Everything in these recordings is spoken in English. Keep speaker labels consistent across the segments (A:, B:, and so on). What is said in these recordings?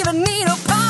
A: Akiva need a podcast,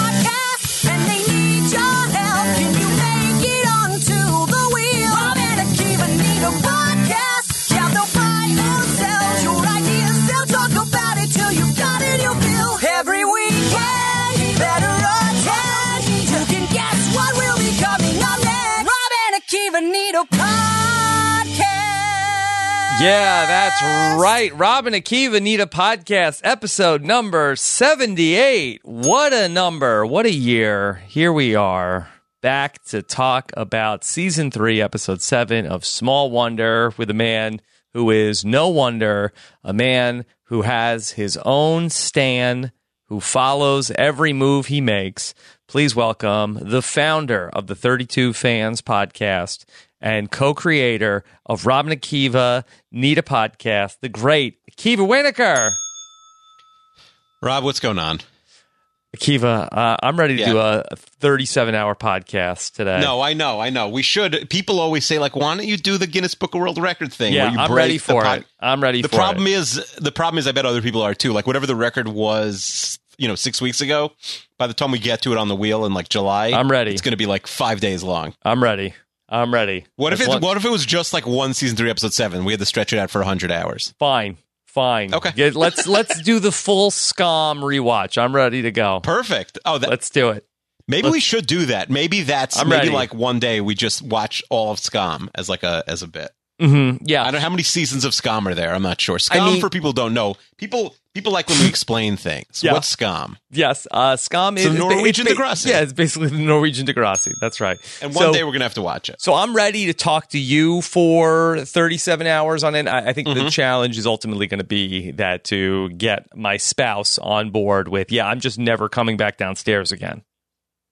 A: Yeah,
B: that's right. Rob and Akiva need a podcast, episode number 78. What a number. What a year. Here we are back to talk about season three, episode seven of Small Wonder with a man who is no wonder, a man who has his own stand, who follows every move he makes. Please welcome the founder of the 32 Fans podcast and co-creator of Rob and Akiva Need a Podcast, the great Akiva Wienerkur.
C: Rob, what's going on?
B: Akiva, uh, I'm ready to
C: Yeah.
B: do a 37 hour podcast today.
C: No, I know, I know. We should. People always say like, "Why don't you do the Guinness Book of World Record thing?"
B: yeah,
C: where you
B: I'm ready for
C: pod-
B: it. I'm ready
C: The
B: for
C: problem
B: it.
C: is, the problem is, I bet other people are too. Like whatever the record was, you know, six weeks ago. By the time we get to it on the wheel in like July,
B: I'm ready.
C: It's going to be like five days long.
B: I'm ready. I'm ready.
C: What if it?
B: one-
C: What if it was just like one season three, episode seven? We had to stretch it out for hundred hours.
B: Fine. Fine.
C: Okay.
B: Let's let's do the full Skam rewatch. I'm ready to go.
C: Perfect. Oh, that,
B: Let's do it.
C: maybe we should do that. Maybe that's
B: I'm
C: maybe
B: ready.
C: like one day we just watch all of Skam as like a as a bit. Mm-hmm.
B: Yeah, I
C: don't know how many seasons of Skam are there. I'm not sure. Skam,
B: mean-
C: for people who don't know, people people like when we explain things.
B: Yeah.
C: What's Skam?
B: Yes. Uh,
C: Skam
B: is ba-
C: Norwegian
B: ba-
C: Degrassi.
B: Yeah, it's basically the Norwegian Degrassi. That's right.
C: And one
B: So-
C: day we're gonna have to watch it.
B: So I'm ready to talk to you for 37 hours on it. I, I think
C: Mm-hmm.
B: the challenge is ultimately going to be that to get my spouse on board with, yeah, I'm just never coming back downstairs again.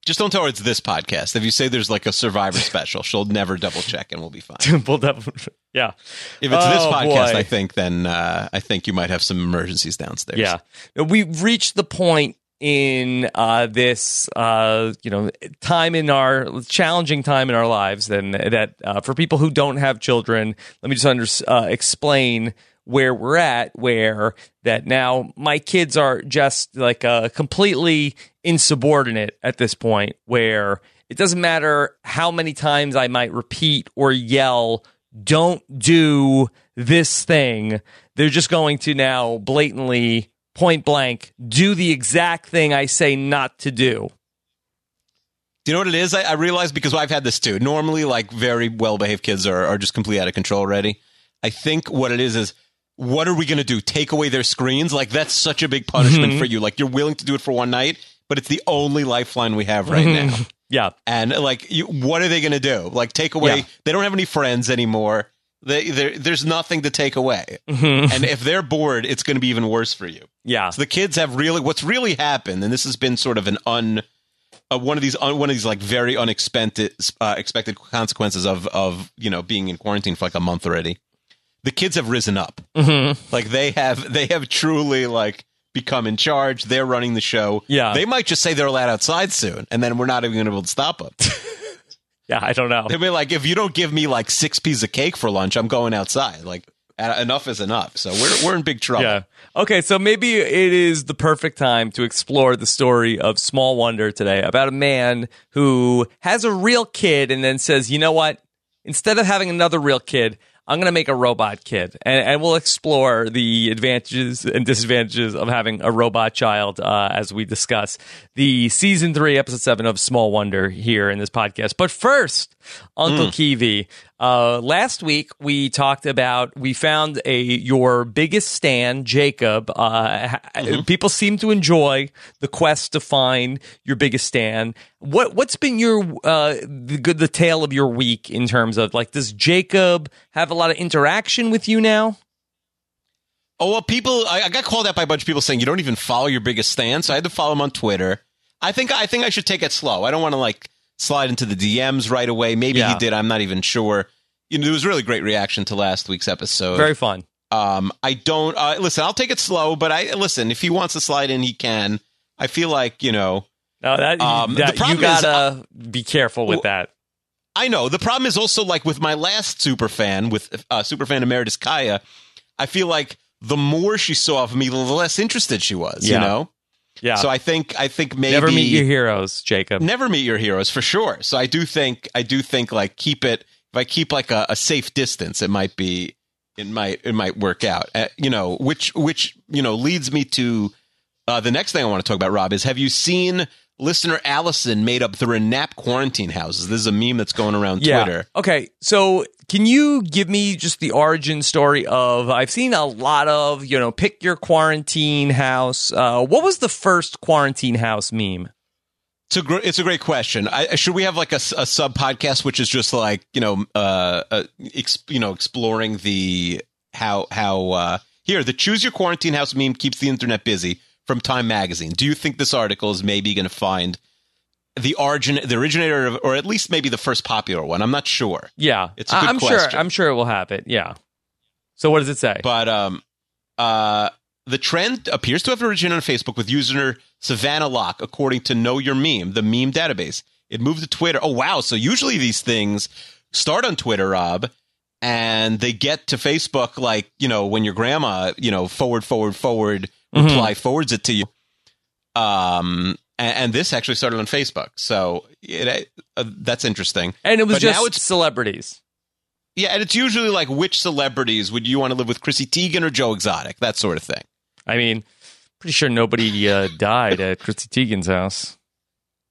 C: Just don't tell her it's this podcast. If you say there's like a Survivor special, she'll never double check and we'll be fine.
B: Up- yeah.
C: If it's this
B: Oh,
C: podcast,
B: boy.
C: I think then uh, I think you might have some emergencies downstairs.
B: Yeah. We've reached the point in uh, this, uh, you know, time in our challenging time in our lives, and that uh, for people who don't have children, let me just under, uh, explain where we're at. Where that now my kids are just like completely insubordinate at this point, where it doesn't matter how many times I might repeat or yell, "Don't do this thing." They're just going to now blatantly point blank do the exact thing I say not to do.
C: Do you know what it is? I, I realize because I've had this too. Normally, like very well behaved kids are, are just completely out of control already. I think what it is is what are we going to do? Take away their screens? Like that's such a big punishment
B: Mm-hmm.
C: for you. Like you're willing to do it for one night, but it's the only lifeline we have right now.
B: Yeah.
C: And like, you, what are they going to do? Like take away?
B: Yeah.
C: They don't have any friends anymore. They, there's nothing to take away. and if they're bored, it's going to be even worse for you.
B: Yeah.
C: So the kids have really what's really happened, and this has been sort of an un uh, one of these un, one of these like very unexpected uh, expected consequences of of you know being in quarantine for like a month already. The kids have risen up,
B: Mm-hmm.
C: like they have they have truly like become in charge. They're running the show.
B: Yeah.
C: they might just say they're allowed outside soon, and then we're not even going to be able to stop them.
B: Yeah. I don't know.
C: They'll be like, if you don't give me like six pieces of cake for lunch, I'm going outside. Like enough is enough. So we're we're in big trouble.
B: Yeah. Okay, so maybe it is the perfect time to explore the story of Small Wonder today about a man who has a real kid and then says, you know what? Instead of having another real kid, I'm going to make a robot kid. And, and we'll explore the advantages and disadvantages of having a robot child uh, as we discuss the season three, episode seven of Small Wonder here in this podcast. But first, Uncle Kiwi, uh, last week we talked about, we found a your biggest stand, Jacob. Uh, ha- People seem to enjoy the quest to find your biggest stand. What what's been your uh, the good the tale of your week in terms of like does Jacob have a lot of interaction with you now?
C: Oh well, people. I, I got called out by a bunch of people saying you don't even follow your biggest stand, so I had to follow him on Twitter. I think I think I should take it slow. I don't want to like slide into the DMs right away. Maybe
B: Yeah.
C: he did. I'm not even sure. You know, there was a really great reaction to last week's episode.
B: Very fun.
C: um, I don't uh, listen. I'll take it slow, but I listen. If he wants to slide in, he can. I feel like you know.
B: No, that,
C: Um,
B: that-
C: the
B: you gotta be careful with that.
C: I know the problem is also like with my last super fan with uh, super fan emeritus Kaya. I feel like the more she saw of me, the less interested she was.
B: Yeah.
C: You know,
B: Yeah.
C: So I think I think maybe
B: Never meet your heroes, Jacob.
C: never meet your heroes for sure. So I do think I do think like keep it if I keep like a, a safe distance, it might be it might it might work out. Uh, you know, which which you know leads me to uh, the next thing I want to talk about. Rob is have you seen listener Allison made up the Renap quarantine houses? This is a meme that's going around
B: yeah.
C: Twitter.
B: Okay. So can you give me just the origin story of? I've seen a lot of you know pick your quarantine house. Uh, what was the first quarantine house meme?
C: It's a gr- it's a great question. I, should we have like a sub podcast which is just like you know uh, uh you know exploring the how how uh here the choose your quarantine house meme keeps the internet busy from Time Magazine. Do you think this article is maybe going to find the origin the originator of, or at least maybe the first popular one? I'm not sure,
B: Yeah,
C: It's a
B: I- I'm
C: question.
B: sure. I'm sure it will happen. Yeah. So what does it say?
C: but um uh the trend appears to have originated on Facebook with user Savannah Locke, according to Know Your Meme, the meme database. It moved to Twitter. Oh wow! So usually these things start on Twitter, Rob, and they get to Facebook like you know when your grandma you know forward forward forward
B: Mhm.
C: reply forwards it to you. Um, and, and this actually started on Facebook, so it, uh, that's interesting.
B: and it was
C: but
B: just
C: now it's-
B: celebrities.
C: Yeah, and it's usually like which celebrities would you want to live with, Chrissy Teigen or Joe Exotic, that sort of thing.
B: I mean, pretty sure nobody uh, died at Chrissy Teigen's house.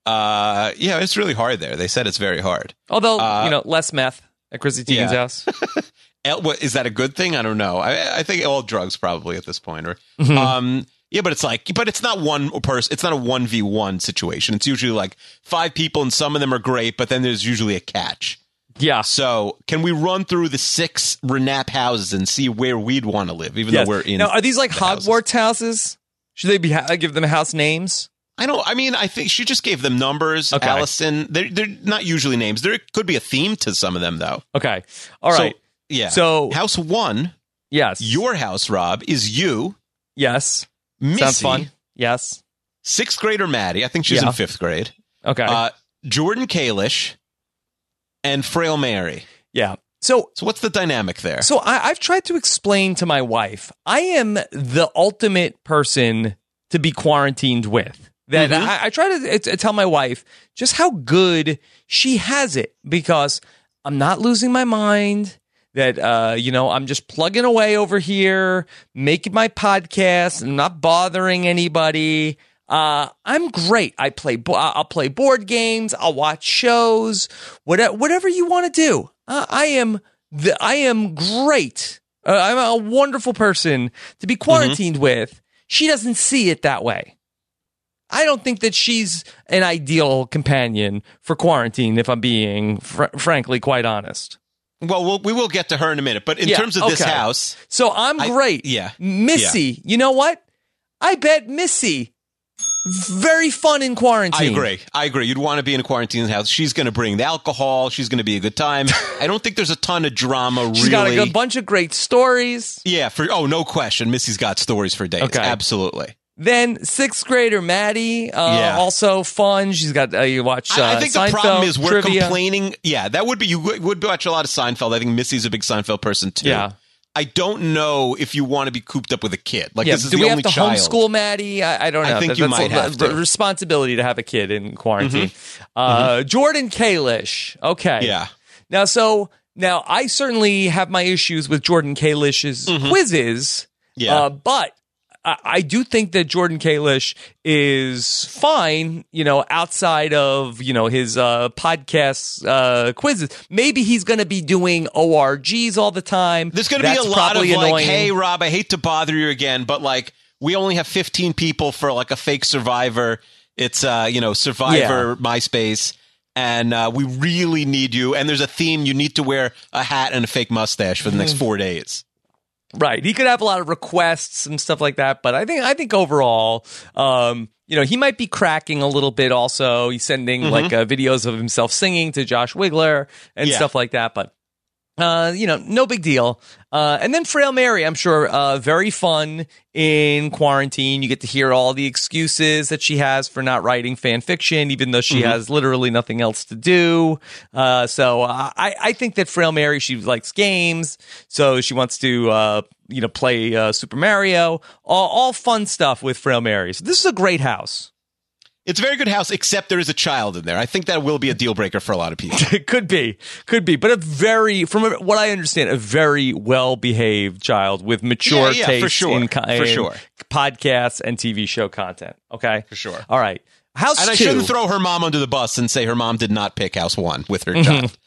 C: Uh, yeah, it's really hard there. They said it's very hard.
B: Although
C: Uh,
B: you know, less meth at Chrissy Teigen's
C: Yeah.
B: house.
C: Is that a good thing? I don't know. I, I think all drugs probably at this point. Or,
B: Mhm.
C: um, yeah, but it's like, but it's not one person. It's not a one v one situation. It's usually like five people, and some of them are great, but then there's usually a catch.
B: yeah.
C: So, can we run through the six Renap houses and see where we'd want to live, even
B: Yes.
C: though we're in?
B: now, are these like
C: the houses.
B: Hogwarts houses? Should they be ha- give them house names?
C: I don't. I mean, I think she just gave them numbers.
B: Okay.
C: Allison, they're they're not usually names. There could be a theme to some of them, though.
B: Okay. All right.
C: So, yeah.
B: So-
C: house one,
B: yes.
C: your house, Rob, is you,
B: yes.
C: Missy,
B: Sounds fun. Yes.
C: sixth grader Maddie. I think she's
B: Yeah.
C: in fifth grade.
B: Okay.
C: Uh, Jordan Kalish, and Frail Mary.
B: yeah. So
C: So what's the dynamic there?
B: So I, I've tried to explain to my wife, I am the ultimate person to be quarantined with. That
C: Mhm.
B: I, I try to uh, tell my wife just how good she has it because I'm not losing my mind. That uh, you know, I'm just plugging away over here, making my podcast. I'm not bothering anybody. Uh, I'm great. I play. bo- I'll play board games. I'll watch shows. Whatever, whatever you want to do. Uh, I am. The, I am great. Uh, I'm a wonderful person to be quarantined with. She doesn't see it that way. I don't think that she's an ideal companion for quarantine. If I'm being fr- frankly quite honest.
C: Well, we'll we will get to her in a minute. But in
B: Yeah,
C: terms of this house,
B: So I'm
C: I-
B: great.
C: yeah.
B: Missy, you know what? I bet Missy very fun in quarantine.
C: I agree. I agree. You'd want to be in a quarantine house. She's going to bring the alcohol. She's going to be a good time. I don't think there's a ton of drama.
B: She's got
C: really.
B: a, bunch of great stories.
C: Yeah, for oh no question, Missy's got stories for days.
B: Okay.
C: Absolutely.
B: Then sixth grader Maddie, uh,
C: Yeah.
B: also fun. She's got uh, you watch. Uh,
C: I, I think
B: Seinfeld,
C: the problem is we're
B: trivia.
C: complaining. Yeah, that would be you would, watch a lot of Seinfeld. I think Missy's a big Seinfeld person too.
B: Yeah,
C: I don't know if you want to be cooped up with a kid. Like
B: yeah.
C: this is
B: Do
C: the
B: we
C: only
B: have to
C: child.
B: homeschool Maddie? I, I don't
C: I think
B: That-
C: you might
B: a-
C: have
B: a
C: to. Mm-hmm.
B: responsibility to have a kid in quarantine. Uh, Jordan Kalish. Okay.
C: Yeah.
B: Now, so now I certainly have my issues with Jordan Kalish's quizzes.
C: Mm-hmm. Yeah.
B: Uh, but I, do think that Jordan Kalish is fine, you know, outside of, you know, his uh, podcast uh, quizzes. Maybe he's going to be doing ORGs all the time.
C: There's going to be a lot of
B: probably
C: like, hey, Rob, I hate to bother you again, but like, we only have 15 people for like a fake survivor. It's, uh, you know, survivor MySpace. And uh, we really need you. And there's a theme. You need to wear a hat and a fake mustache for the next four days.
B: Right. He could have a lot of requests and stuff like that, but I think I think overall, um, you know, he might be cracking a little bit also. He's sending like uh, videos of himself singing to Josh Wigler and
C: Yeah.
B: stuff like that, but uh, you know, no big deal. Uh, and then Frail Mary, I'm sure, uh, very fun in quarantine. You get to hear all the excuses that she has for not writing fan fiction, even though she has literally nothing else to do. Uh, so uh, I, I think that Frail Mary, she likes games, so she wants to uh, you know, play uh, Super Mario. All, all fun stuff with Frail Mary. So this is a great house.
C: It's a very good house, except there is a child in there. I think that will be a deal breaker for a lot of people.
B: It could be, could be, but a very, from what I understand, a very well behaved child with mature
C: Yeah, yeah,
B: taste
C: for sure,
B: in, co-
C: for sure.
B: podcasts and TV show content. Okay,
C: For sure.
B: All right, house
C: And I shouldn't throw her mom under the bus and say her mom did not pick house one with her child.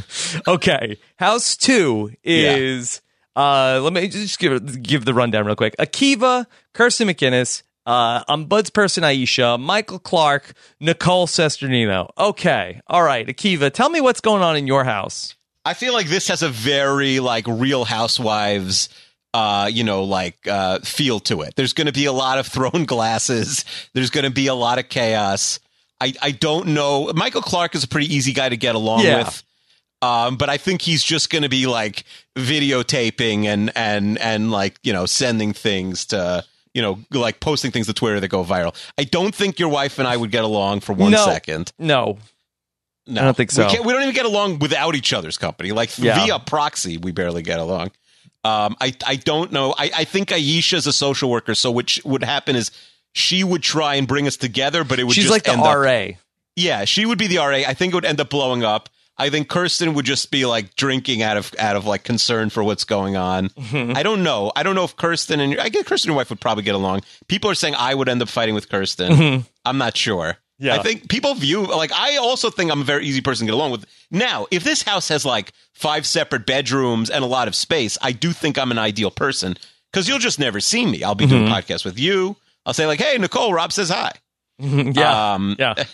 B: okay, house two
C: Yeah.
B: is. Uh, let me just give give the rundown real quick. Akiva, Kirsten McInnes, uh, Bud's person Aisha, Michael Clark, Nicole Cesternino. Okay, all right, Akiva, tell me what's going on in your house.
C: I feel like this has a very like Real Housewives, uh, you know, like uh, feel to it. There's going to be a lot of thrown glasses. There's going to be a lot of chaos. I I don't know. Michael Clark is a pretty easy guy to get along
B: Yeah.
C: with. Um, but I think he's just going to be like videotaping and and and like you know sending things to you know like posting things to Twitter that go viral. I don't think your wife and I would get along for one
B: No.
C: second.
B: No,
C: No,
B: I don't think so.
C: We, we don't even get along without each other's company. Like
B: Yeah.
C: via proxy, we barely get along. Um, I I don't know. I, I think Aisha's a social worker, so what sh- would happen is she would try and bring us together, but it would
B: she's
C: just
B: like the
C: end up-
B: RA.
C: yeah, she would be the RA. I think it would end up blowing up. I think Kirsten would just be like drinking out of out of like concern for what's going on.
B: Mm-hmm.
C: I don't know. I don't know if Kirsten and I guess Kirsten and your wife would probably get along. People are saying I would end up fighting with Kirsten. I'm not sure.
B: Mm-hmm. Yeah.
C: I think people view like I also think I'm a very easy person to get along with. Now, if this house has like five separate bedrooms and a lot of space, I do think I'm an ideal person because you'll just never see me. I'll be doing
B: Mm-hmm.
C: podcasts with you. I'll say like, "Hey, Nicole, Rob says hi."
B: yeah,
C: Um,
B: yeah.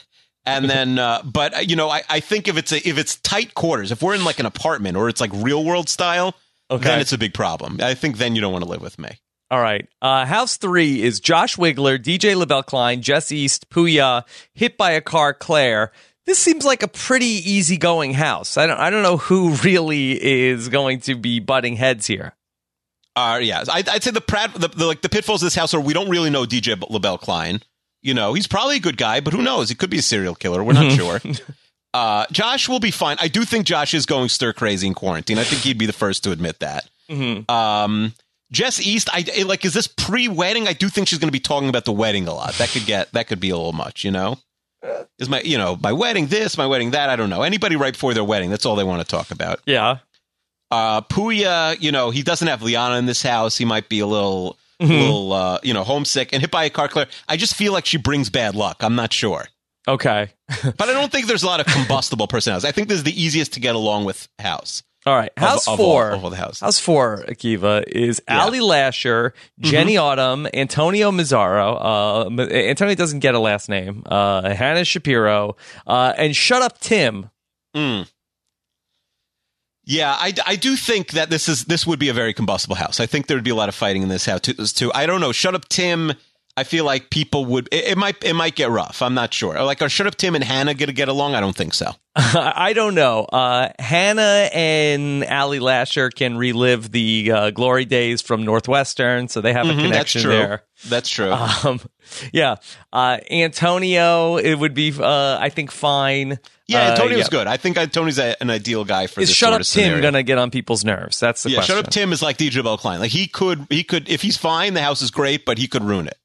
C: and then, uh, but uh, you know, I, I think if it's a, if it's tight quarters, if we're in like an apartment or it's like real world style,
B: Okay.
C: then it's a big problem. I think then you don't want to live with me.
B: All right. Uh, house three is Josh Wigler, DJ LaBelle Klein, Jess East, Puya, hit by a car, Claire. This seems like a pretty easygoing house. I don't. I don't know who really is going to be butting heads here.
C: Uh, yeah, I'd, I'd say the, prat, the, the like the pitfalls of this house are we don't really know DJ LaBelle Klein. You know, he's probably a good guy, but who knows? He could be a serial killer. We're not sure. Uh, Josh will be fine. I do think Josh is going stir crazy in quarantine. I think he'd be the first to admit that. Um, Jess East, I I- like. Is this pre-wedding? I do think she's going to be talking about the wedding a lot. That could get that could be a little much. You know, is my you know my wedding this, my wedding that. I don't know. Anybody right before their wedding, that's all they want to talk about.
B: Yeah.
C: Uh, Puya, you know, he doesn't have Liana in this house. He might be a little,
B: Mm-hmm.
C: little, uh, you know, homesick and hit by a car. Claire, I just feel like she brings bad luck. I'm not sure,
B: Okay.
C: but I don't think there's a lot of combustible personalities. I think this is the easiest to get along with house.
B: All right. House
C: of
B: four.
C: all- of all the houses.
B: House four, Akiva, is
C: Yeah.
B: Ali Lasher, Jenny Autumn, Antonio Mazzaro. Uh, Antonio doesn't get a last name. Uh, Hannah Shapiro, uh, and Shut Up Tim.
C: Mm. Yeah, I, I do think that this is this would be a very combustible house. I think there would be a lot of fighting in this house too. too. I don't know. Shut up, Tim. I feel like people would. It, it might it might get rough. I'm not sure. Like, are Shut up, Tim and Hannah going to get along? I don't think so.
B: I don't know. Uh, Hannah and Ali Lasher can relive the uh, glory days from Northwestern, so they have a
C: Mhm,
B: connection
C: That's true.
B: there.
C: That's true.
B: Um, yeah. Uh, Antonio, it would be, uh, I think, fine.
C: yeah,
B: Uh,
C: Antonio's
B: yeah.
C: good. I think Antonio's a, an ideal guy for
B: Is
C: this
B: Shut Up Tim
C: scenario.
B: to get on people's nerves? That's the
C: yeah,
B: question.
C: Shut up, Tim is like DJ Bell Klein. Like he could, he could, if he's fine, the house is great, but he could ruin it.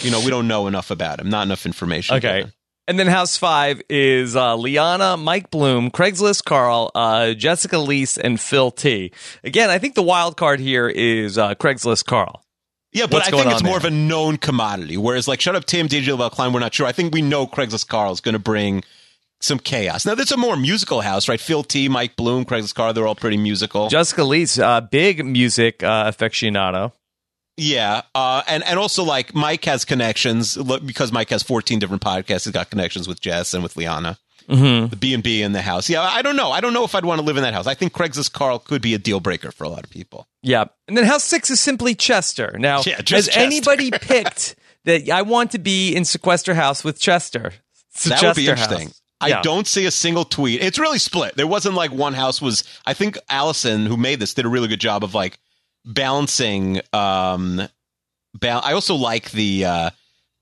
C: You know, we don't know enough about him. Not enough information.
B: Okay. And then House Five is uh, Liana, Mike Bloom, Craigslist Carl, uh, Jessica Leese, and Phil T. Again, I think the wild card here is uh, Craigslist Carl.
C: Yeah, but
B: What's
C: I think it's more
B: there?
C: of a known commodity. Whereas, like, Shut Up Tim, DJ Bell Klein, we're not sure. I think we know Craigslist Carl is going to bring some chaos. Now, that's a more musical house, right? Phil T, Mike Bloom, Craigslist Carl, they're all pretty musical.
B: Jessica Leese, uh, big music uh, aficionado.
C: Yeah. Uh, and, and also, like, Mike has connections because Mike has 14 different podcasts. He's got connections with Jess and with Liana.
B: Mm-hmm.
C: The B&B in the house. Yeah, I don't know. I don't know if I'd want to live in that house. I think Craigslist Carl could be a deal breaker for a lot of people.
B: Yeah. And then House Six is simply Chester. Now,
C: Yeah,
B: has
C: Chester.
B: anybody picked that I want to be in Sequester House with Chester?
C: that
B: Chester
C: would be interesting.
B: House.
C: I
B: Yeah.
C: don't see a single tweet. It's really split. There wasn't like one house was. I think Allison, who made this, did a really good job of like balancing. Um, bal- I also like the uh,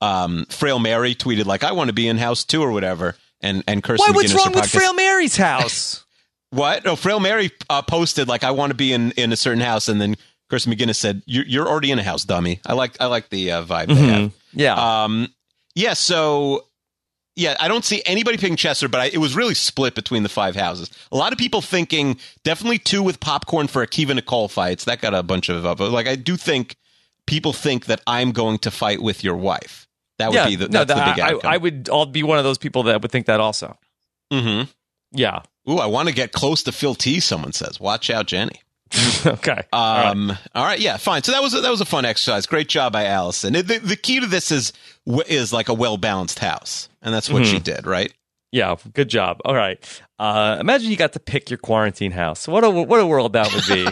C: um, Frail Mary tweeted like, "I want to be in house two or whatever." And and Kirsten
B: Why? What's
C: McGinnis,
B: wrong with
C: podcast-
B: Frail Mary's house?
C: What? No, Frail Mary uh, posted like, "I want to be in in a certain house," and then Chris McGinnis said, "You're, you're already in a house, dummy." I like I like the uh, vibe they have.
B: Yeah.
C: Um, yeah, so yeah, I don't see anybody picking Chester, but I, it was really split between the five houses. A lot of people thinking definitely two with popcorn for Akiva Nicole fights. That got a bunch of uh, like I do think people think that I'm going to fight with your wife. That would
B: yeah.
C: be the,
B: no,
C: that's the big
B: I,
C: outcome.
B: I would I'll be one of those people that would think that also.
C: mm-hmm.
B: Yeah.
C: Ooh, I want to get close to Phil T. Someone says, "Watch out, Jenny."
B: okay. All right.
C: Um, all right, yeah, fine. So that was a, that was a fun exercise. Great job by Allison. The, the key to this is is like a well balanced house, and that's what she
B: Mm-hmm.
C: did, right?
B: Yeah, good job. All right. Uh, imagine you got to pick your quarantine house. What a what a world that would be.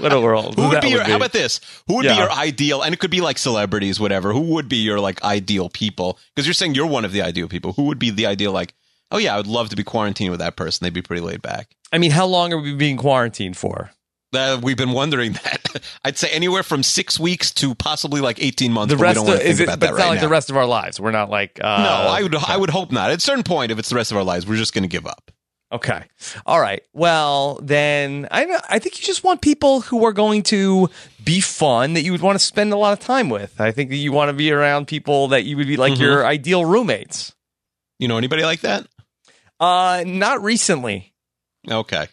B: what a world.
C: Who would be your?
B: would
C: How about this? Who would
B: Yeah.
C: be your ideal? And it could be like celebrities, whatever. Who would be your like ideal people? Because you're saying you're one of the ideal people. Who would be the ideal? Like, oh yeah, I would love to be quarantined with that person. They'd be pretty laid back.
B: I mean, how long are we being quarantined for?
C: Uh, we've been wondering that. I'd say anywhere from six weeks to possibly like eighteen months.
B: The rest of, is it, but
C: that
B: it's
C: right
B: not like
C: now.
B: the rest of our lives. We're not like uh,
C: no, I would. I would hope not. At a certain point, if it's the rest of our lives, we're just going to give up.
B: Okay. All right. Well, then I I think you just want people who are going to be fun that you would want to spend a lot of time with. I think that you want to be around people that you would be like
C: Mhm.
B: your ideal roommates.
C: You know anybody like that?
B: Uh, not recently.
C: Okay.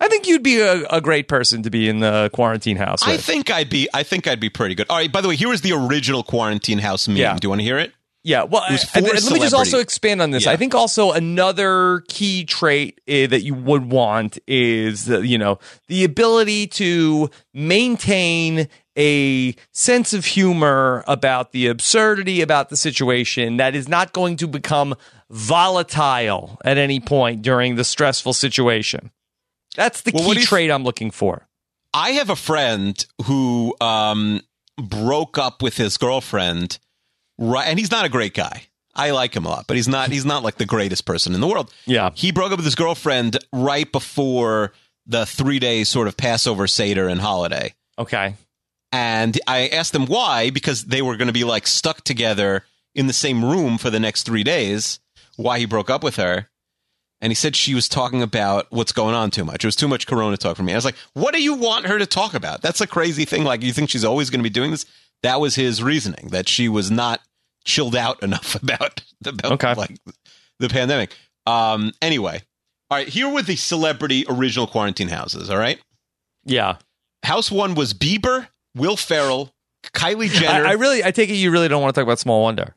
B: I think you'd be a, a great person to be in the quarantine house.
C: I think I'd be. I think I'd be pretty good. All right. By the way, here was the original quarantine house meme.
B: Yeah.
C: Do you want to hear it?
B: Yeah, well,
C: It
B: I- let me just also expand on this.
C: Yeah.
B: I think also another key trait uh, that you would want is, uh, you know, the ability to maintain a sense of humor about the absurdity about the situation that is not going to become volatile at any point during the stressful situation. That's the
C: Well,
B: key trait I'm looking for.
C: I have a friend who um, broke up with his girlfriend, right? And he's not a great guy. I like him a lot, but he's not. He's not like the greatest person in the world.
B: Yeah.
C: He broke up with his girlfriend right before the three day sort of Passover Seder and holiday.
B: Okay.
C: And I asked him why, because they were going to be like stuck together in the same room for the next three days. Why he broke up with her. And he said she was talking about what's going on too much. It was too much corona talk for me. I was like, what do you want her to talk about? That's a crazy thing. Like, you think she's always going to be doing this? That was his reasoning, that she was not chilled out enough about, about
B: Okay.
C: like the pandemic. Um, anyway, all right, here were the celebrity original quarantine houses, all right?
B: Yeah.
C: House one was Bieber, Will Ferrell, Kylie Jenner.
B: I, I really, I take it you really don't want to talk about Small Wonder.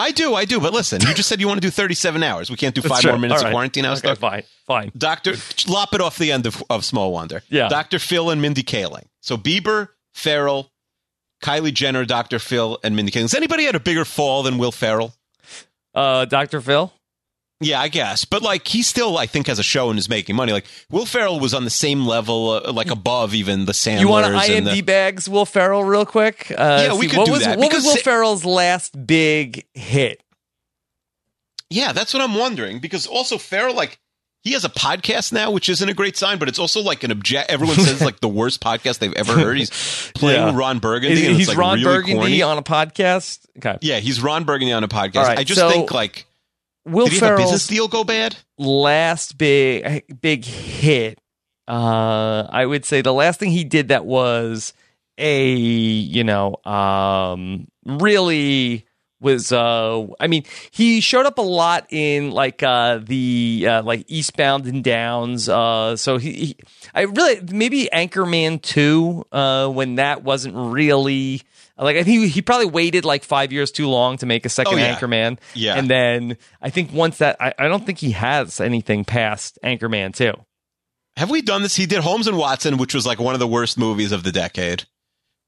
C: I do, I do. But listen, you just said you want to do 37 hours. We can't do five more minutes
B: right.
C: of quarantine house
B: Okay, fine, fine.
C: Doctor, lop it off the end of, of Small Wonder.
B: Yeah.
C: Dr. Phil and Mindy Kaling. So Bieber, Ferrell, Kylie Jenner, Dr. Phil, and Mindy Kaling. Has anybody had a bigger fall than Will Ferrell?
B: Uh, Dr. Phil?
C: Yeah, I guess. But like, he still, I think, has a show and is making money. Like, Will Ferrell was on the same level, uh, like above even the Sandlers.
B: You want to
C: and
B: IMD
C: the,
B: bags Will Ferrell real quick? Uh,
C: Yeah, we
B: see,
C: could
B: what
C: do
B: was,
C: that,
B: What was Will
C: Sa-
B: Ferrell's last big hit?
C: Yeah, that's what I'm wondering. Because also Ferrell like, he has a podcast now, which isn't a great sign, but it's also like an object. Everyone says like the worst podcast they've ever heard. He's playing
B: Yeah.
C: Ron Burgundy. And
B: he's
C: it's, like,
B: Ron
C: really
B: Burgundy
C: corny.
B: on a podcast. Okay,
C: Yeah, he's Ron Burgundy on a podcast.
B: Right,
C: I just
B: so
C: think like,
B: Will
C: did a business deal go bad?
B: last big big hit. Uh, I would say the last thing he did that was a you know um really was uh I mean he showed up a lot in like uh the uh like Eastbound and Downs uh so he, he I really maybe Anchorman 2 uh when that wasn't really like I think he, probably waited like 5 years too long to make a second
C: Oh, yeah.
B: Anchorman
C: Yeah.
B: and then I think once that I, I don't think he has anything past Anchorman 2
C: Have we done this? He did Holmes and Watson, which was like one of the worst movies of the decade.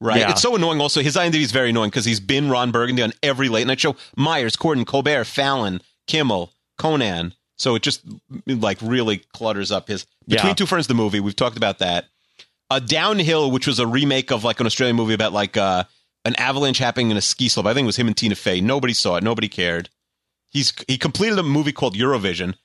C: Right.
B: Yeah.
C: It's so annoying. Also, his IMDb is very annoying because he's been Ron Burgundy on every late night show. Myers, Corden, Colbert, Fallon, Kimmel, Conan. So it just like really clutters up his Between
B: Yeah.
C: Two Ferns, the movie. We've talked about that. A Downhill, which was a remake of like an Australian movie about like uh, an avalanche happening in a ski slope. I think it was him and Tina Fey. Nobody saw it. Nobody cared. He's he completed a movie called Eurovision.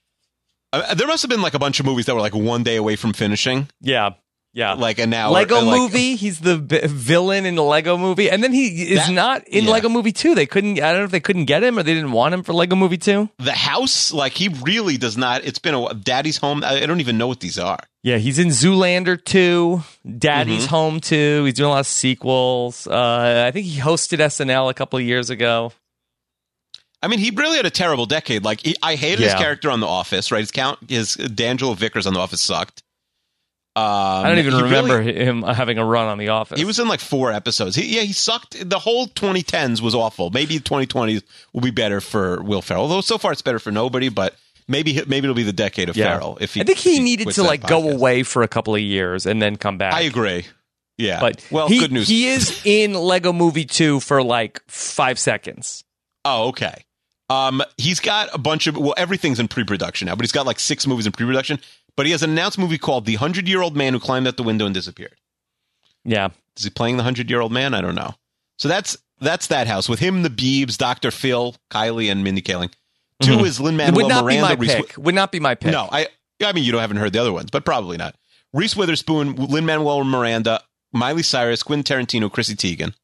C: Uh, there must have been like a bunch of movies that were like one day away from finishing.
B: yeah Yeah.
C: like an hour.
B: Lego
C: uh, like-
B: movie. He's the b- villain in the Lego movie, and then he is
C: That-
B: not in
C: yeah.
B: Lego movie two. They couldn't. I don't know if they couldn't get him or they didn't want him for Lego movie two.
C: The house, like he really does not. It's been a. Daddy's home. I I don't even know what these are.
B: Yeah, he's in Zoolander two, Daddy's
C: Mm-hmm.
B: Home two. He's doing a lot of sequels. Uh, I think he hosted SNL a couple of years ago.
C: I mean, he really had a terrible decade. Like he, I hated his character on The Office. Right, his count, his D'Angelo Vickers on The Office sucked. Um,
B: I don't even
C: he really-
B: remember him having a run on The Office.
C: He was in like four episodes. He, yeah, he sucked. The whole 2010s was awful. Maybe 2020s will be better for Will Ferrell. Although so far it's better for nobody. But maybe maybe it'll be the decade of Ferrell. If he,
B: I think
C: if
B: he needed to like go away for a couple of years and then come back.
C: I agree. Yeah,
B: But
C: well,
B: he,
C: good news.
B: He is in Lego Movie 2 for like five seconds.
C: Oh, okay. Um, he's got a bunch of well, everything's in pre-production now, but he's got like six movies in pre-production. But he has an announced movie called "The Hundred Year Old Man Who Climbed Out the Window and Disappeared."
B: Yeah.
C: Is he playing the hundred year old man? I don't know. So that's that's that house with him, the Beebs, Doctor Phil, Kylie, and Mindy Kaling. 2
B: Mhm.
C: is Lin Manuel
B: would not
C: Miranda.
B: be my
C: Reese
B: pick. Would not be my pick.
C: No, I I mean you don't haven't heard the other ones, but probably not. Reese Witherspoon, Lin Manuel Miranda, Miley Cyrus, Quentin Tarantino, Chrissy Teigen.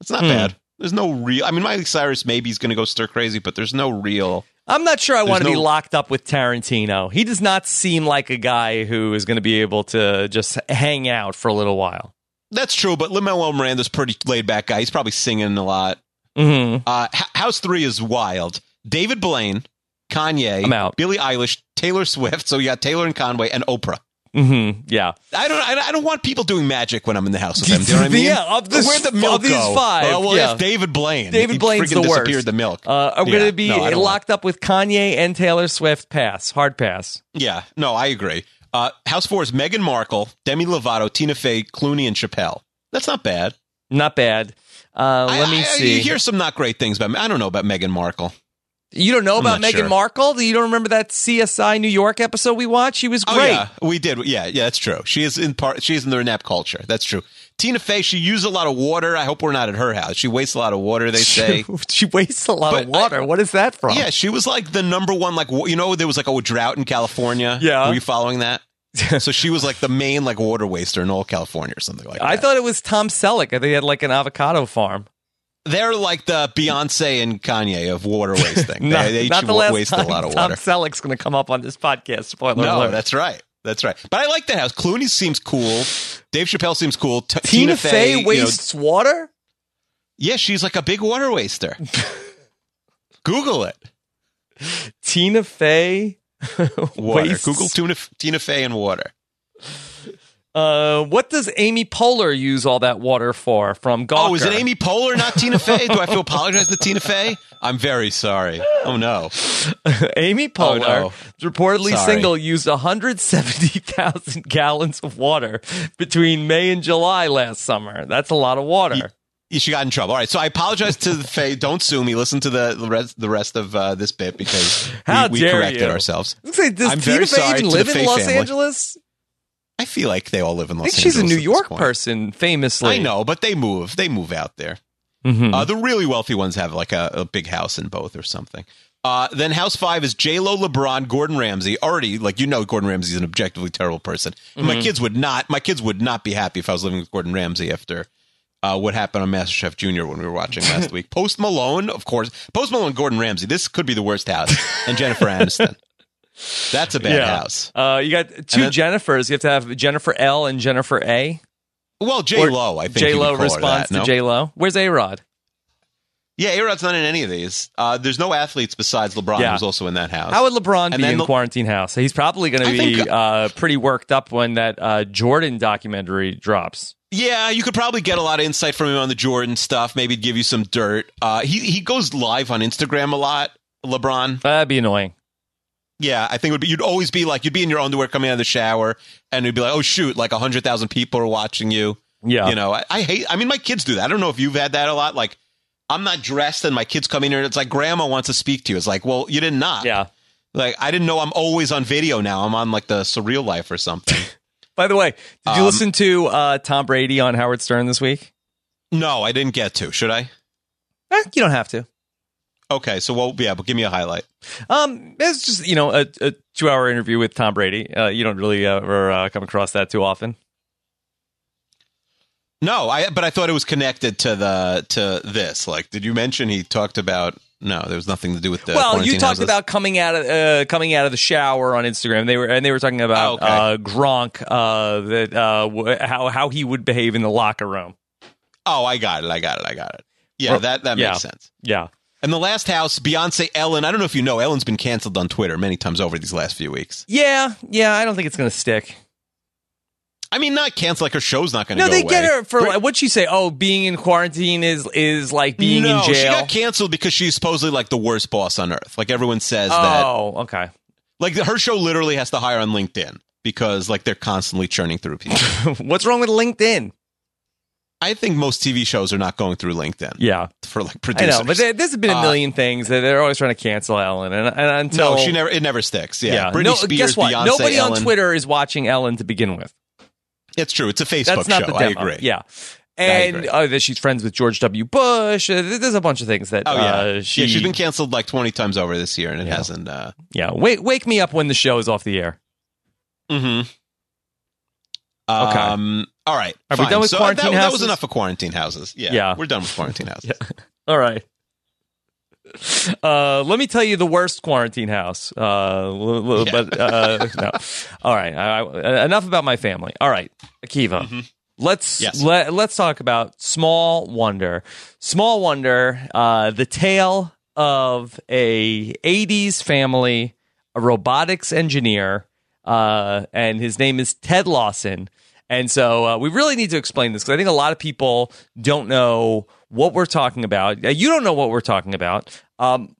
C: That's not
B: Hmm.
C: bad. There's no real. I mean, Miley Cyrus maybe he's going to go stir crazy, but there's no real.
B: I'm not sure I want to be locked up with Tarantino. He does not seem like a guy who is going to be able to just hang out for a little while.
C: That's true, but Lin Manuel Miranda's pretty laid back guy. He's probably singing a lot.
B: hmm
C: Uh, H- House Three is wild. David Blaine, Kanye,
B: I'm out.
C: Billie Eilish, Taylor Swift. So you got Taylor and Conway and Oprah.
B: Hmm Yeah.
C: I don't. I, I don't want people doing magic when I'm in the house with them. Do you know what I mean?
B: Yeah, of this-
C: Where'd the
B: of
C: milk
B: these
C: go?
B: five,
C: Oh, well,
B: yeah.
C: it's David Blaine.
B: David Blaine's the worst.
C: disappeared the milk.
B: Uh, I'm
C: Yeah.
B: going to be
C: No, I
B: locked up with Kanye and Taylor Swift. Pass. Hard pass.
C: Yeah, no, I agree. Uh, House Four is Meghan Markle, Demi Lovato, Tina Fey, Clooney, and Chappelle. That's not bad.
B: Not bad. Uh,
C: I-
B: let me
C: I-
B: see.
C: You hear some not great things about. I don't know about Meghan Markle.
B: You don't know about Meghan
C: sure.
B: Markle? You don't remember that CSI New York episode we watched? She was
C: Oh
B: great.
C: yeah, we did. Yeah, yeah, that's true. She is in part. She is in the nap culture. That's true. Tina Fey, she used a lot of water. I hope we're not at her house. She wastes a lot of water. They say.
B: she wastes a lot of
C: But I-
B: water. what is that from?
C: Yeah, she was like the number one. Like you know, there was like a drought in California.
B: Yeah.
C: were you following that? so she was like the main like water waster in all California or something like that.
B: I thought it was Tom Selleck. They had like an avocado farm.
C: They're like the Beyonce and Kanye of water wasting.
B: not
C: they, they
B: not
C: each
B: the last
C: waste
B: time
C: a lot of
B: Tom
C: water.
B: Selleck's going to come up on this podcast. Spoiler
C: No,
B: alert.
C: that's right. That's right. But I like that house. Clooney seems cool. Dave Chappelle seems cool. T-
B: Tina, Fey
C: you know,
B: wastes water?
C: yeah, she's like a big water waster. Google it.
B: Tina Fey
C: Water.
B: wastes-
C: Google Tina, Tina Fey and water.
B: Uh, what does Amy Poehler use all that water for from Gawker?
C: Oh, is it Amy Poehler, not Tina Fey? Do I feel apologize to Tina Fey? I'm very sorry. Oh no.
B: Amy Poehler,
C: no.
B: reportedly
C: Sorry.
B: single, used 170,000 gallons of water between May and July last summer. That's a lot of water.
C: She got in trouble. All right, so I apologize to the Fey. Don't sue me. Listen to the the rest, the rest of uh, this bit because we, we corrected
B: you.
C: ourselves.
B: Say, does
C: I'm
B: Tina Fey
C: sorry
B: even live in Los
C: family.
B: Angeles?
C: I feel like they all live in
B: I
C: Los
B: think she's a New York person, famously.
C: I know, but they move. They move out there.
B: Mhm.
C: Uh, the really wealthy ones have like a, a big house in both or something. Uh, then House Five is J Lo, LeBron, Gordon Ramsay. Already, like you know, Gordon Ramsay's an objectively terrible person.
B: Mm-hmm.
C: My kids would not. My kids would not be happy if I was living with Gordon Ramsay after uh, what happened on MasterChef Junior when we were watching last week. Post Malone, of course. Post Malone, Gordon Ramsay. This could be the worst house. And Jennifer Aniston. That's a bad
B: yeah.
C: house.
B: Uh, you got two
C: then-
B: Jennifers. You have to have Jennifer L and Jennifer A.
C: Well, J Lo, I think
B: J Lo responds
C: that,
B: to
C: no?
B: J Lo. Where's A Rod?
C: Yeah, A Rod's not in any of these. Uh, there's no athletes besides LeBron
B: Yeah.
C: who's also in that house.
B: How would LeBron
C: And
B: be in
C: the-
B: Quarantine House? He's probably going to be
C: think-
B: uh, pretty worked up when that uh, Jordan documentary drops.
C: Yeah, you could probably get a lot of insight from him on the Jordan stuff. Maybe give you some dirt. Uh, he he goes live on Instagram a lot. LeBron.
B: That'd be annoying.
C: Yeah, I think it would be. You'd always be like you'd be in your underwear coming out of the shower, and you'd be like, oh shoot, like hundred thousand people are watching you.
B: Yeah.
C: You know, I, I hate. I mean, my kids do that. I don't know if you've had that a lot. Like, I'm not dressed, and my kids come in here, and it's like grandma wants to speak to you. It's like, well, you did not.
B: yeah.
C: Like, I didn't know I'm always on video now. I'm on like the surreal life or something.
B: By the way, did you
C: Um,
B: listen to uh, Tom Brady on Howard Stern this week?
C: no, I didn't get to. Should I?
B: Eh, you don't have to.
C: Okay, so well, yeah, but give me a highlight.
B: Um, it's just you know a, a two-hour interview with Tom Brady. Uh, you don't really ever uh, come across that too often.
C: No, I but I thought it was connected to the to this. Like, did you mention he talked about? No, there was nothing to do with the.
B: well, you talked
C: houses.
B: about coming out of uh, coming out of the shower on Instagram. They were and they were talking about
C: Oh, okay.
B: uh, Gronk, uh, that uh, w- how how he would behave in the locker room.
C: Oh, I got it. I got it. I got it. Yeah,
B: Or-
C: that that
B: yeah.
C: makes sense.
B: Yeah,
C: And the last house, Beyonce, Ellen. I don't know if you know, Ellen's been canceled on Twitter many times over these last few weeks.
B: yeah, yeah. I don't think it's gonna stick.
C: I mean, not cancel. Like her show's not going to go.
B: No, they
C: away.
B: get her for like, what'd she say? Oh, being in quarantine is is like being
C: no,
B: in jail.
C: she got canceled because she's supposedly like the worst boss on earth. Like everyone says that.
B: oh, okay.
C: Like her show literally has to hire on LinkedIn because like they're constantly churning through people.
B: What's wrong with LinkedIn?
C: I think most TV shows are not going through LinkedIn
B: Yeah,
C: for like producers.
B: I know, but there, there's been a
C: Uh,
B: million things that they're always trying to cancel Ellen, and, and until
C: no, she never. It never sticks. Yeah,
B: Yeah,
C: Britney
B: no,
C: Spears,
B: guess what?
C: Beyonce,
B: Nobody
C: Ellen.
B: on Twitter is watching Ellen to begin with.
C: It's true. It's a Facebook
B: That's not
C: show.
B: the
C: I
B: demo.
C: agree.
B: Yeah. And uh, that she's friends with George W. Bush. Uh, there's a bunch of things that
C: Oh yeah.
B: uh, she.
C: yeah, she's been canceled like twenty times over this year, and it
B: Yeah.
C: hasn't. Uh,
B: yeah, wake wake me up when the show is off the air.
C: mm-hmm.
B: Okay.
C: All right.
B: Are we done with
C: so
B: quarantine
C: that, that was enough of quarantine houses. Yeah.
B: Yeah.
C: We're done with quarantine houses.
B: All right. Uh, let me tell you the worst quarantine house. Uh, l- l-
C: Yeah.
B: but uh, no. All right. I, I, enough about my family. All right, Akiva. Let's
C: Mm-hmm. Yes.
B: let, let's talk about Small Wonder. Small Wonder, uh, the tale of a '80s family, a robotics engineer, uh, and his name is Ted Lawson. And so uh, we really need to explain this because I think a lot of people don't know what we're talking about. Uh, You don't know what we're talking about. Um,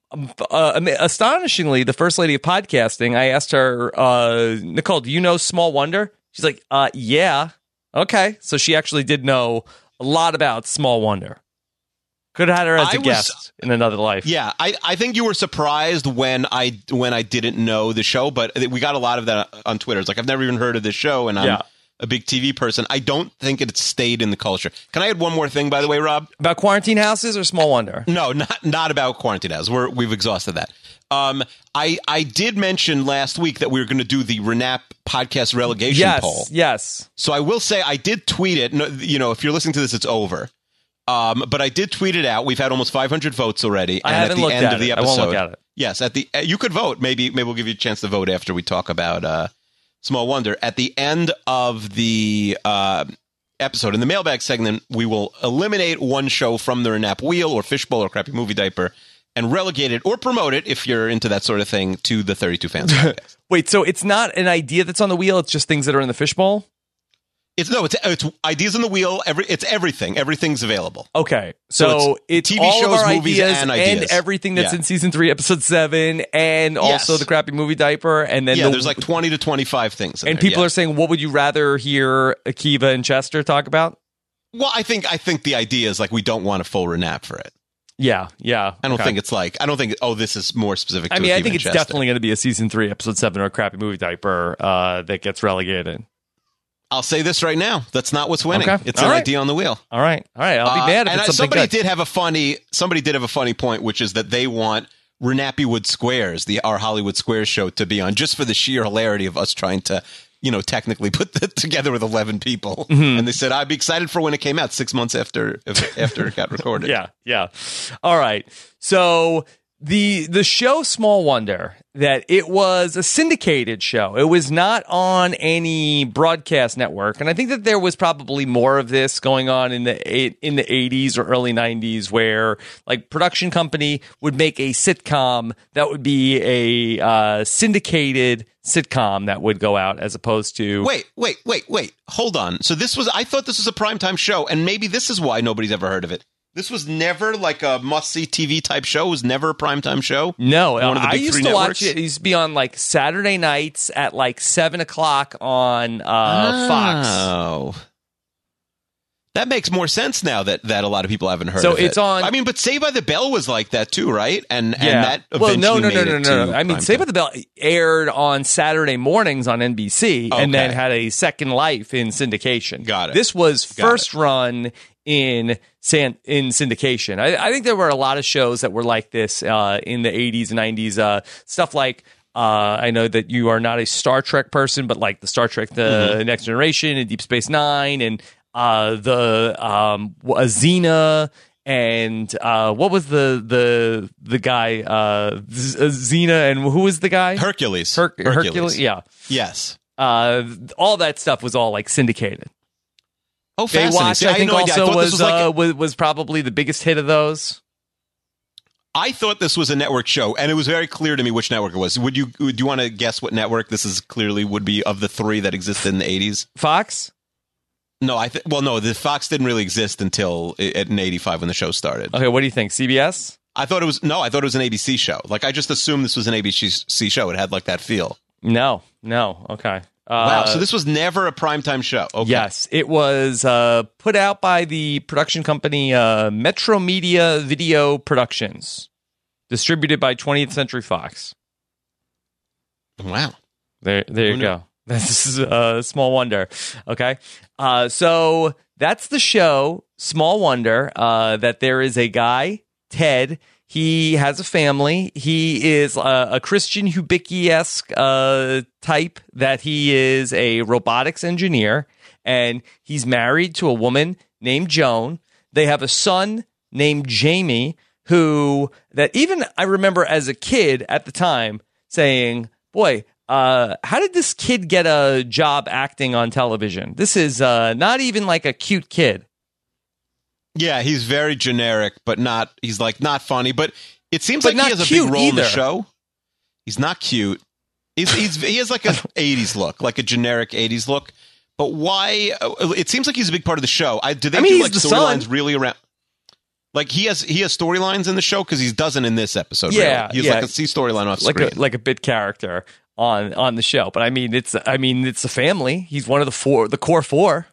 B: uh, astonishingly, the first lady of podcasting, I asked her, uh, Nicole, do you know Small Wonder? She's like, uh, yeah. Okay. So she actually did know a lot about Small Wonder. Could have had her as a
C: was-
B: guest in another life.
C: Yeah, I, I think you were surprised when I when I didn't know the show, but we got a lot of that on Twitter. It's like I've never even heard of this show, and I'm
B: Yeah.
C: A big TV person. I don't think it stayed in the culture. Can I add one more thing, by the way, Rob?
B: About quarantine houses or Small Wonder?
C: No, not not about quarantine houses. We're we've exhausted that. Um, I I did mention last week that we were going to do the Renap podcast relegation
B: Yes.
C: poll.
B: Yes.
C: So I will say I did tweet it. No, you know, if you're listening to this, it's over. Um, but I did tweet it out. We've had almost 500 votes already.
B: I
C: and
B: haven't
C: at the
B: looked
C: end
B: at
C: of the
B: it. I
C: episode,
B: won't look at it.
C: yes, at the you could vote. Maybe maybe we'll give you a chance to vote after we talk about uh, Small Wonder. At the end of the uh, episode in the mailbag segment, we will eliminate one show from the Renap Wheel or Fishbowl or Crappy Movie Diaper and relegate it or promote it if you're into that sort of thing to the 32 fans.
B: Wait, so it's not an idea that's on the wheel, it's just things that are in the fishbowl?
C: It's no, it's it's ideas on the wheel. Every it's everything. Everything's available.
B: Okay,
C: So
B: so,
C: it's
B: it's,
C: TV
B: all
C: shows, movies,
B: ideas
C: and ideas.
B: everything that's
C: Yeah.
B: in season three, episode seven, and also
C: Yes.
B: the crappy movie diaper. And then
C: yeah,
B: the,
C: there's like 20 to 25 things. in
B: and
C: there,
B: people
C: yeah.
B: are saying, what would you rather hear Akiva and Chester talk about?
C: Well, I think I think the idea is like we don't want a full renap for it.
B: Yeah, yeah.
C: I don't
B: okay.
C: think it's like I don't think oh this is more specific. To
B: I mean, I think it's
C: Chester.
B: definitely going to be a season three, episode seven, or a crappy movie diaper uh, that gets relegated.
C: I'll say this right now. That's not what's winning.
B: Okay.
C: It's
B: All
C: an
B: right.
C: idea on the wheel.
B: All right, all right. I'll be
C: Uh,
B: mad if
C: and
B: it's
C: I-
B: something
C: somebody
B: good.
C: did have a funny. Somebody did have a funny point, which is that they want Renappywood Squares, the our Hollywood Squares show, to be on just for the sheer hilarity of us trying to. You know, technically put that together with eleven people,
B: Mm-hmm.
C: and they said I'd be excited for when it came out six months after after it got recorded.
B: Yeah, yeah. All right. So the the show Small Wonder that it was a syndicated show. It was not on any broadcast network, and I think that there was probably more of this going on in the in the 80s or early 90s, where like production company would make a sitcom that would be a uh, syndicated sitcom that would go out as opposed to
C: Wait, wait, wait, wait. Hold on. So this was I thought this was a primetime show, and maybe this is why nobody's ever heard of it. This was never like a must see TV type show. It was never a primetime show.
B: No,
C: One of the
B: I used to
C: networks?
B: watch it. It used to be on like Saturday nights at like seven o'clock on uh, Fox.
C: Oh. That makes more sense now that, that a lot of people haven't heard
B: So
C: of it.
B: it's on-
C: I mean, but Saved by the Bell was like that too, right? And and that
B: well, no, no, no,
C: made
B: no,
C: it
B: no, no. I mean. Saved by the Bell aired on Saturday mornings on NBC, and then had a second life in syndication.
C: Got it.
B: This was
C: Got
B: first run in san- in syndication. I, I think there were a lot of shows that were like this uh, in the '80s and '90s. Uh, stuff like. Uh, I know that you are not a Star Trek person, but like the Star Trek, the
C: Mm-hmm.
B: Next Generation, and Deep Space Nine, and uh, the um, Xena and uh, what was the the the guy uh, Xena and who was the guy
C: Hercules.
B: Her- Hercules. Yeah,
C: Yes.
B: uh, all that stuff was all like syndicated.
C: Oh, fascinating.
B: Baywatch,
C: See,
B: I think,
C: no idea. I
B: also
C: thought
B: was
C: was like a-
B: uh, was, was probably the biggest hit of those.
C: I thought this was a network show, and it was very clear to me which network it was. Would you? Would you want to guess what network this is? Clearly, would be of the three that existed in the eighties.
B: Fox.
C: No, I think. Well, no, the Fox didn't really exist until i- in '85 when the show started.
B: Okay, what do you think? CBS?
C: I thought it was no, I thought it was an ABC show. Like I just assumed this was an ABC show. It had like that feel.
B: No, no. Okay. Uh,
C: Wow, so this was never a primetime show. Okay.
B: Yes, it was uh, put out by the production company uh, Metro Media Video Productions, distributed by 20th Century Fox.
C: Wow.
B: There, there you
C: knew?
B: go. This is a small wonder. Okay, uh, so that's the show. Small wonder uh, that there is a guy, Ted. He has a family. He is a, a Christian Hubicki esque uh, type. That he is a robotics engineer, and he's married to a woman named Joan. They have a son named Jamie, who that even I remember as a kid at the time saying, "Boy, uh, how did this kid get a job acting on television? This is uh, not even like a cute kid."
C: Yeah, he's very generic, but not. He's like not funny, but it seems
B: But
C: like he has a big role in the show. He's not cute. He's, he's he has like a '80s look, like a generic '80s look. But why? uh, It seems like he's a big part of the show. I, do they
B: I mean,
C: do
B: he's
C: like storylines really around? Like he has he has storylines in the show because he doesn't in this episode.
B: Yeah,
C: really. he's
B: yeah.
C: like a C storyline off
B: like
C: screen.
B: a like a bit character on on the show. But I mean, it's I mean, it's a family. He's one of the four, the core four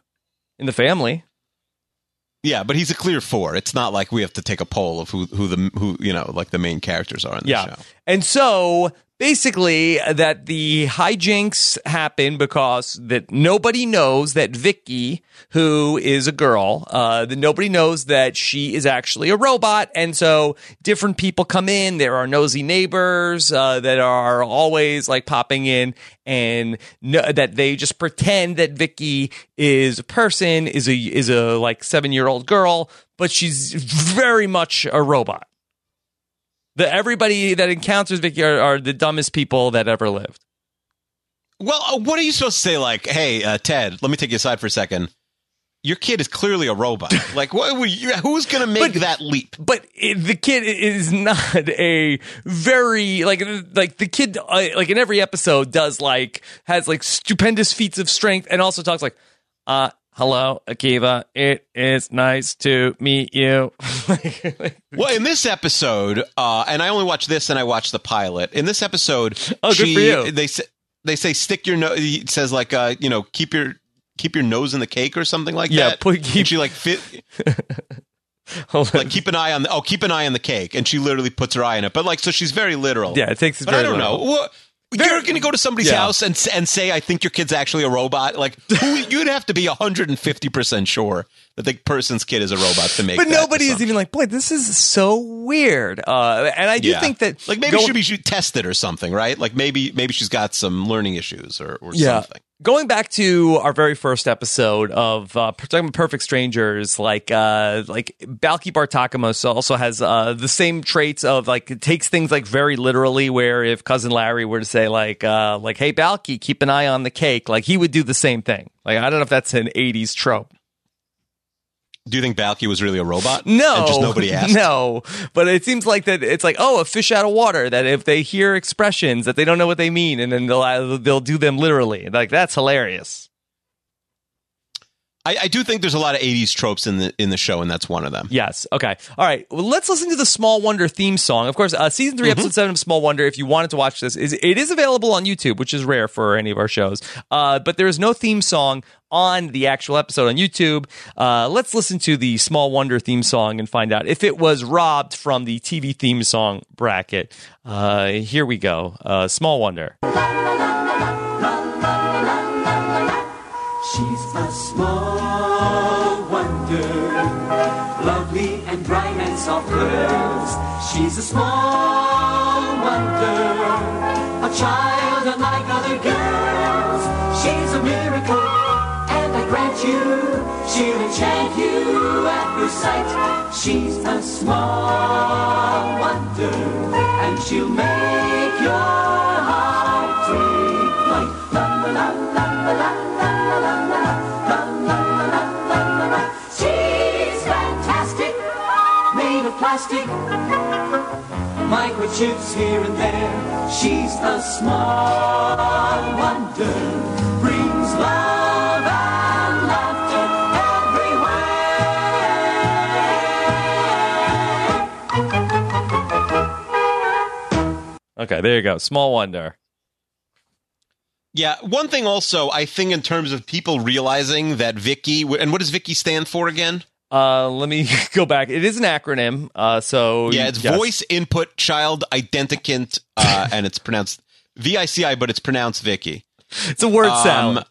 B: in the family.
C: Yeah, but he's a clear four. It's not like we have to take a poll of who who the who you know like the main characters are in the
B: Yeah.
C: show.
B: And so basically that the hijinks happen because that nobody knows that Vicky, who is a girl, uh, that nobody knows that she is actually a robot. And so different people come in. There are nosy neighbors uh, that are always like popping in and no, that they just pretend that Vicky is a person, is a is a like seven year old girl, but she's very much a robot. The everybody that encounters Vicky are, are the dumbest people that ever lived.
C: Well, uh, what are you supposed to say? Like, hey, uh, Ted, let me take you aside for a second. Your kid is clearly a robot. like, what, who's going to make
B: But-
C: that leap?
B: But it, the kid is not a very like like the kid uh, like in every episode does like has like stupendous feats of strength and also talks like, uh, hello Akiva, it is nice to meet you.
C: Well, in this episode, uh, and I only watched this and I watched the pilot. In this episode,
B: Oh, good
C: she-
B: for you.
C: They say they say stick your nose. It says like, uh, you know, keep your keep your nose in the cake or something like that.
B: Yeah,
C: that.
B: put-
C: And
B: keep-
C: she like fit like keep an eye on the oh keep an eye on the cake, and she literally puts her eye in it. But like, so she's very literal.
B: yeah, it takes it
C: But I don't
B: little.
C: know. What, you're going to go to somebody's
B: Yeah.
C: house and and say, "I think your kid's actually a robot." Like, who, you'd have to be 150 percent sure that the person's kid is a robot to make.
B: But nobody is even like, boy, this is so weird. Uh, and I do
C: Yeah.
B: think that
C: like maybe
B: going-
C: should be tested or something, right? Like maybe maybe she's got some learning issues or, or
B: yeah.
C: something.
B: Going back to our very first episode of uh, Perfect Strangers, like uh, like Balki Bartokomous also has uh, the same traits of like it takes things like very literally. Where if cousin Larry were to say like uh, like Hey Balki, keep an eye on the cake, like he would do the same thing. Like I don't know if that's an '80s trope.
C: Do you think Balki was really a robot?
B: No,
C: and just nobody asked.
B: No, but it seems like that it's like oh, a fish out of water. That if they hear expressions that they don't know what they mean, and then they'll uh, they'll do them literally. Like that's hilarious.
C: I, I do think there's a lot of 80s tropes in the in the show, and that's one of them.
B: Yes. Okay. All right. Well, let's listen to the Small Wonder theme song. Of course, uh, season 3 episode seven of Small Wonder. If you wanted to watch this, is it is available on YouTube, which is rare for any of our shows. Uh, but there is no theme song on the actual episode on YouTube. Uh, let's listen to the Small Wonder theme song and find out if it was robbed from the TV theme song bracket. Uh, here we go. Uh, Small Wonder.
D: She's a small soft curves. She's a small wonder, a child unlike other girls. She's a miracle, and I grant you, she'll enchant you at her sight. She's a small wonder, and she'll make your plastic microchips here and there. She's a small wonder, brings love and laughter everywhere.
B: Okay, there you go. Small wonder.
C: Yeah, one thing also, I think in terms of people realizing that Vicky, and what does Vicky stand for again?
B: Uh, let me go back. It is an acronym. Uh, so
C: Yeah, it's
B: yes.
C: voice input child identicant, uh, and it's pronounced VICI, but it's pronounced Vicky.
B: It's a word
C: Um,
B: sound.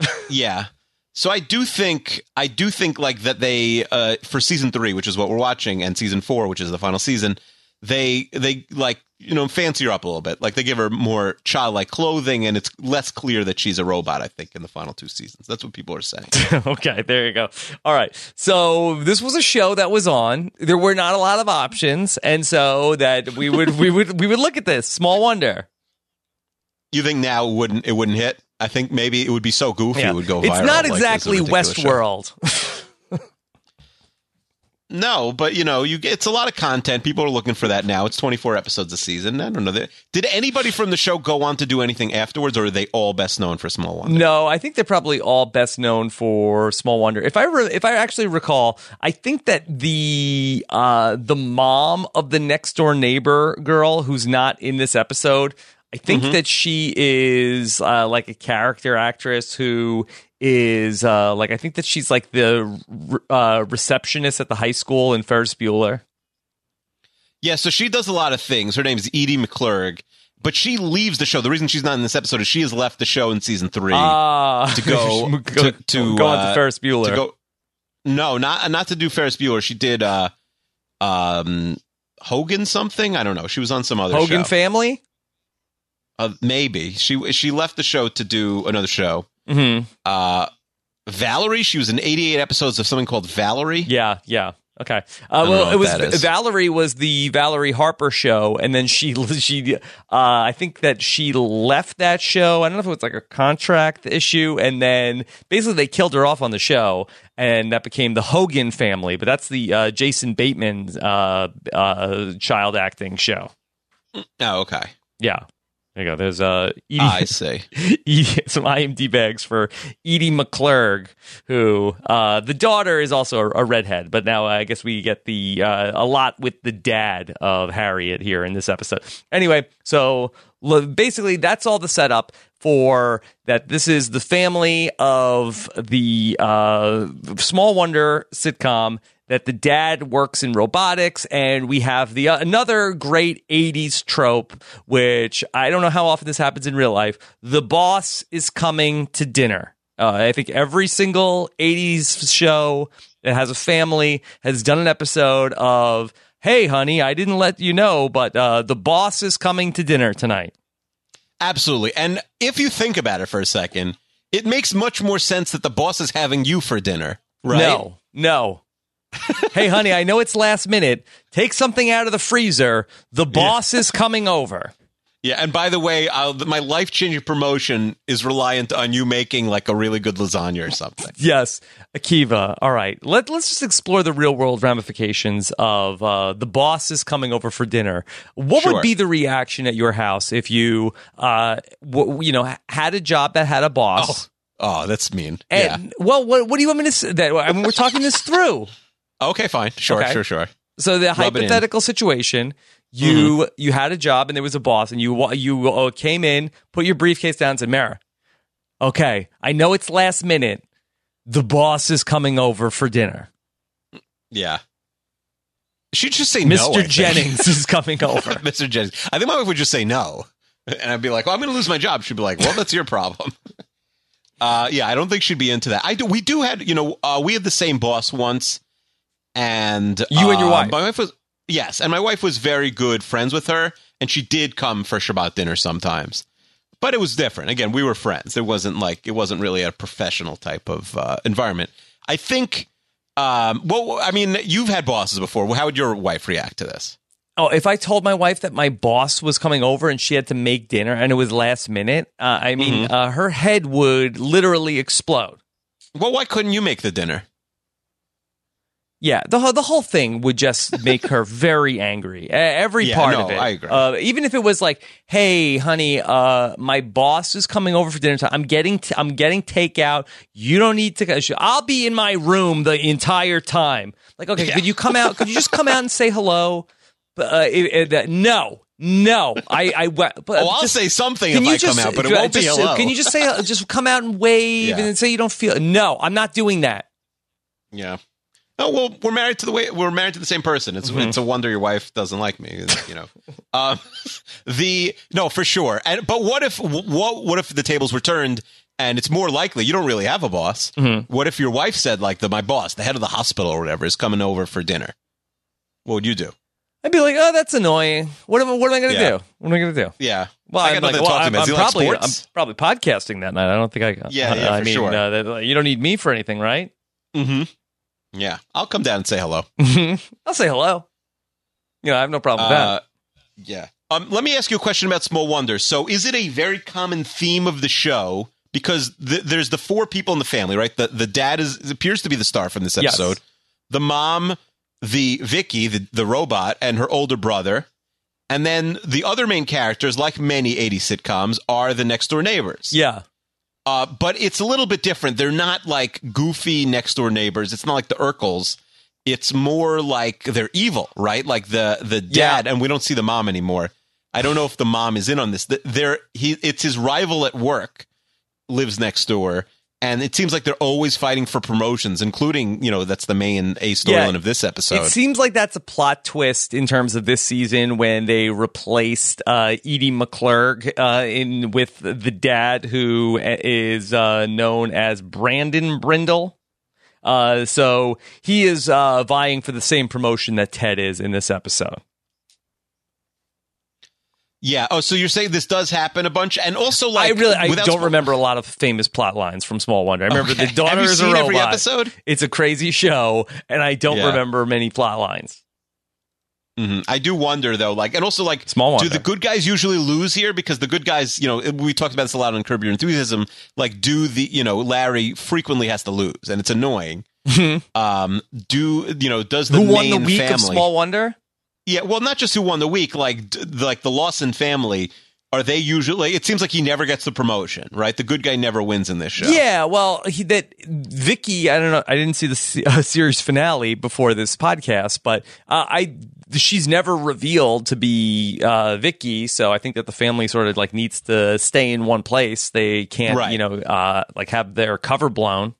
C: yeah. So I do think I do think like that they uh for season 3, which is what we're watching and season 4, which is the final season, they they like you know fancy her up a little bit. Like they give her more childlike clothing and it's less clear that she's a robot, I think in the final two seasons. That's what people are saying.
B: okay, there you go. All right. So this was a show that was on. There were not a lot of options, and so that we would we would we would look at this. Small wonder.
C: you think now it wouldn't it wouldn't hit? I think maybe it would be so goofy it would go viral.
B: It's not exactly. Westworld.
C: No, but you know, you it's a lot of content. People are looking for that now. It's 24 episodes a season. I don't know. Did anybody from the show go on to do anything afterwards, or are they all best known for Small Wonder?
B: No, I think they're probably all best known for Small Wonder. If I re- if I actually recall, I think that the uh, the mom of the next door neighbor girl who's not in this episode, I think that she is uh, like a character actress who is uh, like I think that she's like the uh, receptionist at the high school in Ferris Bueller.
C: Yeah, so she does a lot of things. Her name is Edie McClurg, but she leaves the show. The reason she's not in this episode is she has left the show in season three
B: Ah,
C: to go to, to
B: go on
C: uh,
B: to Ferris Bueller.
C: To go, no, not not to do Ferris Bueller. She did uh, um, Hogan something. I don't know. She was on some other
B: Hogan
C: show.
B: family.
C: Uh, maybe she she left the show to do another show.
B: hmm
C: Uh, Valerie. She was in 88 episodes of something called Valerie.
B: Yeah, yeah. Okay. Uh, well, it was. Valerie was the Valerie Harper show, and then she she uh, I think that she left that show. I don't know if it was like a contract issue, and then basically they killed her off on the show, and that became the Hogan family. But that's the uh, Jason Bateman uh, uh, child acting show.
C: Oh, okay.
B: Yeah. There you go. There's uh, Edie,
C: I see.
B: Edie, some IMD bags for Edie McClurg, who uh, the daughter is also a, a redhead, but now I guess we get the uh, a lot with the dad of Harriet here in this episode. Anyway, so basically that's all the setup for that. This is the family of the uh, Small Wonder sitcom that the dad works in robotics and we have the uh, another great 80s trope which I don't know how often this happens in real life the boss is coming to dinner uh, I think every single 80s show that has a family has done an episode of hey honey I didn't let you know but uh, the boss is coming to dinner tonight
C: Absolutely. And if you think about it for a second, it makes much more sense that the boss is having you for dinner, right?
B: No, no. hey, honey, I know it's last minute. Take something out of the freezer. The boss is coming over.
C: Yeah. And by the way, I'll, my life changing promotion is reliant on you making like a really good lasagna or something.
B: Yes, Akiva. All right, let let's just explore the real world ramifications of uh, the boss is coming over for dinner. What
C: Sure.
B: would be the reaction at your house if you, uh, w- you know, had a job that had a boss?
C: Oh, that's mean. yeah.
B: And well, what, what do you want me to say? That I mean, we're talking this through.
C: Okay, fine. Sure,
B: Okay.
C: sure, sure.
B: So the
C: Rob
B: hypothetical situation, you you had a job and there was a boss, and you you uh, came in, put your briefcase down, and said, "Mara, okay, I know it's last minute. The boss is coming over for dinner.
C: Yeah. She'd just say
B: Mr.
C: think.
B: Jennings is coming over."
C: Mr. Jennings. I think my wife would just say no. And I'd be like, well, I'm going to lose my job. She'd be like, well, that's your problem. Uh, yeah, I don't think she'd be into that. I do. We do had, you know, uh, we had the same boss once, and
B: You and your
C: uh,
B: wife?
C: My wife was yes, and my wife was very good friends with her, and she did come for Shabbat dinner sometimes. but it was different. Again, we were friends. It wasn't like it wasn't really a professional type of uh, environment. I think. Um, well, I mean, you've had bosses before. How would your wife react to this?
B: Oh, if I told my wife that my boss was coming over and she had to make dinner and it was last minute, uh, I mean,
C: Mm-hmm.
B: uh, her head would literally explode.
C: Well, why couldn't you make the dinner?
B: Yeah, the whole- the whole thing would just make her very angry. Every
C: Yeah,
B: part
C: no,
B: of it.
C: I agree.
B: Uh, even if it was like, "Hey, honey, uh, my boss is coming over for dinner time. I'm getting t- I'm getting takeout. You don't need to. I'll be in my room the entire time. Like, okay, could you come out? Could you just come out and say hello? But, uh, it- it- no, no. I, I, but
C: oh, I'll
B: just-
C: say something if
B: you
C: I
B: just-
C: come out, but it
B: uh,
C: won't be
B: just-
C: hello.
B: Can you just say just come out and wave
C: Yeah.
B: and say you don't feel? No, I'm not doing that.
C: Yeah. Oh well, we're married to the way we're married to the same person. It's
B: Mm-hmm.
C: it's a wonder your wife doesn't like me. You know, um, the no for sure. And but what if what what if the tables were turned and it's more likely you don't really have a boss?
B: Mm-hmm.
C: What if your wife said like the my boss, the head of the hospital or whatever, is coming over for dinner? What would you do?
B: I'd be like, oh, that's annoying. What am I, what am I going to
C: Yeah.
B: do? What am I going to do?
C: Yeah.
B: Well,
C: I
B: I'm
C: got
B: like, well,
C: to
B: I'm, I'm
C: like
B: probably, I'm probably podcasting that night. I don't think I.
C: Yeah, yeah,
B: I
C: for
B: mean,
C: sure.
B: uh, you don't need me for anything, right?
C: Mm-hmm. Yeah, I'll come down and say hello.
B: I'll say hello. You know, I have no problem with
C: Uh, yeah. Um, let me ask you a question about Small Wonders. So, is it a very common theme of the show? Because th- there's the four people in the family, right? The the dad is appears to be the star from this
B: Yes.
C: episode. The mom, the Vicky, the, the robot, and her older brother, and then the other main characters, like many 80s sitcoms, are the next door neighbors.
B: Yeah.
C: Uh, but it's a little bit different. They're not like goofy next door neighbors. It's not like the Urkels. It's more like they're evil, right? Like the the dad, and we don't see the mom anymore. I don't know if the mom is in on this. Th- They're he. It's his rival at work lives next door, and it seems like they're always fighting for promotions, including you know that's the main a storyline
B: Yeah.
C: of this episode.
B: It seems like that's a plot twist in terms of this season when they replaced uh, Edie McClurg uh, in with the dad who is uh, known as Brandon Brindle. Uh, so he is uh, vying for the same promotion that Ted is in this episode.
C: Yeah. Oh, so you're saying this does happen a bunch, and also like
B: I really I don't remember a lot of famous plot lines from Small Wonder. I remember
C: Okay.
B: the daughter
C: Have you
B: is a
C: seen
B: robot.
C: every episode?
B: It's a crazy show, and I don't
C: Yeah.
B: remember many plot lines.
C: Mhm. I do wonder though, like, and also like,
B: Small
C: do
B: wonder.
C: the good guys usually lose here? Because the good guys, you know, we talked about this a lot on Curb Your Enthusiasm. Like, do the you know Larry frequently has to lose, and it's annoying. um, do you know? Does the
B: Who won the week
C: family?
B: of Small Wonder?
C: Yeah, well, not just who won the week, like like the Lawson family. Are they usually? It seems like he never gets the promotion, right? The good guy never wins in this show.
B: Yeah, well, he, that Vicky, I don't know, I didn't see the uh, series finale before this podcast, but uh, I she's never revealed to be uh, Vicky, so I think that the family sort of like needs to stay in one place. They can't,
C: Right.
B: you know, uh, like have their cover blown.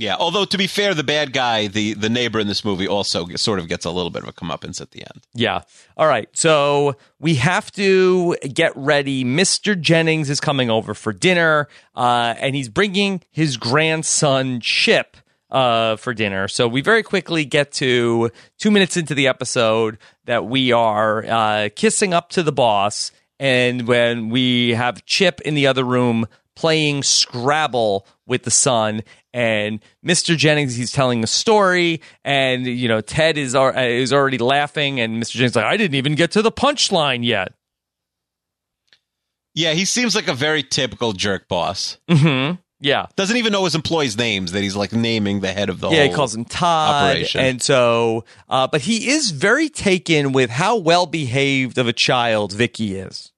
C: Yeah. Although to be fair, the bad guy, the the neighbor in this movie, also sort of gets a little bit of a comeuppance at the end.
B: Yeah. All right. So we have to get ready. Mr. Jennings is coming over for dinner, uh, and he's bringing his grandson Chip uh, for dinner. So we very quickly get to two minutes into the episode that we are uh, kissing up to the boss, and when we have Chip in the other room playing Scrabble with the son, and Mr. Jennings he's telling a story, and you know Ted is uh, is already laughing, and Mr. Jennings like I didn't even get to the punchline yet.
C: Yeah, he seems like a very typical jerk boss.
B: Mm-hmm. Yeah.
C: Doesn't even know his employees' names that he's like naming the head of the
B: Yeah, he calls him Todd,
C: operation.
B: and so, uh, but he is very taken with how well behaved of a child Vicky is.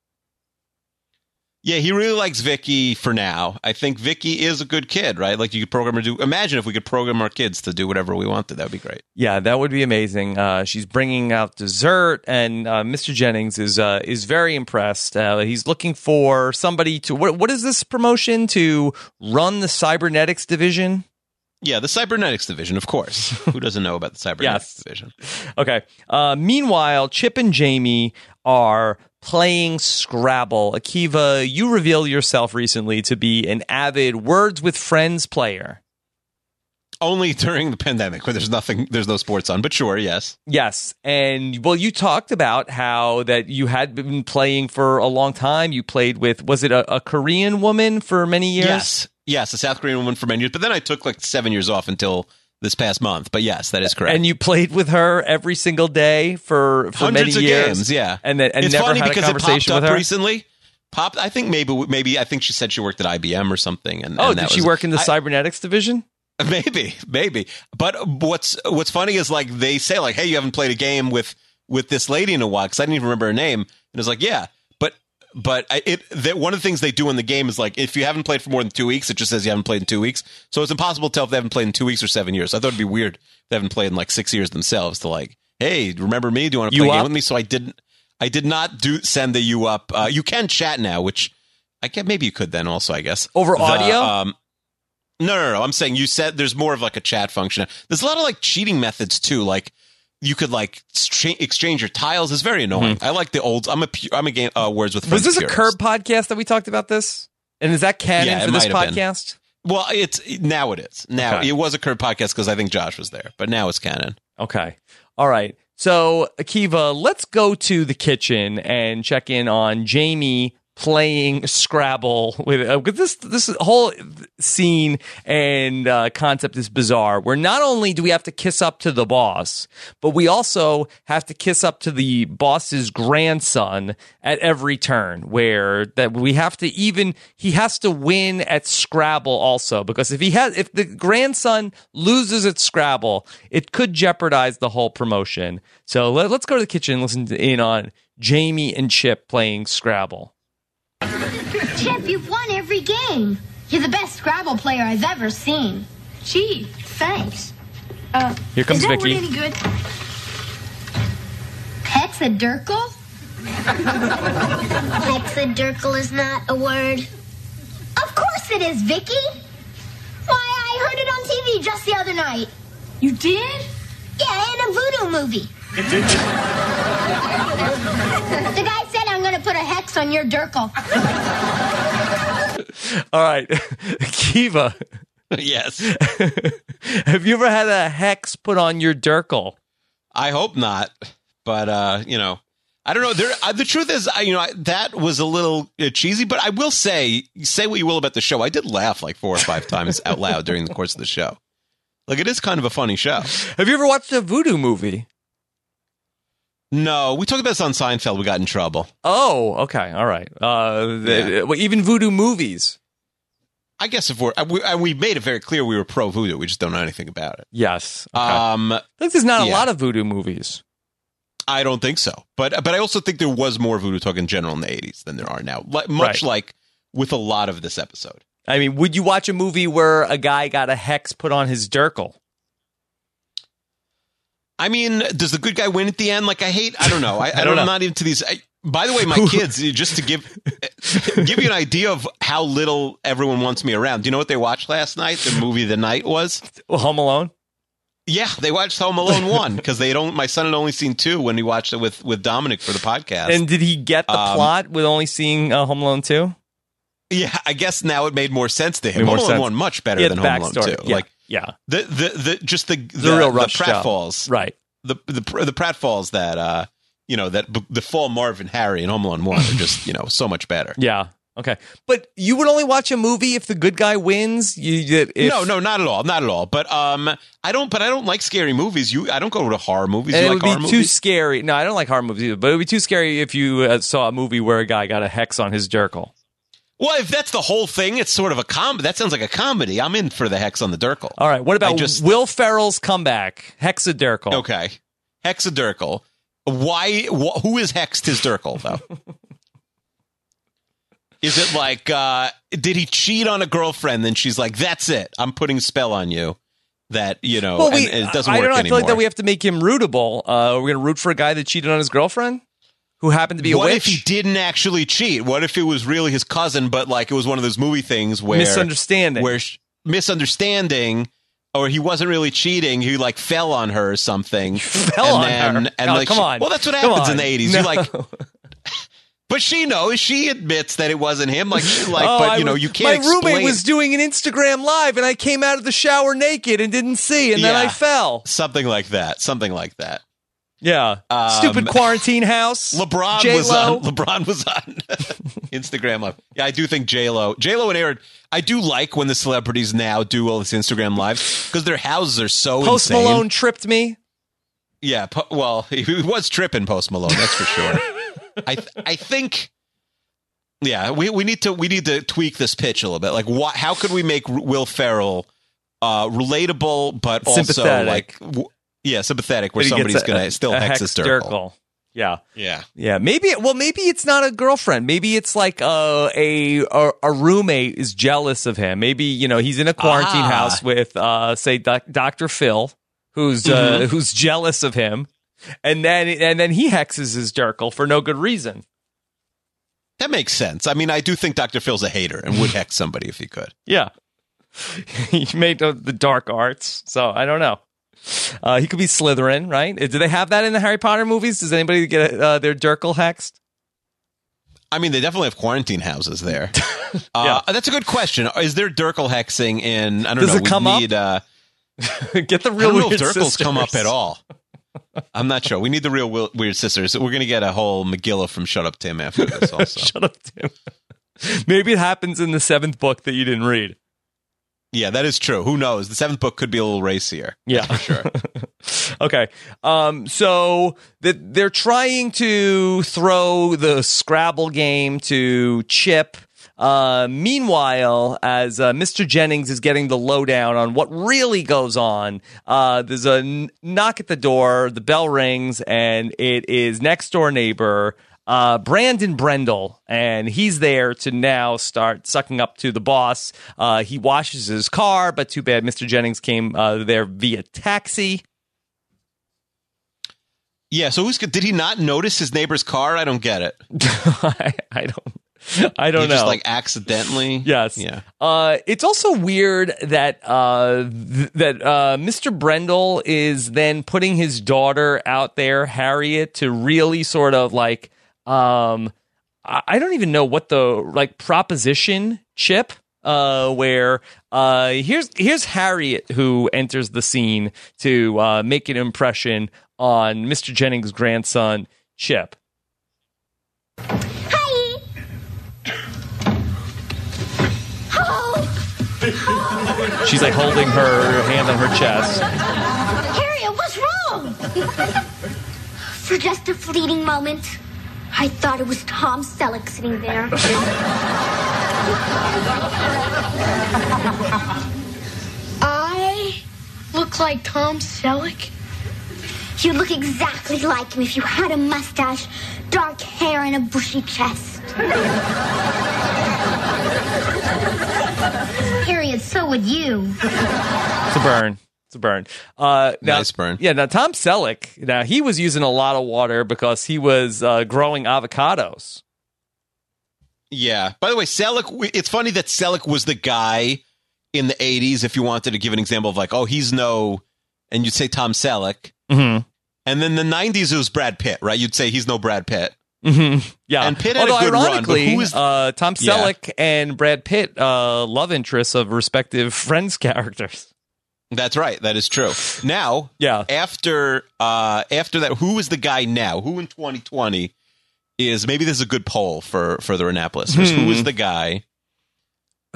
C: Yeah, he really likes Vicky for now. I think Vicky is a good kid, right? Like you could program her to do. Imagine if we could program our kids to do whatever we wanted. That would be great.
B: Yeah, that would be amazing. Uh, she's bringing out dessert, and uh, Mr. Jennings is uh, is very impressed. Uh, he's looking for somebody to what what is this promotion to run the cybernetics division?
C: Yeah, the cybernetics division, of course. Who doesn't know about the cybernetics
B: Yes.
C: division?
B: Okay. Uh, meanwhile, Chip and Jamie are playing Scrabble. Akiva, you revealed yourself recently to be an avid Words with Friends player.
C: Only during the pandemic where there's nothing, there's no sports on. But sure, yes.
B: Yes, and well, you talked about how that you had been playing for a long time. You played with was it a, a Korean woman for many years?
C: Yes, yes, a South Korean woman for many years. But then I took like seven years off until this past month. But yes, that is correct.
B: And you played with her every single day for for
C: hundreds
B: many
C: of
B: years.
C: games, yeah.
B: and then and
C: it's
B: never
C: funny
B: had a
C: because it
B: conversation
C: popped
B: with
C: up
B: her.
C: recently. Popped. I think maybe maybe I think she said she worked at IBM or something. And
B: oh,
C: and
B: did she
C: was-
B: work in the
C: I-
B: cybernetics division?
C: Maybe, maybe. But what's what's funny is like they say like, "Hey, you haven't played a game with with this lady in a while." Because I didn't even remember her name, and it's like, yeah, but I, it that one of the things they do in the game is like if you haven't played for more than two weeks, it just says you haven't played in two weeks. So it's impossible to tell if they haven't played in two weeks or seven years. I thought it'd be weird if they haven't played in like six years themselves to like, hey, remember me? Do you want to
B: You
C: play a game
B: up?
C: with me? So I didn't. I did not do send the you up. Uh, you can chat now, which I get. Maybe you could then also. I guess
B: Over
C: The,
B: audio?
C: Um, no, no, no. I'm saying you said there's more of like a chat function. There's a lot of like cheating methods too. Like you could like exchange your tiles. It's very annoying. I like the old. I'm a I'm a game uh, words with.
B: Mm-hmm. Was
C: Friends
B: this a. Curb podcast that we talked about this? And is that canon
C: Yeah,
B: for this
C: have been.
B: podcast?
C: Well, it's now it is. Now
B: Okay.
C: it was a curb podcast because I think Josh was there, but now it's canon.
B: Okay. All right. So, Akiva, let's go to the kitchen and check in on Jamie playing Scrabble with uh, this this whole scene and uh, concept is bizarre. Where not only do we have to kiss up to the boss, but we also have to kiss up to the boss's grandson at every turn. Where that we have to even he has to win at Scrabble also because if he has if the grandson loses at Scrabble, it could jeopardize the whole promotion. So let, us go to the kitchen and listen in on Jamie and Chip playing Scrabble.
E: Chip, you've won every game. You're the best Scrabble player I've ever seen. Gee, thanks. Uh,
B: Here comes
E: is that
B: Vicky.
E: word any good? Hexadurkle? Hexadurkle is not a word. Of course it is, Vicky. Why, I heard it on TV just the other night. You did? Yeah, in a voodoo movie. The guy said I'm going to put a hex on your Durkle.
B: All right, Kiva,
C: yes,
B: have you ever had a hex put on your Durkle?
C: I hope not. But uh, you know, I don't know. There, uh, the truth is, I, you know, I, that was a little uh, cheesy. But I will say, say what you will about the show. I did laugh like four or five times out loud during the course of the show. Like it is kind of a funny show.
B: Have you ever watched a voodoo movie?
C: No, we talked about this on Seinfeld. We got in trouble.
B: Oh, okay, all right. Uh, the, well, even voodoo movies.
C: I guess if we're, we, and we made it very clear we were pro voodoo. We just don't know anything about it.
B: Yes. Okay.
C: Um,
B: I think there's not a lot of voodoo movies.
C: I don't think so. But but I also think there was more voodoo talk in general in the '80s than there are now. Like, much
B: Right.
C: like with a lot of this episode.
B: I mean, would you watch a movie where a guy got a hex put on his Durkle?
C: I mean, does the good guy win at the end? Like, I hate. I don't know. I, I,
B: don't
C: don't.
B: know.
C: I'm not into these. I, by the way, my kids, just to give give you an idea of how little everyone wants me around. Do you know what they watched last night? The movie the night was.
B: Home Alone.
C: Yeah, they watched Home Alone one because they don't. My son had only seen two when he watched it with with Dominic for the podcast.
B: And did he get the
C: Um,
B: plot with only seeing uh, Home Alone two?
C: yeah, I guess now it made more sense to him. Home Alone
B: sense.
C: one much better
B: Yeah,
C: than Home Alone two.
B: Yeah,
C: Like
B: yeah,
C: the the the just the the,
B: the, real
C: the pratfalls,
B: right?
C: the the the pratfalls that uh you know that the fall Marvin Harry and Home Alone one are just you know so much better.
B: Yeah. Okay, but you would only watch a movie if the good guy wins. You. If,
C: no, no, not at all, not at all. But um, I don't. But I don't like scary movies. You, I don't go to horror movies.
B: It
C: like
B: would be too
C: movies?
B: scary. No, I don't like horror movies either. But it would be too scary if you uh, saw a movie where a guy got a hex on his Durkle.
C: Well, if that's the whole thing, it's sort of a comedy. That sounds like a comedy. I'm in for the hex on the Durkle.
B: All right. What about
C: I just-
B: Will Ferrell's comeback, Hexadurkle?
C: Okay, hexadurkle. Why? Wh- who is hexed his Durkle though? is it like uh did he cheat on a girlfriend? Then she's like, "That's it. I'm putting a spell on you." That you know,
B: Well, we,
C: and it doesn't
B: I
C: work
B: don't know. I feel
C: anymore.
B: like that we have to make him rootable. Uh, we're going to root for a guy that cheated on his girlfriend, who happened to be a
C: what if he didn't actually cheat? What if it was really his cousin, but like it was one of those movie things where
B: Misunderstanding.
C: where sh- misunderstanding, or he wasn't really cheating. He like fell on her or something.
B: fell
C: and
B: on
C: then,
B: her.
C: And
B: Oh,
C: like,
B: come
C: she-
B: on.
C: Well, that's what
B: Come
C: happens in the eighties.
B: No.
C: You like, but she knows. She admits that it wasn't him. Like, she, like,
B: Oh,
C: but
B: I
C: you know, you can't.
B: My roommate was doing an Instagram live, and I came out of the shower naked and didn't see, and then I fell.
C: something like that. Something like that.
B: Yeah,
C: Um,
B: stupid quarantine house.
C: LeBron
B: J-Lo.
C: was on. LeBron was on Instagram Live. Yeah, I do think J Lo, J Lo and Aaron. I do like when the celebrities now do all this Instagram lives because their houses are so
B: Post
C: insane.
B: Malone tripped me.
C: Yeah, po- well, he was tripping Post Malone, that's for sure. I th- I think yeah, we, we need to we need to tweak this pitch a little bit. Like what how could we make Will Ferrell uh relatable but also like w- yeah, sympathetic where somebody's
B: a-
C: going to still
B: a
C: hex his Dirkle.
B: Dirkle. Yeah.
C: Yeah.
B: Yeah, maybe. Well, maybe it's not a girlfriend. Maybe it's like uh, a, a a roommate is jealous of him. Maybe you know he's in a quarantine
C: Ah.
B: house with uh, say doc, Doctor Phil, who's uh,
C: Mm-hmm.
B: who's jealous of him, and then and then he hexes his Dirkle for no good reason.
C: That makes sense. I mean, I do think Dr. Phil's a hater and would hex somebody if he could.
B: Yeah, he made the, the dark arts, so I don't know. Uh, he could be Slytherin, right? Do they have that in the Harry Potter movies? Does anybody get uh, their Dirkle hexed?
C: I mean, they definitely have quarantine houses there. Uh, That's a good question. Is there Dirkle hexing in? I don't
B: Does
C: know.
B: it come
C: we
B: up?
C: Uh,
B: get the real weird
C: if Dirkles come up at all. I'm not sure. We need the real Wil- weird sisters. We're going to get a whole McGilla from Shut Up Tim after this. Also,
B: Shut up, Tim. Maybe it happens in the seventh book that you didn't read.
C: Yeah, that is true. Who knows? The seventh book could be a little racier.
B: Yeah,
C: for sure.
B: okay. Um, so that they're trying to throw the Scrabble game to Chip. Uh, meanwhile, as uh, Mr. Jennings is getting the lowdown on what really goes on, uh, there's a n- knock at the door. The bell rings, and it is next door neighbor uh, Brandon Brindle, and he's there to now start sucking up to the boss. Uh, he washes his car, but too bad Mr. Jennings came uh, there via taxi.
C: Yeah. So who's did he not notice his neighbor's car? I don't get it.
B: I, I don't, I don't
C: he
B: know.
C: just like accidentally.
B: Yes.
C: Yeah.
B: Uh, it's also weird that uh, th- that uh, Mr. Brindle is then putting his daughter out there, Harriet, to really sort of like um, I don't even know what the like proposition chip. Uh, where uh, here's here's Harriet who enters the scene to uh, make an impression on Mr. Jennings' grandson Chip.
E: Hi. Oh,
B: She's like holding her hand on her chest.
E: Harriet, what's wrong? For just a fleeting moment, I thought it was Tom Selleck sitting there.
F: I look like Tom Selleck?
E: You look exactly like him if you had a mustache, dark hair, and a bushy chest. Harriet, so would you.
B: It's a burn. It's a burn. Uh, now,
C: Nice burn.
B: Yeah. Now Tom Selleck. Now he was using a lot of water because he was uh, growing avocados.
C: Yeah. By the way, Selleck. It's funny that Selleck was the guy in the '80s. If you wanted to give an example of like, oh, he's no, and you'd say Tom Selleck,
B: Mm-hmm.
C: and then the '90s it was Brad Pitt, right? You'd say he's no Brad Pitt.
B: Mm-hmm. Yeah.
C: And Pitt had a
B: Although
C: run,
B: ironically,
C: who is-
B: uh, Tom
C: Yeah.
B: Selleck and Brad Pitt, uh, love interests of respective Friends characters.
C: That's right. That is true. Now,
B: Yeah.
C: after uh after that, who is the guy now? Who in 2020 is maybe this is a good poll for for the Renap listeners. Who is the guy?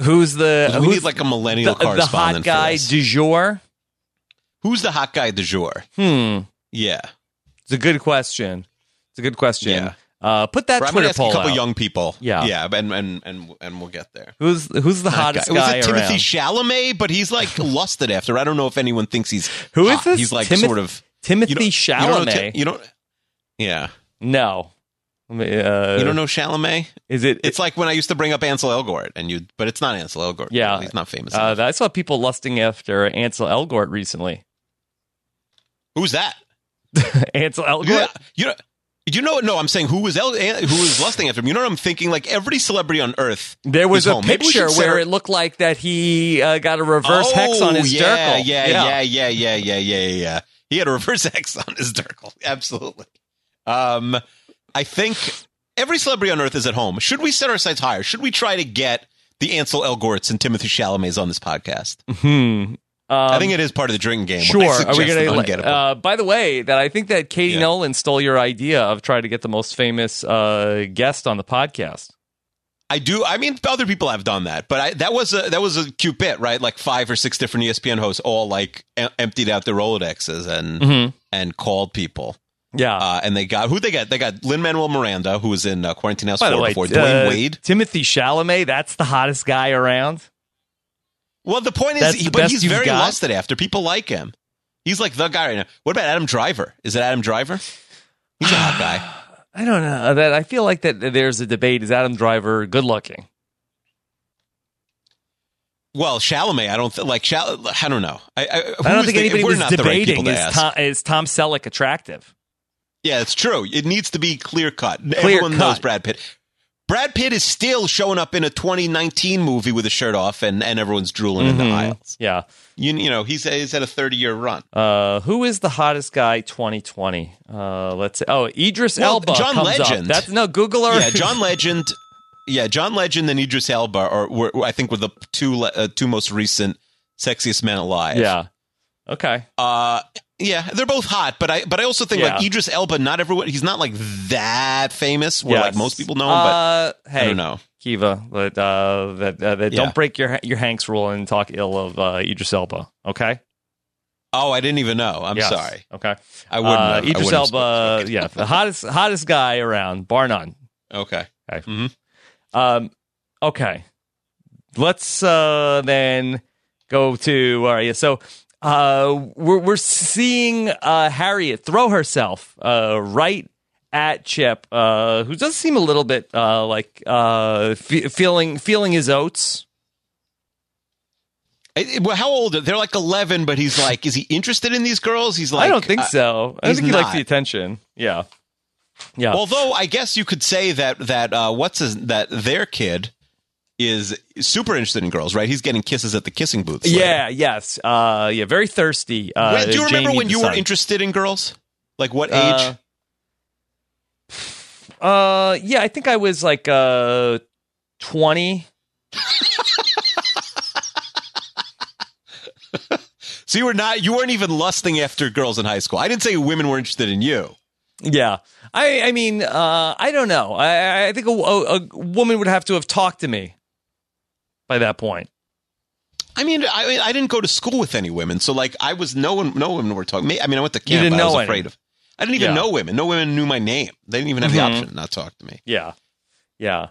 B: Who's the?
C: we
B: who's
C: need like a millennial
B: the, the hot
C: correspondent.
B: guy du jour?
C: Who's the hot guy du jour?
B: Hmm.
C: Yeah.
B: It's a good question. It's a good question.
C: Yeah.
B: Uh, put that
C: I'm
B: Twitter
C: ask a couple
B: out.
C: young people.
B: Yeah.
C: yeah, and and and and we'll get there.
B: Who's who's the
C: Hot
B: hottest
C: guy.
B: guy,
C: Was it Timothy
B: around?
C: Chalamet? But he's like lusted after. I don't know if anyone thinks he's
B: Who is
C: hot.
B: this?
C: He's like
B: Timoth-
C: sort of
B: Timothy
C: you
B: Chalamet.
C: You don't, know, you don't yeah.
B: no. Uh,
C: You don't know Chalamet?
B: Is it?
C: It's like when I used to bring up Ansel Elgort, and you, but it's not Ansel Elgort.
B: Yeah.
C: he's not famous.
B: uh. I saw people lusting after Ansel Elgort recently.
C: Who's that?
B: Ansel Elgort.
C: Yeah, you know, you know, no, I'm saying who was El, who was lusting after him. You know what I'm thinking? Like every celebrity on earth.
B: There was a
C: home.
B: Picture where it looked like that he uh, got a reverse hex on his
C: Oh, yeah,
B: Dirkle.
C: Yeah, yeah, yeah, yeah, yeah, yeah, yeah. He had a reverse hex on his Dirkle. Absolutely. Um, I think every celebrity on earth is at home. Should we set our sights higher? Should we try to get the Ansel Elgorts and Timothy Chalamet's on this podcast? I think it is part of the drinking game.
B: Sure. Are we going to? Uh, by the way, that I think that Katie
C: Yeah.
B: Nolan stole your idea of trying to get the most famous uh, guest on the podcast.
C: I do. I mean, other people have done that, but I, that was a that was a cute bit, right? Like five or six different ESPN hosts all like em- emptied out their Rolodexes and
B: Mm-hmm.
C: and called people,
B: Yeah.
C: uh, and they got who they got. They got Lin Manuel Miranda, who was in uh, Quarantine House
B: by
C: Four
B: way,
C: before. Dwayne
B: uh,
C: Wade.
B: Timothy Chalamet, that's the hottest guy around.
C: Well, the point is, he,
B: the
C: but he's very
B: got?
C: lusted after. People like him. He's like the guy right now. What about Adam Driver? Is it Adam Driver? He's a hot guy.
B: I don't know uh, that. I feel like that there's a debate. Is Adam Driver good looking?
C: Well, Chalamet, I don't th- like. Chal- I don't know. I, I,
B: I don't think
C: the-
B: anybody was
C: right
B: debating
C: to
B: is. Tom, is Tom Selleck attractive?
C: Yeah, it's true. It needs to be clear cut. Everyone
B: cut.
C: knows Brad Pitt. Brad Pitt is still showing up in a 2019 movie with a shirt off, and, and everyone's drooling in the aisles.
B: Yeah.
C: You, you know, he's he's had a 30 year run.
B: Uh, who is the hottest guy 2020? Uh, let's say. Oh, Idris
C: Well,
B: Elba.
C: John
B: comes up.
C: Legend.
B: That's no Google or
C: Yeah, John Legend. Yeah, John Legend and Idris Elba are, were, I think, were the two uh, two most recent sexiest men alive.
B: yeah. Okay.
C: Uh, yeah, they're both hot, but I but I also think like
B: Yeah.
C: Idris Elba. Not everyone. He's not like that famous. Where
B: Yes.
C: like most people know him,
B: Uh, hey,
C: I don't know.
B: Kiva, but, uh, that, uh, that
C: Yeah.
B: don't break your your Hanks rule and talk ill of uh, Idris Elba. Okay.
C: oh, I didn't even know. I'm
B: Yes.
C: sorry.
B: Okay.
C: I wouldn't.
B: Uh,
C: have.
B: Idris
C: wouldn't
B: Elba, yeah, the hottest hottest guy around, bar none.
C: Okay.
B: Okay.
C: Mhm.
B: Um, okay. Let's uh, then go to all right. So uh, we're we're seeing uh, Harriet throw herself uh, right at Chip, uh, who does seem a little bit uh, like uh, fe- feeling feeling his oats.
C: Well, how old? Are, they're like 11, but he's like, is he interested in these girls? He's like,
B: I don't think so. I think he likes the attention. Yeah. Yeah.
C: Although I guess you could say that that uh, what's his, that their kid is super interested in girls, right? He's getting kisses at the kissing booths. later.
B: yeah. Yes. Uh, yeah. Very thirsty. Uh,
C: do you remember
B: Jamie
C: when you were interested in girls? Like what age?
B: Uh, Uh, yeah, I think I was like uh twenty.
C: so you were not. You weren't even lusting after girls in high school. I didn't say women were interested in you.
B: Yeah, I, I mean, uh, I don't know. I, I think a, a, a woman would have to have talked to me by that point.
C: I mean, I I didn't go to school with any women, so like I was no one, no women were talking. I mean, I went to camp.
B: You didn't
C: I was
B: know any.
C: afraid of. I didn't even
B: Yeah.
C: know women. No women knew my name. They didn't even have the
B: Mhm.
C: option to not talk to me.
B: Yeah, yeah.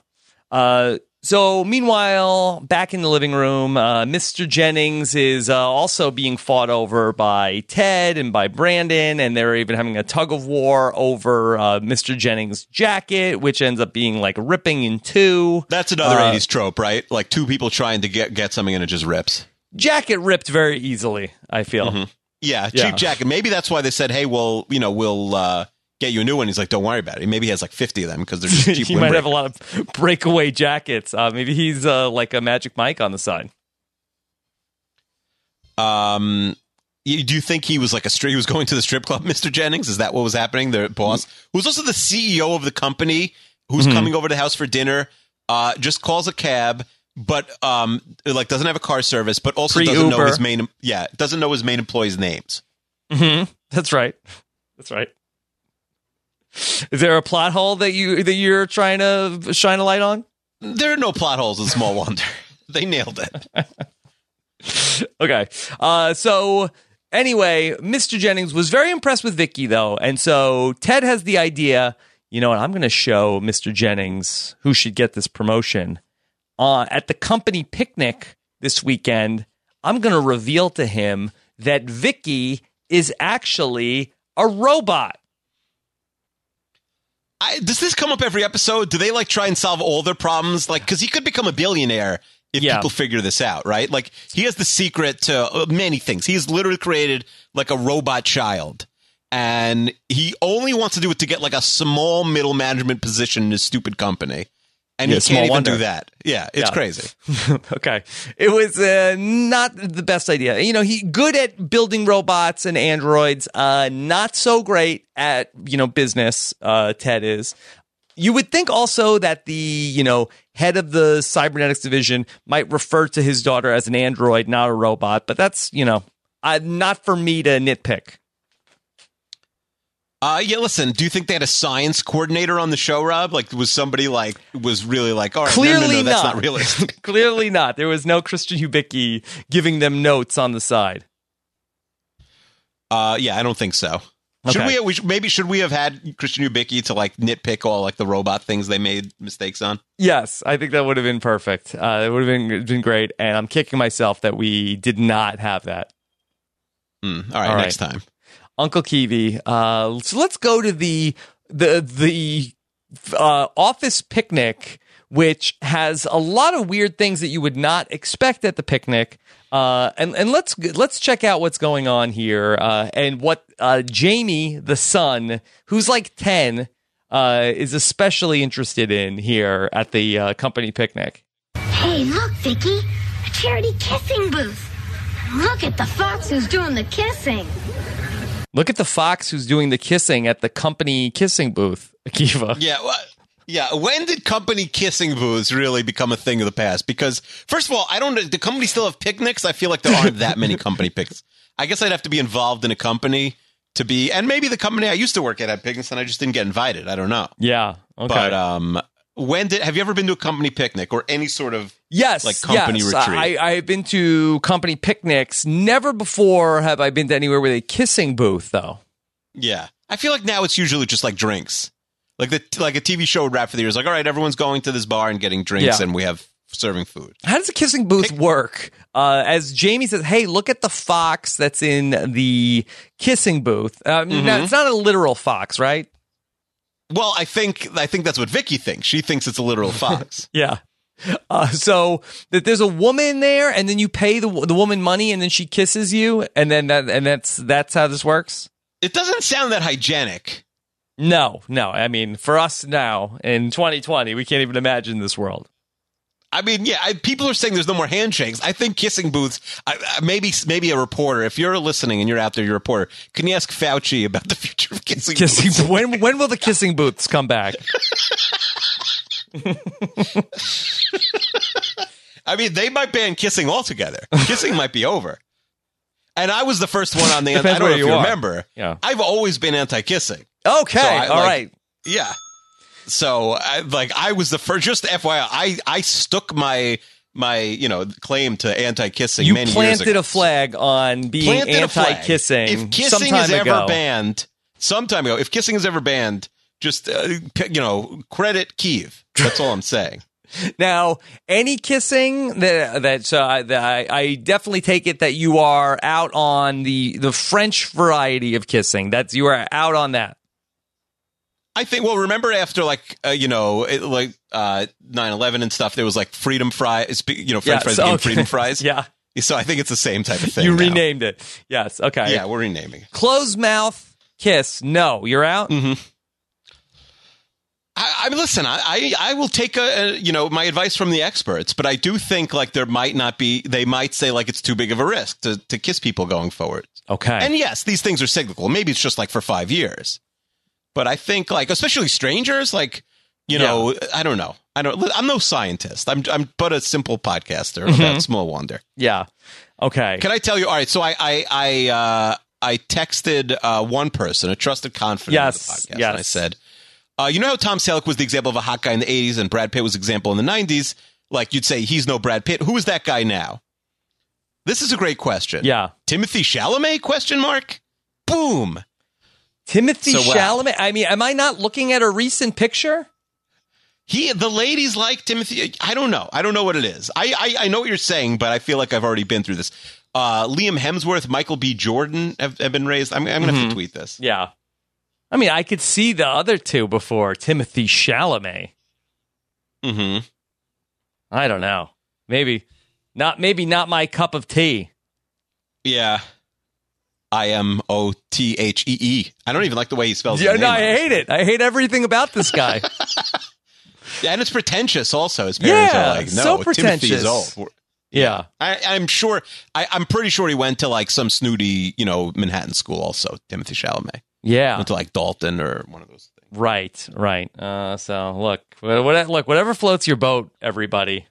B: Uh, so meanwhile, back in the living room, uh, Mr. Jennings is uh, also being fought over by Ted and by Brandon, and they're even having a tug of war over uh, Mr. Jennings' jacket, which ends up being like ripping in two.
C: That's another
B: Uh,
C: '80s trope, right? Like two people trying to get get something and it just rips.
B: Jacket ripped very easily. I feel.
C: Yeah,
B: Yeah.
C: cheap jacket. Maybe that's why they said, "Hey, well, you know, we'll uh, get you a new one." He's like, "Don't worry about it." Maybe he has like fifty of them because they're just cheap.
B: he might have a lot of breakaway jackets. Uh, maybe he's uh, like a Magic Mike on the side.
C: Um, do you think he was like a strip? He was going to the strip club, Mister Jennings. Is that what was happening? The boss, who's also the CEO of the company, who's
B: Mm-hmm.
C: coming over to the house for dinner, uh, just calls a cab, but um, like doesn't have a car service, but also doesn't know his main. Yeah, doesn't know his main employees' names.
B: Mm-hmm. That's right. That's right. Is there a plot hole that you that you're trying to shine a light on?
C: There are no plot holes in Small Wonder. they nailed it.
B: Okay. Uh, so anyway, Mr. Jennings was very impressed with Vicky though, and so Ted has the idea. You know what? I'm going to show Mr. Jennings who should get this promotion. Uh, at the company picnic this weekend, I'm going to reveal to him that Vicky is actually a robot.
C: I, does this come up every episode? Do they like try and solve all their problems? Like, because he could become a billionaire if
B: Yeah.
C: people figure this out, right? Like, he has the secret to uh, many things. He's literally created like a robot child, and he only wants to do it to get like a small middle management position in his stupid company, and
B: Yeah,
C: he can't even
B: wonder.
C: do that. Yeah, it's
B: Yeah.
C: crazy.
B: okay. It was uh, not the best idea. You know, he good at building robots and androids, uh, not so great at, you know, business, uh, Ted is. You would think also that the, you know, head of the cybernetics division might refer to his daughter as an android, not a robot, but that's, you know, uh, not for me to nitpick.
C: Uh, yeah, listen, do you think they had a science coordinator on the show, Rob? Like, was somebody like, was really like, all right, no, no,
B: Clearly
C: no, that's
B: not.
C: not realistic.
B: Clearly not. There was no Christian Hubicki giving them notes on the side.
C: Uh, yeah, I don't think so. Should we, we should, maybe should we have had Christian Hubicki to like nitpick all like the robot things they made mistakes on?
B: Yes, I think that would have been perfect. Uh, it would have been been great, and I'm kicking myself that we did not have that.
C: Hmm, all right,
B: All
C: next
B: right.
C: time.
B: Uncle Kiwi. Uh, so let's go to the the the uh, office picnic, which has a lot of weird things that you would not expect at the picnic. Uh, and and let's let's check out what's going on here uh, and what uh, Jamie, the son, who's like ten, uh, is especially interested in here at the company picnic.
E: Hey, look, Vicky. A charity kissing booth. Look at the fox who's doing the kissing.
B: Look at the fox who's doing the kissing at the company kissing booth, Akiva.
C: Yeah, well, yeah. When did company kissing booths really become a thing of the past? Because first of all, I don't. Do companies still have picnics? I feel like there aren't that many company picnics. I guess I'd have to be involved in a company to be, and maybe the company I used to work at had picnics, and I just didn't get invited. I don't know.
B: Yeah. Okay.
C: But um, when did have you ever been to a company picnic or any sort of?
B: Yes,
C: like company
B: yes.
C: retreat.
B: I, I've been to company picnics. Never before have I been to anywhere with a kissing booth, though.
C: Yeah, I feel like now it's usually just like drinks, like the like a TV show would wrap for the years. Like, all right, everyone's going to this bar and getting drinks,
B: Yeah.
C: and we have serving food.
B: How does a kissing booth work? Uh, as Jamie says, "Hey, look at the fox that's in the kissing booth." Uh,
C: Mm-hmm.
B: now, it's not a literal fox, right?
C: Well, I think I think that's what Vicky thinks. She thinks it's a literal fox.
B: Yeah. Uh, so that there's a woman there, and then you pay the the woman money, and then she kisses you, and then that and that's that's how this works.
C: it doesn't sound that hygienic.
B: No, no. I mean, for us now in 2020, we can't even imagine this world.
C: I mean, yeah, I, people are saying there's no more handshakes. I think kissing booths. I, I- maybe maybe a reporter. If you're listening and you're out there, you're a reporter. Can you ask Fauci about the future of kissing? booths?
B: When when will the kissing booths come back?
C: I mean, they might ban kissing altogether. Kissing might be over. And I was the first one on the. I don't know if
B: you
C: you remember.
B: Yeah.
C: I've always been anti-kissing.
B: Okay,
C: So I,
B: all
C: like,
B: right.
C: Yeah. So, I, like, I was the first. Just FYI, I I stuck my my you know claim to anti-kissing.
B: You
C: many years
B: planted
C: ago.
B: a flag on being
C: Planted a flag.
B: anti-kissing.
C: If kissing is ever
B: ago.
C: banned, some time ago, if kissing is ever banned, just uh, you know, credit Kiev. That's all I'm saying.
B: Now, any kissing that that, uh, that I, I definitely take it that you are out on the the French variety of kissing. That's you are out on that.
C: I think. Well, remember after like uh, you know, it, like uh, 9-11 and stuff, there was like freedom fries. You know, French
B: Yes,
C: fries became
B: okay.
C: freedom fries.
B: yeah,
C: So I think it's the same type of thing.
B: you
C: now.
B: renamed it. Yes. Okay.
C: Yeah, we're renaming. it.
B: Closed mouth kiss. No, you're out.
C: Mm-hmm. I, I mean, listen, I, I I will take a, a you know my advice from the experts, but I do think like there might not be. They might say like it's too big of a risk to to kiss people going forward.
B: Okay.
C: And yes, these things are cyclical. Maybe it's just like for five years. But I think like especially strangers, like you know, I don't know. I don't. I'm no scientist. I'm I'm but a simple podcaster
B: Mm-hmm.
C: about small wonder.
B: yeah. Okay.
C: Can I tell you? All right. So I I I uh, I texted uh, one person, a trusted confidant
B: Yes,
C: of the podcast,
B: yes.
C: and I said, uh, you know how Tom Selleck was the example of a hot guy in the '80s, and Brad Pitt was the example in the '90s. Like you'd say, he's no Brad Pitt. Who is that guy now? This is a great question.
B: yeah.
C: Timothy Chalamet? Question mark. Boom.
B: Timothy
C: So, wow.
B: Chalamet. I mean, am I not looking at a recent picture?
C: He, the ladies like Timothy. I don't know. I don't know what it is. I, I, I know what you're saying, but I feel like I've already been through this. Uh, Liam Hemsworth, Michael B. Jordan have, have been raised. I'm, I'm going to have to tweet this.
B: Yeah. I mean, I could see the other two before Timothy Chalamet.
C: hmm
B: I don't know. Maybe not. Maybe not my cup of tea.
C: Yeah. I M O T H E E. I don't even like the way he spells
B: Yeah, no. I hate it. I hate everything about this guy.
C: Yeah, and it's pretentious also. His parents
B: Yeah,
C: are like, no,
B: so
C: Timothy
B: pretentious.
C: is old.
B: Yeah.
C: I, I'm sure. I, I'm pretty sure he went to like some snooty, you know, Manhattan school. Also, Timothy Chalamet
B: Yeah.
C: went to like Dalton or one of those things.
B: Right, right. Uh, so look, what, look, whatever floats your boat, everybody.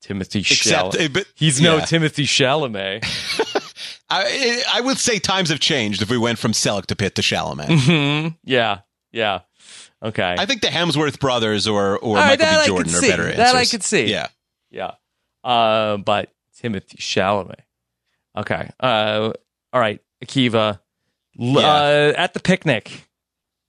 B: Timothy
C: Except,
B: Chalamet.
C: uh, but-
B: He's no. Timothy Chalamet.
C: I, I would say times have changed if we went from Selleck to Pitt to Chalamet.
B: hmm Yeah, yeah. Okay.
C: I think the Hemsworth brothers or or
B: right,
C: Michael B. Jordan are
B: see.
C: better answers.
B: That I could see.
C: Yeah.
B: Yeah. Uh, but Timothy Chalamet. Okay. Uh, all right, Akiva.
C: Yeah.
B: Uh, at the picnic.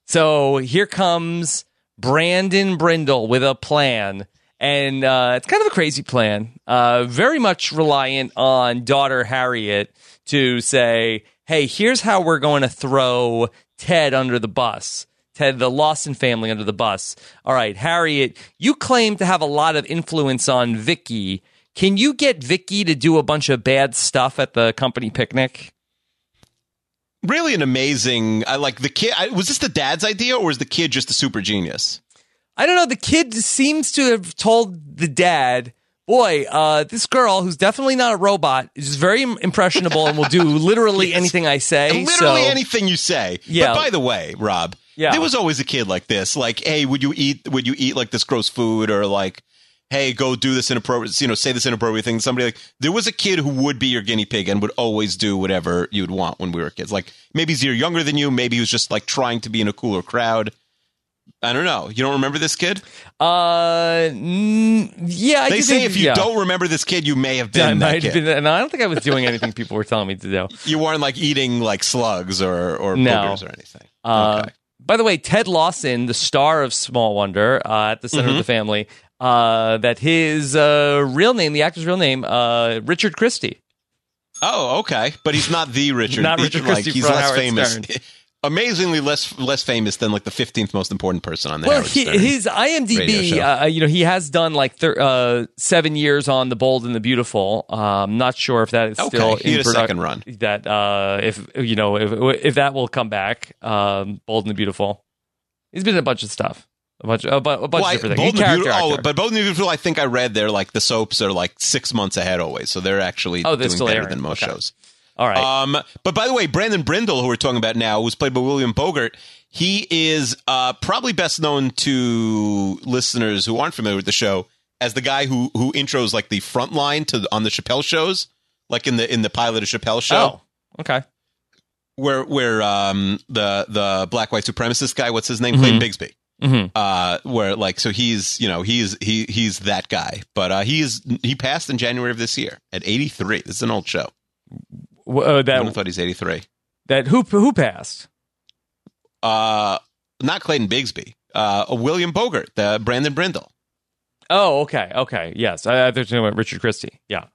B: So here comes Brandon Brindle with a plan. And uh, it's kind of a crazy plan. Uh, very much reliant on daughter Harriet to say, hey, here's how we're going to throw Ted under the bus. Ted, the Lawson family under the bus. All right, Harriet, you claim to have a lot of influence on Vicky. Can you get Vicky to do a bunch of bad stuff at the company picnic?
C: Really an amazing. I like the kid. I, was this the dad's idea or was the kid just a super genius?
B: I don't know. The kid seems to have told the dad, "Boy, uh, this girl who's definitely not a robot is very impressionable and will do literally anything I say."
C: Literally
B: so,
C: anything you say.
B: Yeah.
C: But by the way, Rob,
B: Yeah.
C: there was always a kid like this. Like, hey, would you eat? Would you eat like this gross food or like? Hey, go do this inappropriate, you know, say this inappropriate thing. Somebody like, there was a kid who would be your guinea pig and would always do whatever you'd want when we were kids. Like, maybe he's a year younger than you. Maybe he was just like trying to be in a cooler crowd. I don't know. You don't remember this kid?
B: Uh, mm, yeah. I
C: They say
B: think-
C: if you
B: yeah.
C: don't remember this kid, you may have been that kid.
B: been, and I don't think I was doing anything people were telling me to do.
C: You weren't like eating like slugs or or
B: No.
C: boogers or anything.
B: Uh,
C: okay.
B: By the way, Ted Lawson, the star of Small Wonder, uh, at the center
C: Mm-hmm.
B: of the family, uh, that his uh, real name, the actor's real name, uh, Richard Christie.
C: Oh, okay. But he's not the Richard.
B: Not Richard
C: like,
B: Christie
C: He's
B: from
C: less
B: Howard
C: famous.
B: Stern.
C: Amazingly less less famous than like the fifteenth most important person on the
B: Well, he, his IMDb,
C: show.
B: uh, you know, he has done like thir- uh, seven years on The Bold and the Beautiful. Um, not sure if that is
C: Okay,
B: still
C: he
B: in
C: had a
B: produc-
C: second run.
B: That uh, if you know if if that will come back, um, Bold and the Beautiful. He's been in a bunch of stuff, a bunch, a, bu- a bunch
C: Well,
B: of
C: I-
B: different
C: Bold
B: things. character
C: Beautiful- oh,
B: actor.
C: but Bold and the Beautiful, I think I read they're like the soaps are like six months ahead always, so they're actually
B: Oh, they're
C: doing
B: still
C: better
B: airing.
C: than most
B: Okay.
C: shows.
B: All right.
C: Um, but by the way, Brandon Brindle, who we're talking about now, was played by William Bogart. He is uh, probably best known to listeners who aren't familiar with the show as the guy who who intros like the front line to on the Chappelle shows, like in the in the pilot of Chappelle show,
B: oh, okay.
C: where where um the the black white supremacist guy, what's his name, Clayton Bigsby.
B: Mhm.
C: Uh, where like so he's you know he's he he's that guy, but uh, he is he passed in January of this year at 83. This is an old show.
B: Uh,
C: I
B: that
C: thought he's 83.
B: that who who passed?
C: uh not Clayton Bigsby, uh William Bogart, the Brandon Brindle.
B: Oh, okay, okay, yes. I, I thought you Richard Christie. Yeah,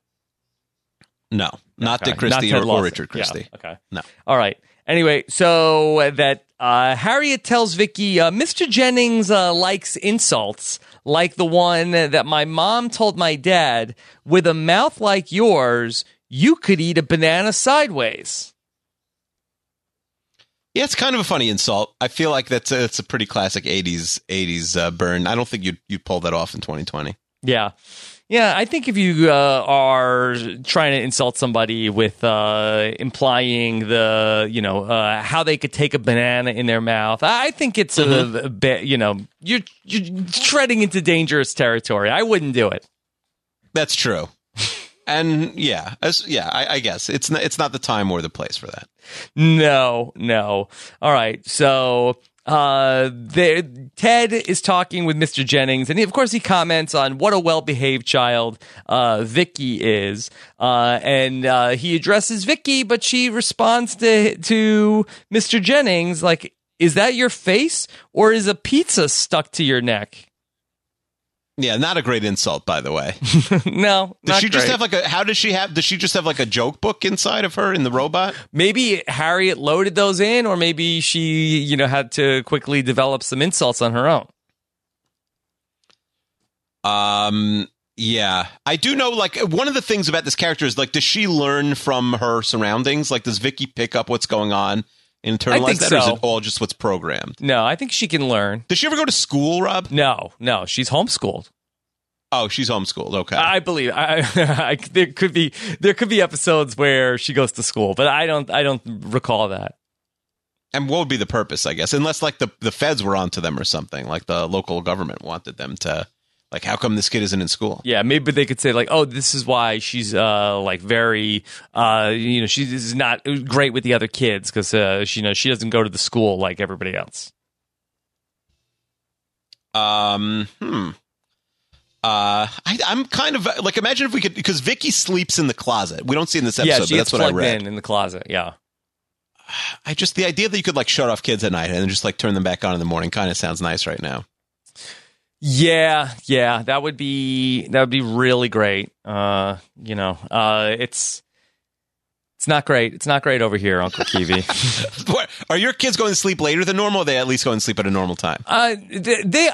C: No, not
B: Okay.
C: Dick Christie
B: Ted
C: or, or Richard Christie.
B: Yeah, okay.
C: No.
B: All right. Anyway, so uh, that uh, Harriet tells Vicky, uh, Mr. Jennings uh, likes insults like the one that my mom told my dad. With a mouth like yours, you could eat a banana sideways.
C: Yeah, it's kind of a funny insult. I feel like that's a, it's a pretty classic 80s 80s uh, burn. I don't think you'd you'd pull that off in 2020.
B: Yeah. Yeah, I think if you uh, are trying to insult somebody with uh, implying the, you know, uh, how they could take a banana in their mouth, I think it's a, a bit, you know, you're, you're treading into dangerous territory. I wouldn't do it.
C: That's true. And yeah, as, yeah, I, I guess it's not, it's not the time or the place for that.
B: No, no. All right. So uh there Ted is talking with Mr. Jennings and he, of course he comments on what a well-behaved child uh Vicky is. Uh and uh he addresses Vicky but she responds to to Mr. Jennings like is that your face or is a pizza stuck to your neck?
C: Yeah, not a great insult, by the way.
B: no.
C: Does she just
B: great.
C: have like a? How does she have? Does she just have like a joke book inside of her in the robot?
B: maybe Harriet loaded those in or maybe she, you know, had to quickly develop some insults on her own.
C: Um. Yeah, I do know. Like one of the things about this character is like, does she learn from her surroundings? Like, does Vicky pick up what's going on internalize that, or is it all just what's programmed?
B: No, I think she can learn.
C: Does she ever go to school, Rob?
B: No, no, she's homeschooled.
C: Oh, she's homeschooled. Okay.
B: I believe. I, I, there could be there could be episodes where she goes to school, but I don't. I don't recall that.
C: And what would be the purpose? I guess unless like the the feds were onto them or something, like the local government wanted them to. Like, how come this kid isn't in school?
B: Yeah, maybe they could say like, "Oh, this is why she's uh like very uh you know she's not great with the other kids because uh she you know she doesn't go to the school like everybody else."
C: Um, hmm. Uh, I, I'm kind of like imagine if we could because Vicky sleeps in the closet. We don't see in this episode,
B: yeah,
C: but that's what I read.
B: in in the closet. Yeah,
C: I just the idea that you could like shut off kids at night and then just like turn them back on in the morning kind of sounds nice right now.
B: Yeah, yeah. That would be that would be really great. Uh, you know, uh, it's it's not great. It's not great over here, Uncle Kiwi.
C: Are your kids going to sleep later than normal? Or they at least go and sleep at a normal time.
B: Uh, they, they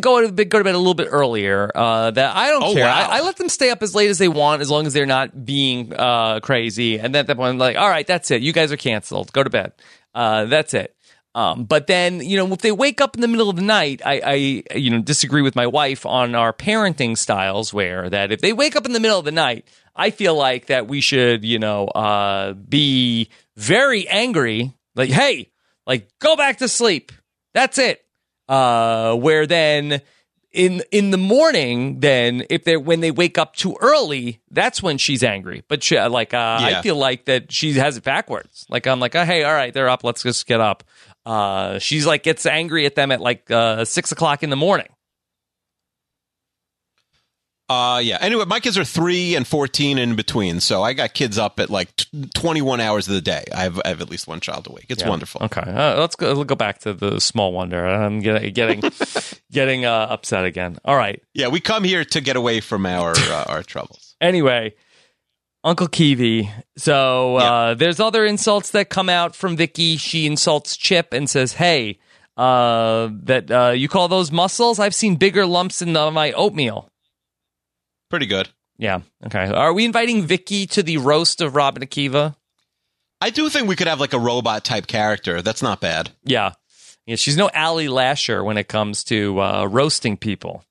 B: go to bed, go to bed a little bit earlier. Uh, that I don't
C: Oh,
B: care.
C: wow.
B: I, I let them stay up as late as they want, as long as they're not being uh, crazy. And then at that point, I'm like, all right, that's it. You guys are canceled. Go to bed. Uh, that's it. Um, but then, you know, if they wake up in the middle of the night, I, I, you know, disagree with my wife on our parenting styles. Where that if they wake up in the middle of the night, I feel like that we should, you know, uh, be very angry. Like, hey, like go back to sleep. That's it. Uh, where then in in the morning, then if they when they wake up too early, that's when she's angry. But she, like, uh, I feel like that she has it backwards. Like I'm like, oh, hey, all right, they're up. Let's just get up. Uh, she's like gets angry at them at like uh, six o'clock in the morning.
C: Uh, yeah. Anyway, my kids are three and fourteen in between, so I got kids up at like t- twenty-one hours of the day. I have, I have at least one child awake. It's
B: Yeah.
C: wonderful.
B: Okay, uh, let's go. Let's go back to the small wonder. I'm getting getting getting uh, upset again. All right.
C: Yeah, we come here to get away from our uh, our troubles.
B: Anyway, Uncle Kiwi. So uh, there's other insults that come out from Vicky. She insults Chip and says, "Hey, uh, that uh, you call those muscles? I've seen bigger lumps in the, my oatmeal."
C: Pretty good.
B: Yeah. Okay. Are we inviting Vicky to the roast of Rob and Akiva?
C: I do think we could have like a robot type character. That's not bad.
B: Yeah. Yeah. She's no Ally Lasher when it comes to uh, roasting people.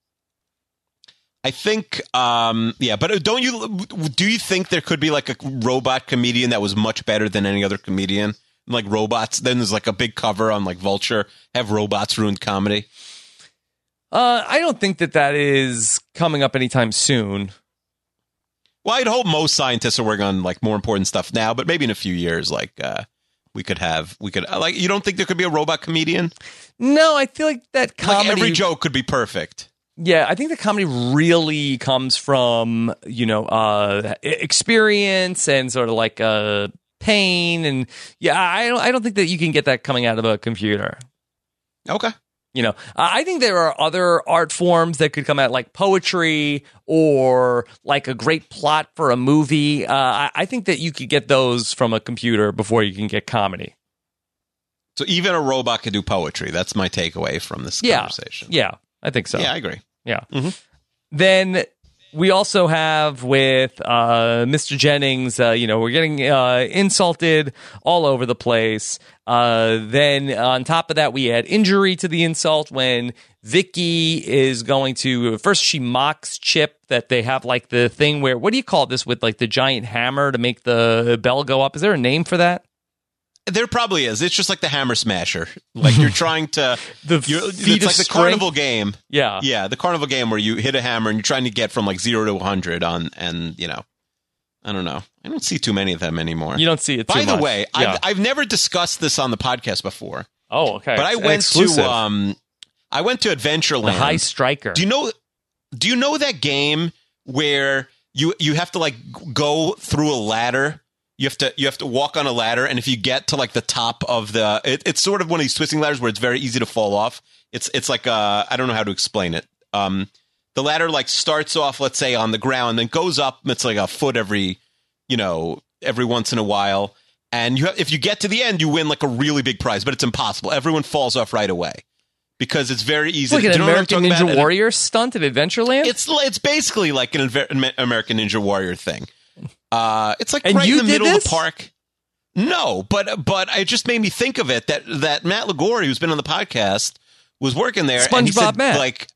C: I think, um, yeah, but don't you do you think there could be like a robot comedian that was much better than any other comedian? Like robots, then there's like a big cover on like Vulture. Have robots ruined comedy?
B: Uh, I don't think that that is coming up anytime soon.
C: Well, I'd hope most scientists are working on like more important stuff now, but maybe in a few years, like uh, we could have, we could like. You don't think there could be a robot comedian?
B: No, I feel like that comedy.
C: Like every joke could be perfect.
B: Yeah, I think the comedy really comes from you know uh, experience and sort of like uh, pain and yeah, I don't I don't think that you can get that coming out of a computer.
C: Okay.
B: You know, I I think there are other art forms that could come out like poetry or like a great plot for a movie. Uh, I, I think that you could get those from a computer before you can get comedy.
C: So even a robot could do poetry. That's my takeaway from this
B: Yeah,
C: conversation.
B: yeah, I think so.
C: Yeah, I agree.
B: Yeah. Then we also have with uh, Mr. Jennings, uh, you know, we're getting uh, insulted all over the place. Uh, then on top of that, we add injury to the insult when Vicky is going to first she mocks Chip that they have like the thing where what do you call this with like the giant hammer to make the bell go up? Is there a name for that?
C: There probably is. It's just like the hammer smasher. Like you're trying to
B: The
C: it's like the carnival game.
B: Yeah.
C: Yeah, the carnival game where you hit a hammer and you're trying to get from like zero to 100 on, and you know, I don't know. I don't see too many of them anymore.
B: You don't see it.
C: By the
B: much.
C: way,
B: Yeah.
C: I've, I've never discussed this on the podcast before,
B: oh, okay.
C: but I went
B: exclusive.
C: to um, I went to Adventureland.
B: the high striker.
C: Do you know? Do you know that game where you you have to like go through a ladder? You have to you have to walk on a ladder, and if you get to like the top of the, it, it's sort of one of these twisting ladders where it's very easy to fall off. It's it's like uh, I don't know how to explain it. Um, the ladder like starts off, let's say, on the ground, then goes up. It's like a foot every, you know, every once in a while. And you have, if you get to the end, you win like a really big prize, but it's impossible. Everyone falls off right away because it's very easy.
B: It's like an American Ninja
C: about?
B: Warrior stunt at Adventureland.
C: It's it's basically like an Amer- American Ninja Warrior thing. Uh, it's like
B: And
C: right in the middle of the park. No, but but it just made me think of it that that Matt Lagori, who's been on the podcast, was working there. and he
B: SpongeBob
C: said,
B: Matt.
C: like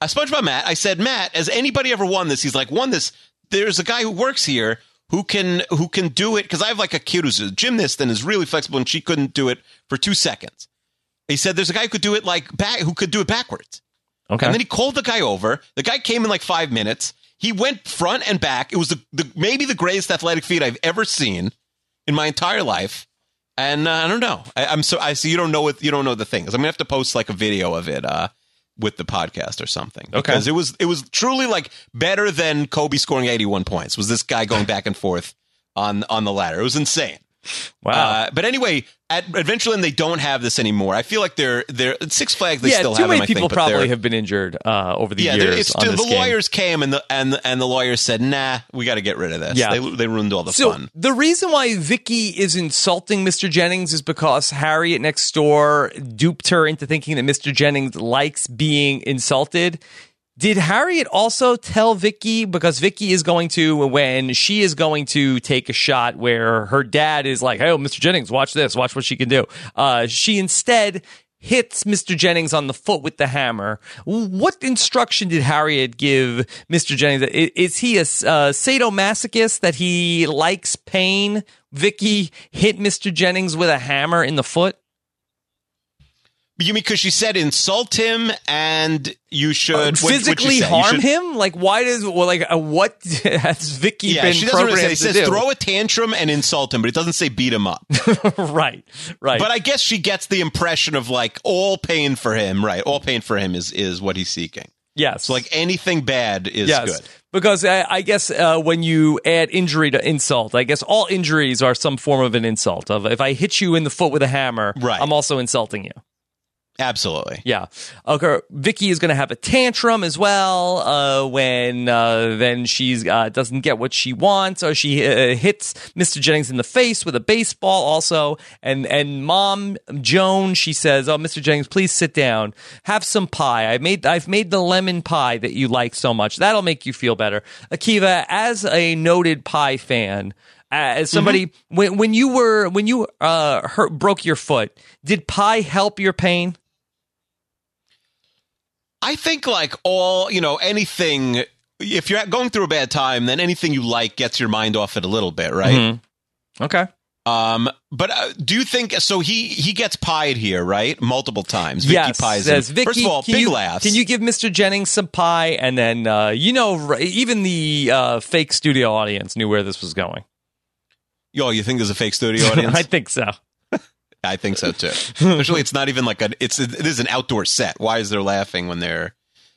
C: a SpongeBob Matt. I said, Matt, has anybody ever won this? He's like, won this. There's a guy who works here who can who can do it because I have like a kid who's a gymnast and is really flexible and she couldn't do it for two seconds. He said there's a guy who could do it like back who could do it backwards.
B: Okay.
C: And then he called the guy over. The guy came in like five minutes. He went front and back. It was the, the maybe the greatest athletic feat I've ever seen in my entire life. And uh, I don't know. I, I'm so I see you don't know what you don't know the things. I'm gonna have to post like a video of it uh, with the podcast or something.
B: Okay.
C: Because it was it was truly like better than Kobe scoring 81 points. Was this guy going back and forth on on the ladder? It was insane.
B: Wow.
C: Uh, but anyway, at Adventureland they don't have this anymore. I feel like they're they're Six Flags they
B: yeah,
C: still
B: too
C: have
B: many
C: them,
B: people
C: think,
B: probably have been injured uh, over the
C: yeah,
B: years.
C: the
B: game.
C: lawyers came and the and and the lawyers said, "Nah, we got to get rid of this."
B: Yeah.
C: they, they ruined all the
B: So
C: fun.
B: the reason why Vicky is insulting Mr. Jennings is because Harriet next door duped her into thinking that Mr. Jennings likes being insulted. Did Harriet also tell Vicky because Vicky is going to when she is going to take a shot where her dad is like, "Hey, oh, Mr. Jennings, watch this, watch what she can do." Uh, she instead hits Mr. Jennings on the foot with the hammer. What instruction did Harriet give Mr. Jennings? Is he a uh, sadomasochist that he likes pain? Vicky hit Mr. Jennings with a hammer in the foot.
C: You mean because she said insult him and you should what- what'd she
B: Uh, physically?
C: You
B: harm
C: should-
B: him? Like, why does well, like uh, what has Vicky
C: Yeah,
B: been
C: she doesn't really say. It says
B: do?
C: throw a tantrum and insult him, but it doesn't say beat him up.
B: right, right.
C: but I guess she gets the impression of like all pain for him, right? All pain for him is is what he's seeking.
B: yes,
C: So like anything bad is
B: yes.
C: good.
B: Because I, I guess uh, when you add injury to insult, I guess all injuries are some form of an insult. Of if I hit you in the foot with a hammer,
C: Right.
B: I'm also insulting you.
C: Absolutely.
B: Yeah. Okay. Vicky is going to have a tantrum as well uh, when uh, then she's uh, doesn't get what she wants, or she uh, hits Mr. Jennings in the face with a baseball. Also, and and Mom Joan, she says, "Oh, Mr. Jennings, please sit down, have some pie. I made I've made the lemon pie that you like so much. That'll make you feel better." Akiva, as a noted pie fan. Uh, as somebody, when when you were when you uh hurt, broke your foot, did pie help your pain?
C: I think like all, you know, anything if you're going through a bad time, then anything you like gets your mind off it a little bit, right?
B: Mm-hmm. Okay.
C: Um, but uh, do you think so? He he gets pied here, right? Multiple times. Vicky
B: yes,
C: pies
B: says. Vicky.
C: First of all,
B: can
C: big
B: you,
C: laughs.
B: Can you give Mr. Jennings some pie? And then uh, you know, even the uh, fake studio audience knew where this was going.
C: Yo, you think there's a fake studio audience?
B: I think so.
C: I think so too. Especially, it's not even like a. It's it is an outdoor set. Why is there laughing when they're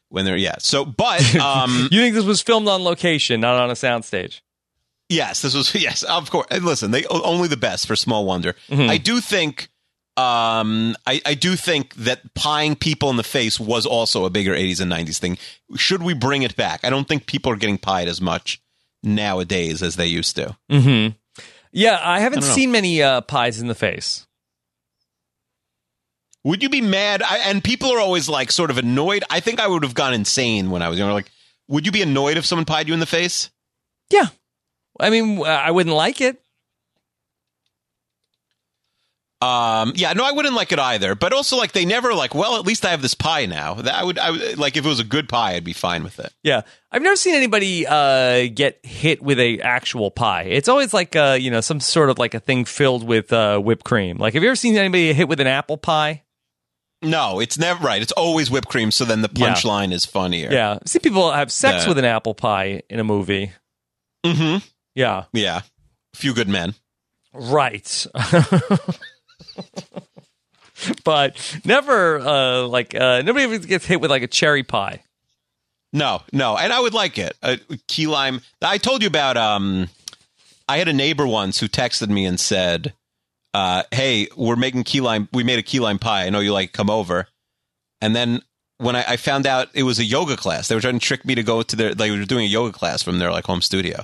C: when they're yeah? So, but um,
B: You think this was filmed on location, not on a soundstage?
C: yes, this was yes, of course. And listen, they only the best for Small Wonder.
B: Mm-hmm.
C: I do think. Um, I, I do think that pieing people in the face was also a bigger 80s and 90s thing. Should we bring it back? I don't think people are getting pied as much nowadays as they used to.
B: Mm-hmm. Yeah, I haven't
C: know.
B: seen many uh, pies in the face.
C: Would you be mad? I, and people are always like sort of annoyed. I think I would have gone insane when I was younger. Like, would you be annoyed if someone pied you in the face?
B: Yeah, I mean, I wouldn't like it.
C: Um, yeah, no, I wouldn't like it either. But also, like, they never like. Well, at least I have this pie now. That I would, I would like if it was a good pie, I'd be fine with it.
B: Yeah, I've never seen anybody uh, get hit with a actual pie. It's always like uh, you know some sort of like a thing filled with uh, whipped cream. Like, have you ever seen anybody hit with an apple pie?
C: No, it's never right. It's always whipped cream. So then the
B: Yeah.
C: punchline is funnier.
B: Yeah, I've people have sex
C: The-
B: with an apple pie in a movie.
C: Mm-hmm.
B: Yeah,
C: Yeah. Few good men.
B: right. but never uh, like uh, nobody ever gets hit with like a cherry pie.
C: No, no, and I would like it. Uh, key lime. I told you about. Um, I had a neighbor once who texted me and said, uh, "Hey, we're making key lime. We made a key lime pie. I know you like. Come over." And then when I, I found out it was a yoga class, they were trying to trick me to go to their. They were doing a yoga class from their like home studio.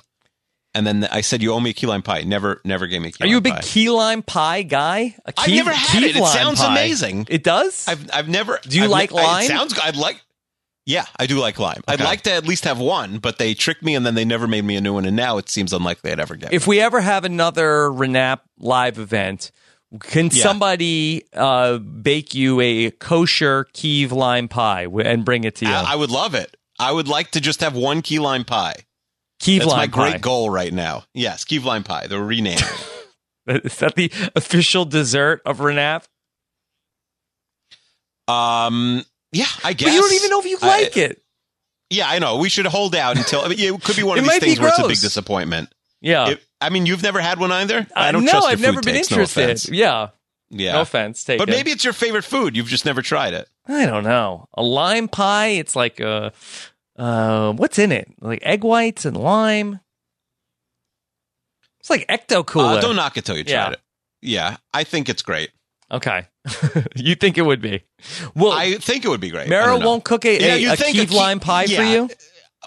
C: And then I said, "You owe me a key lime pie." Never, never gave me. a key pie.
B: Are you a big
C: pie.
B: key lime pie guy? A
C: I've
B: key-
C: never had
B: key
C: it. It sounds
B: pie.
C: amazing.
B: It does.
C: I've I've never.
B: Do you
C: I've
B: like
C: I-
B: lime?
C: It sounds. good. I'd like. Yeah, I do like lime. I'd like to at least have one, but they tricked me and then they never made me a new one, and now it seems unlikely I'd ever get.
B: if we ever have another Renap live event, can
C: Yeah.
B: somebody uh, bake you a kosher key lime pie and bring it to you?
C: I, I would love it. I would like to just have one key lime pie.
B: Key lime.
C: That's my
B: lime pie.
C: great goal right now. Yes, Key lime pie. They're renaming. it.
B: Is that the official dessert of Renap?
C: um, yeah, I guess.
B: But you don't even know if you
C: I-
B: like it.
C: Yeah, I know. We should hold out until I mean, it could be one of these things where it's a big disappointment.
B: Yeah.
C: It- I mean, you've never had one either. I
B: Uh,
C: don't
B: no,
C: trust
B: I've never been
C: takes,
B: interested.
C: offense.
B: yeah.
C: Yeah,
B: No offense. Take
C: but maybe it's your favorite food. You've just never tried it.
B: I don't know. A lime pie. It's like a. Uh, what's in it? Like egg whites and lime. It's like ecto cooler.
C: Uh, don't knock it till you tried
B: Yeah.
C: it. Yeah, I think it's great.
B: Okay. you think it would be? Well,
C: I think it would be great.
B: Mara won't cook a,
C: Yeah,
B: a,
C: you
B: a
C: think
B: key
C: a key-
B: lime pie for you?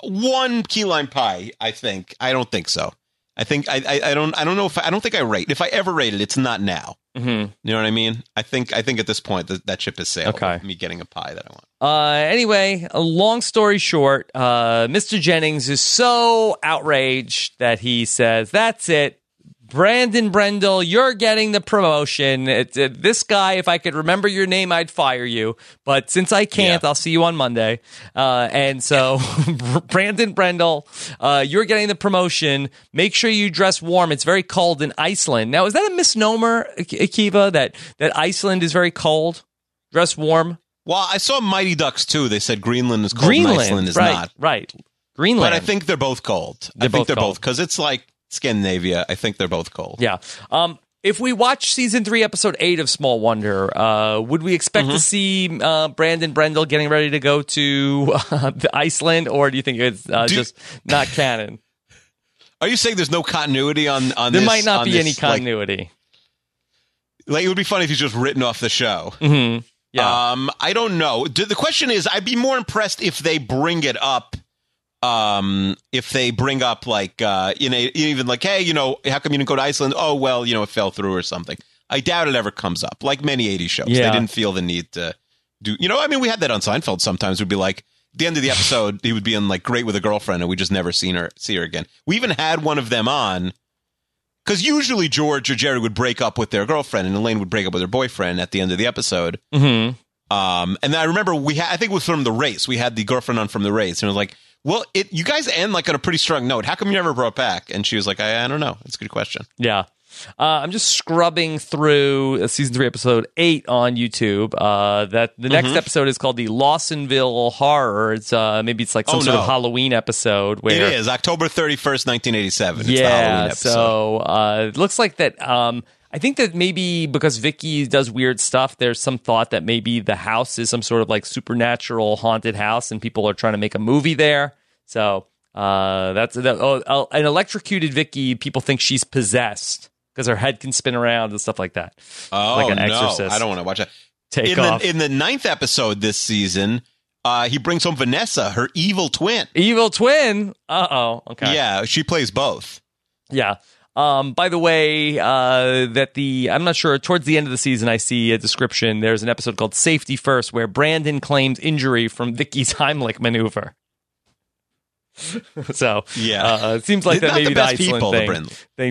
C: one key lime pie. I think. I don't think so. I think I, I, I don't I don't know if I, I don't think I rate. If I ever rated, it's not now.
B: Mm-hmm.
C: You know what I mean? I think I think at this point that that ship has sailed.
B: Okay.
C: Me getting a pie that I want.
B: Uh, anyway, a long story short, uh, Mr. Jennings is so outraged that he says, "That's it." Brandon Brindle, you're getting the promotion. It, uh, this guy, if I could remember your name, I'd fire you. But since I can't,
C: Yeah.
B: I'll see you on Monday. Uh, and so, Brandon Brindle, uh, you're getting the promotion. Make sure you dress warm. It's very cold in Iceland. Now, is that a misnomer, Akiva, that, that Iceland is very cold? Dress warm?
C: Well, I saw Mighty Ducks too. They said Greenland is cold
B: Greenland,
C: and Iceland is
B: right,
C: not.
B: right. Greenland.
C: But I think they're both cold.
B: They're
C: I think
B: both
C: they're
B: cold.
C: both because it's like Scandinavia. I think they're both cold.
B: yeah. Um, if we watch season three, episode eight of Small Wonder, uh, would we expect
C: Mm-hmm.
B: to see uh, Brandon Brindle getting ready to go to uh, Iceland, or do you think it's uh,
C: Do-
B: just not canon?
C: Are you saying there's no continuity on on
B: There
C: this?
B: might not be
C: this,
B: any continuity.
C: Like, it would be funny if he's just written off the show.
B: Mm-hmm. Yeah.
C: Um, I don't know. The question is, I'd be more impressed if they bring it up. Um, if they bring up like, uh, you know, even like, hey, you know, how come you didn't go to Iceland? Oh, well, you know, it fell through or something. I doubt it ever comes up. Like many '80s shows,
B: Yeah.
C: they didn't feel the need to do. You know, I mean, we had that on Seinfeld. Sometimes we'd be like. at The end of the episode, he would be in like great with a girlfriend, and we just never seen her see her again. We even had one of them on because usually George or Jerry would break up with their girlfriend, and Elaine would break up with her boyfriend at the end of the episode.
B: mm-hmm.
C: Um, and I remember we had, I think it was from the race. We had the girlfriend on from the race, and it was like, well, it you guys end like on a pretty strong note. How come you never brought back? And she was like, I, I don't know. It's a good question.
B: Yeah. Uh, I'm just scrubbing through uh, season three, episode eight on YouTube. Uh, that the next episode is called the Lawsonville Horror. It's uh, maybe it's like some
C: Oh,
B: sort of. Halloween episode where
C: It is October thirty first, nineteen eighty seven. It's the Halloween
B: yeah.
C: episode.
B: So uh, it looks like that. Um, I think that maybe because Vicky does weird stuff, there's some thought that maybe the house is some sort of like supernatural haunted house, and people are trying to make a movie there. So uh, that's that, oh, oh, an electrocuted Vicky. People think she's possessed because her head can spin around and stuff like that.
C: oh
B: like an
C: no,
B: exorcist.
C: I don't want to watch that.
B: Take
C: in
B: off.
C: the in the ninth episode this season, uh, he brings home Vanessa, her evil twin.
B: Evil twin. Uh oh. Okay.
C: Yeah, she plays both.
B: Yeah. Um, by the way, uh, that the I'm not sure. Towards the end of the season, I see a description. There's an episode called "Safety First where Brandon claims injury from Vicky's Heimlich maneuver. so
C: Yeah.
B: uh, it seems like that maybe
C: the
B: the, Iceland
C: people,
B: thing,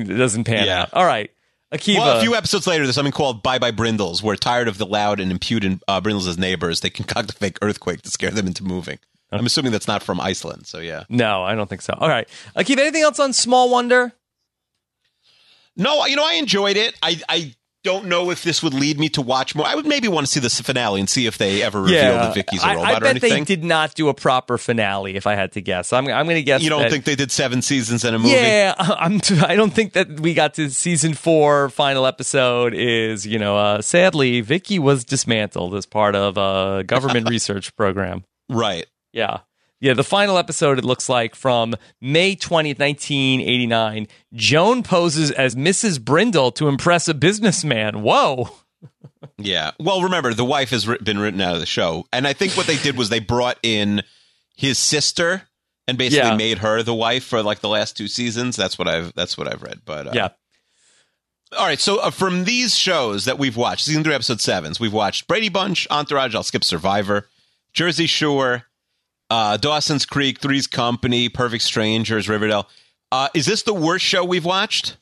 B: thing doesn't pan
C: Yeah.
B: out. All right, Akiva.
C: Well, a few episodes later, there's something called Bye Bye Brindles, where tired of the loud and impudent uh, Brindles' neighbors, they concoct a fake earthquake to scare them into moving. I'm assuming that's not from Iceland, so yeah.
B: no, I don't think so. All right, Akiva. Anything else on Small Wonder?
C: No, you know, I enjoyed it. I, I don't know if this would lead me to watch more. I would maybe want to see the finale and see if they ever reveal that Vicky's a
B: I,
C: robot
B: I
C: or
B: bet
C: anything.
B: they did not do a proper finale. If I had to guess, I'm, I'm going to guess.
C: you don't
B: that-
C: think they did seven seasons in a movie?
B: Yeah, I'm. I don't think that we got to season four. Final episode is, you know, uh, sadly, Vicky was dismantled as part of a government research program.
C: Right.
B: Yeah, yeah. The final episode, it looks like from May twentieth, nineteen eighty nine. Joan poses as Mrs. Brindle to impress a businessman. Whoa.
C: Yeah. Well, remember, the wife has been written out of the show. And I think what they did was they brought in his sister and basically
B: Yeah.
C: made her the wife for like the last two seasons. That's what I've that's what I've read. But uh,
B: Yeah.
C: All right, so uh, from these shows that we've watched, season three, episode sevens, we've watched Brady Bunch, Entourage. I'll skip Survivor, Jersey Shore, uh, Dawson's Creek, Three's Company, Perfect Strangers, Riverdale. Uh, is this the worst show we've watched?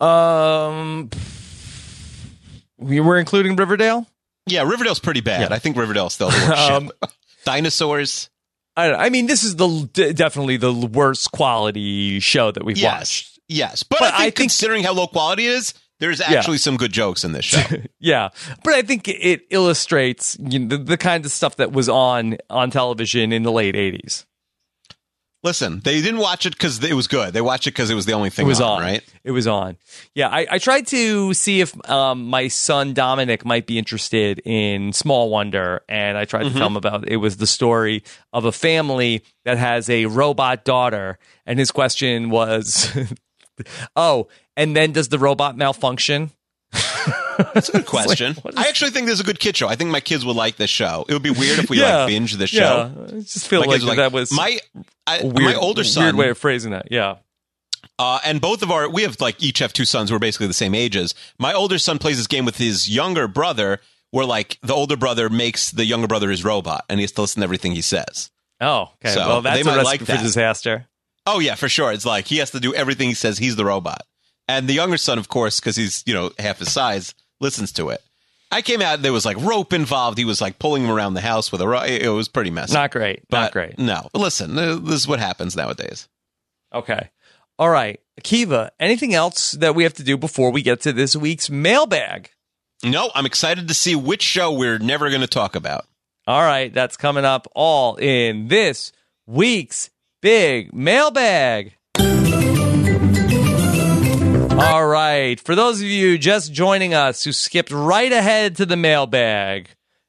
B: Um, we were including Riverdale.
C: Yeah, Riverdale's pretty bad.
B: Yeah.
C: I think Riverdale's still the worst
B: Um.
C: Dinosaurs.
B: I. I mean, this is the definitely the worst quality show that we've
C: Yes,
B: watched.
C: yes, but,
B: But
C: I, think
B: I think-
C: considering how low quality it is, there's actually some good jokes in this show.
B: Yeah, but I think it illustrates you know, the, the kind of stuff that was on on television in the late '80s.
C: Listen, they didn't watch it because it was good. They watched it because it was the only thing
B: It was on,
C: right?
B: It was on. Yeah, I, I tried to see if um, my son Dominic might be interested in Small Wonder, and I tried to
C: Mm-hmm.
B: tell him about it. Was the story of a family that has a robot daughter, and his question was, "Oh, and then does the robot malfunction?"
C: That's a good question.
B: what is-
C: I actually think this is a good kid show. I think my kids would like this show. It would be weird if we
B: Yeah.
C: like binge the show.
B: Yeah, I just feel like,
C: were
B: that was
C: my I,
B: weird,
C: my older son.
B: Weird way of phrasing that. Yeah.
C: Uh, and both of our, we have like each have two sons who are basically the same ages. My older son plays this game with his younger brother, where like the older brother makes the younger brother his robot, and he has to listen to everything he says.
B: Oh, okay.
C: So,
B: well, that's a recipe
C: like
B: for
C: that.
B: disaster.
C: Oh yeah, for sure. It's like he has to do everything he says. He's the robot, and the younger son, of course, because he's you know half his size, listens to it. I came out. And there was like rope involved. He was like pulling him around the house with a rope. It was pretty messy.
B: Not great.
C: But
B: Not great.
C: No, listen. This is what happens nowadays.
B: Okay. All right. Akiva, anything else that we have to do before we get to this week's mailbag?
C: No, I'm excited to see which show we're never going to talk about.
B: All right. That's coming up all in this week's big mailbag. All right. For those of you just joining us who skipped right ahead to the mailbag,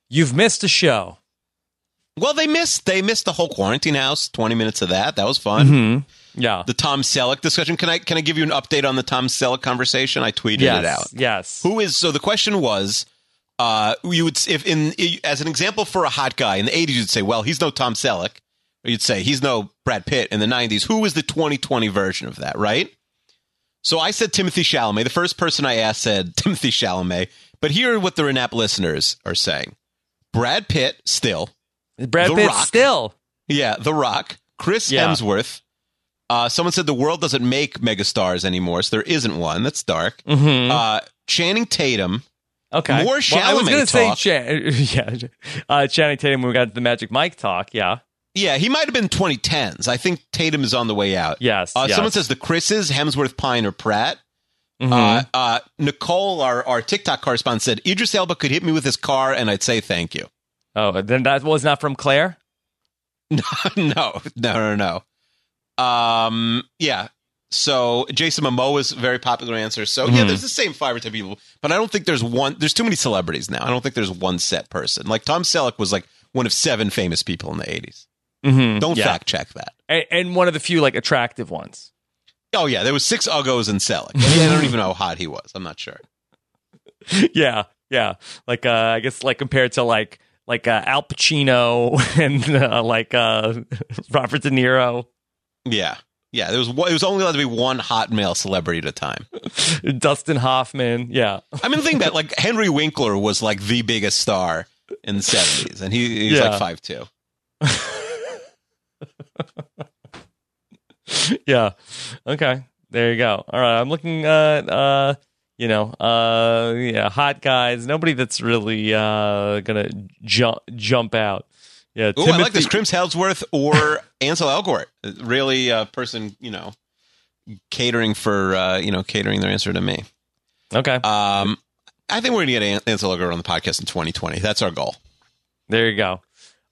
B: you've missed a show.
C: Well, they missed they missed the whole quarantine house. Twenty minutes of that. That was fun.
B: Mm-hmm. Yeah.
C: The Tom Selleck discussion. Can I can I give you an update on the Tom Selleck conversation? I tweeted
B: yes.
C: it out.
B: Yes.
C: Who is so? The question was, uh, you would if in as an example for a hot guy in the '80s, you'd say, well, he's no Tom Selleck, you'd say he's no Brad Pitt in the '90s. Who is the 2020 version of that? Right. So I said Timothy Chalamet. The first person I asked said Timothy Chalamet. But here are what the Renap listeners are saying: Brad Pitt still.
B: Brad
C: The
B: Pitt
C: Rock.
B: still.
C: Yeah, The Rock, Chris
B: Yeah.
C: Hemsworth. Uh, someone said the world doesn't make megastars anymore, so there isn't one. That's dark.
B: Mhm.
C: Uh, Channing Tatum.
B: Okay.
C: More
B: well, I was
C: Chalamet
B: going to say. Chan- yeah, uh, Channing Tatum. when We got the Magic Mike talk. Yeah.
C: Yeah, he might have been 2010s. I think Tatum is on the way out.
B: Yes.
C: Uh,
B: yes.
C: Someone says the Chris's, Hemsworth, Pine, or Pratt.
B: Mhm.
C: Uh, uh, Nicole, our, our TikTok correspondent, said Idris Elba could hit me with his car, and I'd say thank you.
B: oh, then that was not from Claire.
C: no, no, no, no. Um, yeah. So Jason Momoa is a very popular answer. So yeah,
B: Mhm.
C: there's the same five or ten people, but I don't think there's one. There's too many celebrities now. I don't think there's one set person. Like Tom Selleck was like one of seven famous people in the '80s.
B: Mm-hmm.
C: Don't
B: yeah.
C: fact check that.
B: And, and one of the few like attractive ones.
C: Oh yeah, there was six Uggos in Selleck. I, don't even know how hot he was. I'm not sure.
B: yeah. Yeah. Like uh, I guess like compared to like like uh, Al Pacino and uh, like uh, Robert De Niro,
C: Yeah, yeah. There was one- it was only allowed to be one hot male celebrity at a time.
B: Dustin Hoffman. Yeah.
C: I mean, think about it, like Henry Winkler was like the biggest star in the '70s, and he, he's
B: Yeah.
C: like five two.
B: yeah. Okay. There you go. All right. I'm looking at uh you know, uh yeah, hot guys. Nobody that's really uh gonna jump jump out. Yeah,
C: Oh, I like this. Crims Hemsworth or Ansel Elgort. Really, a person, you know, catering for, uh, you know, catering their answer to me.
B: Okay.
C: Um, I think we're going to get Ansel Elgort on the podcast in 2020. That's our goal.
B: There you go.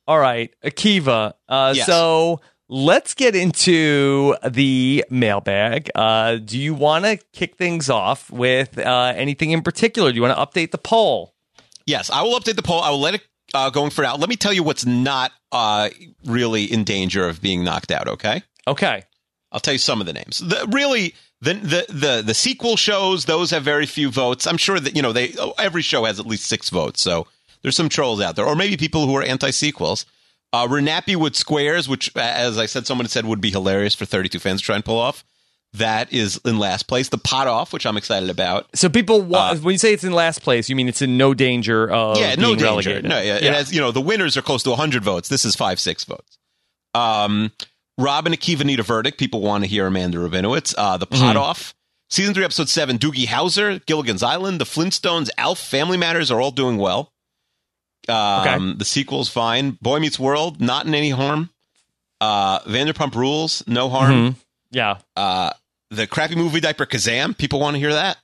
B: All right, Akiva. Uh
C: Yes.
B: so let's get into the mailbag. Uh do you want to kick things off with uh anything in particular? Do you want to update the poll?
C: Yes, I will update the poll. I will let it uh, going for now. Let me tell you what's not uh, really in danger of being knocked out. Okay,
B: Okay.
C: I'll tell you some of the names. The, really, the, the the the sequel shows those have very few votes. I'm sure that you know they every show has at least six votes. So there's some trolls out there, or maybe people who are anti sequels. Uh, Renappy with squares, which, as I said, someone said would be hilarious for 32 fans to try and pull off. That is in last place. The pot off, which I'm excited about.
B: So people wa-
C: Uh,
B: when you say it's in last place, you mean it's in no danger of
C: yeah, no danger.
B: relegated.
C: No, yeah, it has. You know, the winners are close to 100 votes. This is five, six votes. Um, Rob and Akiva need a verdict. People want to hear Amanda Rabinowitz. Uh, the pot
B: Mhm.
C: off. Season three, episode seven. Doogie Howser, Gilligan's Island, The Flintstones, Alf, Family Matters are all doing well. Um, The sequel's fine. Boy Meets World, not in any harm. Uh, Vanderpump Rules, no harm.
B: Mhm. Yeah.
C: Uh, the crappy movie diaper Kazaam, people want to hear that.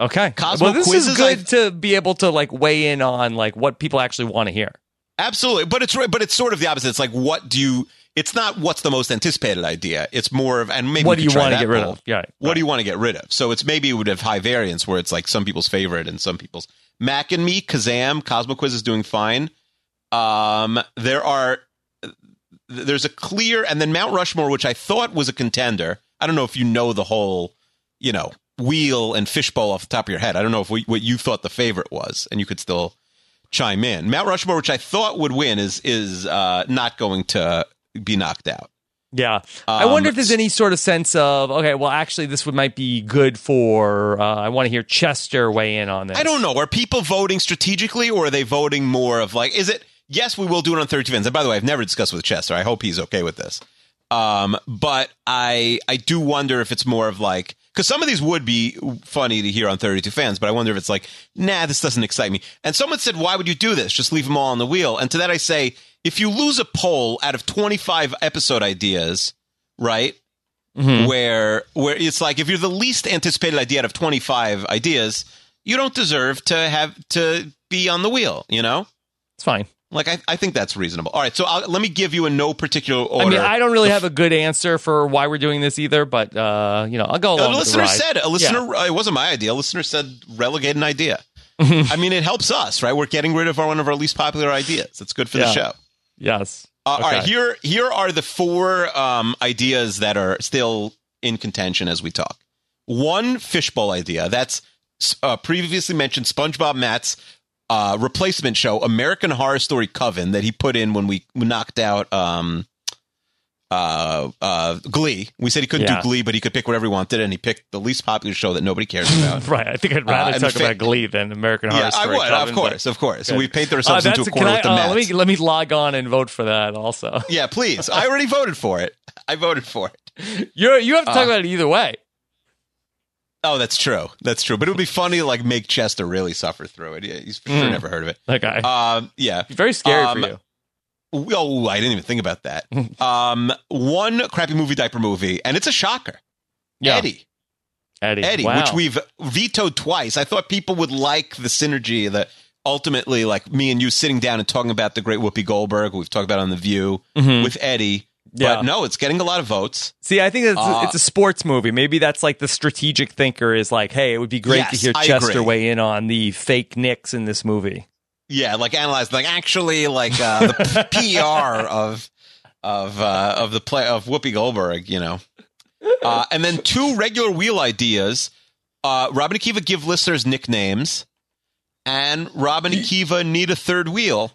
B: Okay.
C: Cosmo
B: well, this
C: quizzes,
B: is good to be able to like weigh in on like what people actually want to hear.
C: Absolutely, but it's right- but it's sort of the opposite. It's like what do you? It's not what's the most anticipated idea. It's more of and maybe
B: what do you want to get rid of? Yeah.
C: What do you want to get rid of? So it's maybe it would have high variance where it's like some people's favorite and some people's Mac and me, Kazaam, Cosmo Quiz is doing fine. Um, there are there's a clear and then Mount Rushmore, which I thought was a contender. I don't know if you know the whole, you know, wheel and fishbowl off the top of your head. I don't know if we, what you thought the favorite was, and you could still chime in. Mount Rushmore, which I thought would win, is is uh, not going to be knocked out.
B: Yeah. I
C: Um,
B: wonder if there's any sort of sense of, okay, well, actually, this would might be good for, uh, I want to hear Chester weigh in on this.
C: I don't know. Are people voting strategically, or are they voting more of like? Is it yes? We will do it on thirty fans. And by the way, I've never discussed with Chester. I hope he's okay with this. Um, but I I do wonder if it's more of like because some of these would be funny to hear on 32 fans, but I wonder if it's like, nah, this doesn't excite me. And someone said, why would you do this? Just leave them all on the wheel. And to that I say, if you lose a poll out of 25 episode ideas, right? Where where it's like if you're the least anticipated idea out of 25 ideas, you don't deserve to have to be on the wheel, you know?
B: It's fine.
C: Like I, I think that's reasonable. All right, so I'll, let me give you in no particular order.
B: I mean, I don't really have a good answer for why we're doing this either, but, uh, you know, I'll go
C: a
B: along with the
C: listener said a listener. uh, It wasn't my idea. A listener said relegate an idea. I mean, it helps us, right? We're getting rid of our, one of our least popular ideas. It's good for the show.
B: Yes.
C: Uh, All right, here here are the four um, ideas that are still in contention as we talk. One fishbowl idea that's uh, previously mentioned SpongeBob Matt's uh, replacement show, American Horror Story Coven, that he put in when we knocked out um, uh, uh, Glee. We said he couldn't
B: Yeah.
C: do Glee, but he could pick whatever he wanted, and he picked the least popular show that nobody cares about.
B: Right. I think I'd rather
C: Uh,
B: talk
C: fa-
B: about Glee than American Horror
C: yeah, I would, of
B: but-
C: course, of course. We paint
B: Uh,
C: ourselves into a corner
B: can
C: with the
B: I, uh,
C: Mets.
B: let me let me log on and vote for that also.
C: yeah, please. I already voted for it. I voted for it.
B: You're you have to talk
C: Uh,
B: about it either way.
C: Oh, that's true. That's true. But it would be funny to like make Chester really suffer through it. Yeah, he's for sure
B: Mm.
C: never heard of it.
B: Okay.
C: Um, yeah.
B: Very scary
C: um,
B: for you.
C: Oh, I didn't even think about that. um, one crappy movie diaper movie, and it's a shocker.
B: Yeah.
C: Eddie,
B: Eddie.
C: Eddie,
B: wow.
C: which we've vetoed twice. I thought people would like the synergy that ultimately, like me and you sitting down and talking about the great Whoopi Goldberg, we've talked about on the View
B: Mhm.
C: with Eddie.
B: Yeah.
C: But no, it's getting a lot of votes.
B: See, I think it's,
C: Uh,
B: it's a sports movie. Maybe that's like the strategic thinker is like, hey, it would be great to hear Chester weigh in on the fake Knicks in this movie.
C: Yeah, like analyze like actually like uh, the PR of of uh, of the play of Whoopi Goldberg, you know. Uh, and then two regular wheel ideas. Uh, Rob and Akiva give listeners nicknames, and Rob and Akiva need a third wheel.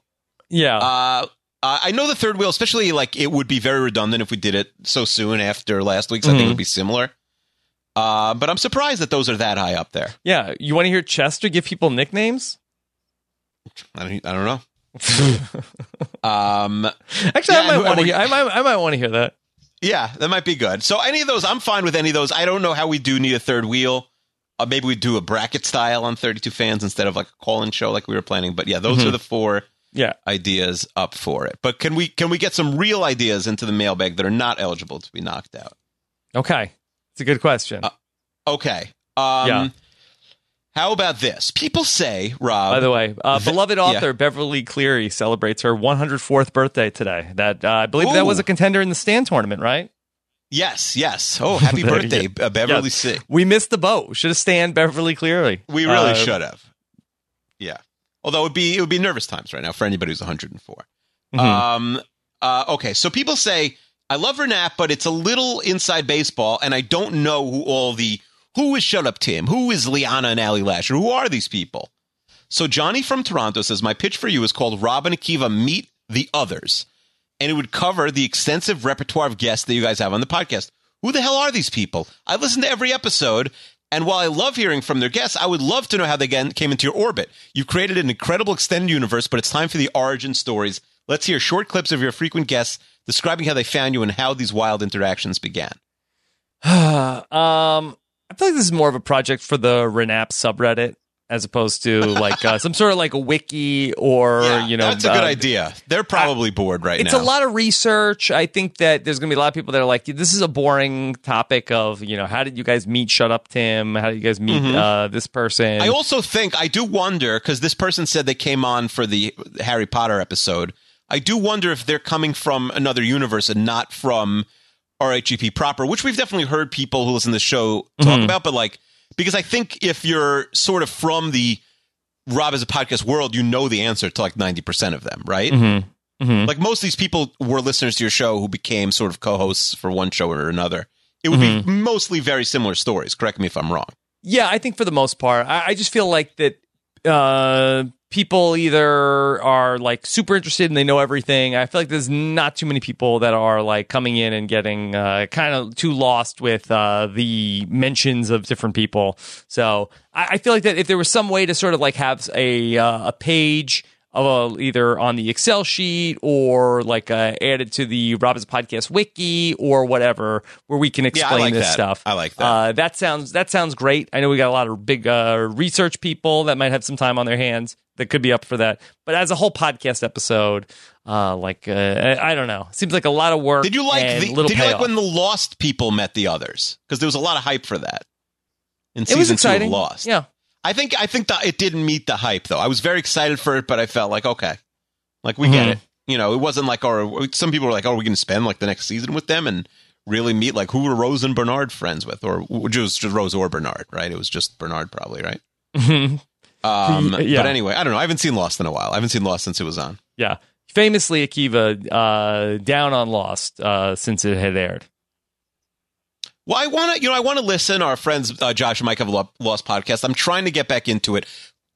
B: Yeah.
C: Uh, uh, I know the third wheel, especially like it would be very redundant if we did it so soon after last week's. I think it would be similar. Uh, but I'm surprised that those are that high up there.
B: yeah. You want to hear Chester give people nicknames?
C: I don't, I don't know. Um,
B: Actually,
C: Yeah,
B: I might want to hear. I might. I might want to hear that.
C: Yeah, that might be good. So any of those, I'm fine with any of those. I don't know how we do need a third wheel. Uh, maybe we do a bracket style on 32 fans instead of like a call-in show like we were planning. But yeah, those
B: Mhm.
C: are the four
B: Yeah.
C: ideas up for it. But can we can we get some real ideas into the mailbag that are not eligible to be knocked out?
B: Okay. It's a good question.
C: Uh, Okay. Um,
B: Yeah.
C: How about this? People say, Rob.
B: By the way, uh, beloved
C: yeah.
B: author Beverly Cleary celebrates her 104th birthday today. That uh, I believe that was a contender in the stand tournament, right?
C: yes, yes. Oh, happy birthday,
B: go.
C: uh, Beverly
B: Yes.
C: C.
B: We missed the boat. Should have stand Beverly Cleary.
C: We really
B: Uh,
C: should have. Yeah. Although it would be it would be nervous times right now for anybody who's 104.
B: Mhm.
C: Um. Uh, okay. So people say I love Renap, but it's a little inside baseball, and I don't know who all the who is Shut Up Tim, who is Liana and Ali Lasher, who are these people? So Johnny from Toronto says my pitch for you is called Rob and Akiva Meet the Others, and it would cover the extensive repertoire of guests that you guys have on the podcast. Who the hell are these people? I listen to every episode, and while I love hearing from their guests, I would love to know how they came into your orbit. You've created an incredible extended universe, but it's time for the origin stories. Let's hear short clips of your frequent guests describing how they found you and how these wild interactions began.
B: um, I feel like this is more of a project for the Renap subreddit as opposed to like uh, some sort of like a wiki or
C: Yeah,
B: you know
C: that's a good
B: uh,
C: idea. They're probably bored right
B: it's
C: now.
B: It's a lot of research. I think that there's going to be a lot of people that are like, this is a boring topic of, you know, how did you guys meet Shut Up Tim? How did you guys meet uh, this person?
C: Mm-hmm. I also think I do wonder because this person said they came on for the Harry Potter episode. I do wonder if they're coming from another universe and not from RHEP proper, which we've definitely heard people who listen to the show talk about. But like, because I think if you're sort of from the Rob Has a Podcast world, you know the answer to like ninety percent of them, right?
B: Mhm.
C: Like most of these people were listeners to your show who became sort of co-hosts for one show or another. It would be mostly very similar stories. Correct me if I'm wrong.
B: Yeah, I think for the most part, I, I just feel like that uh, people either are like super interested and they know everything. I feel like there's not too many people that are like coming in and getting uh, kind of too lost with uh, the mentions of different people. So I, I feel like that if there was some way to sort of like have a uh, a page. Of a, either on the Excel sheet or like uh, added to the Robin's Podcast wiki or whatever, where we can
C: Yeah,
B: explain
C: like
B: this
C: that.
B: stuff.
C: I like that.
B: Uh, that sounds that sounds great. I know we got a lot of big uh, research people that might have some time on their hands that could be up for that. But as a whole podcast episode, uh, like uh, I don't know, seems like a lot of work.
C: Did you like the, Did you like when the Lost people met the others? Because there was a lot of hype for that in
B: it
C: season
B: was
C: two
B: exciting?
C: of Lost.
B: Yeah,
C: I think I think that it didn't meet the hype though. I was very excited for it, but I felt like okay, like we get
B: Mhm.
C: it. You know, it wasn't like or some people were like, "Oh, we're going to spend like the next season with them and really meet like who were Rose and Bernard friends with, or was just Rose or Bernard, right? It was just Bernard, probably, right? Um,
B: Yeah.
C: But anyway, I don't know. I haven't seen Lost in a while. I haven't seen Lost since it was on.
B: yeah. Famously, Akiva uh, down on Lost uh, since it had aired.
C: Well, I want to, you know, I want to listen. Our friends uh, Josh and Mike have a Lost podcast. I'm trying to get back into it.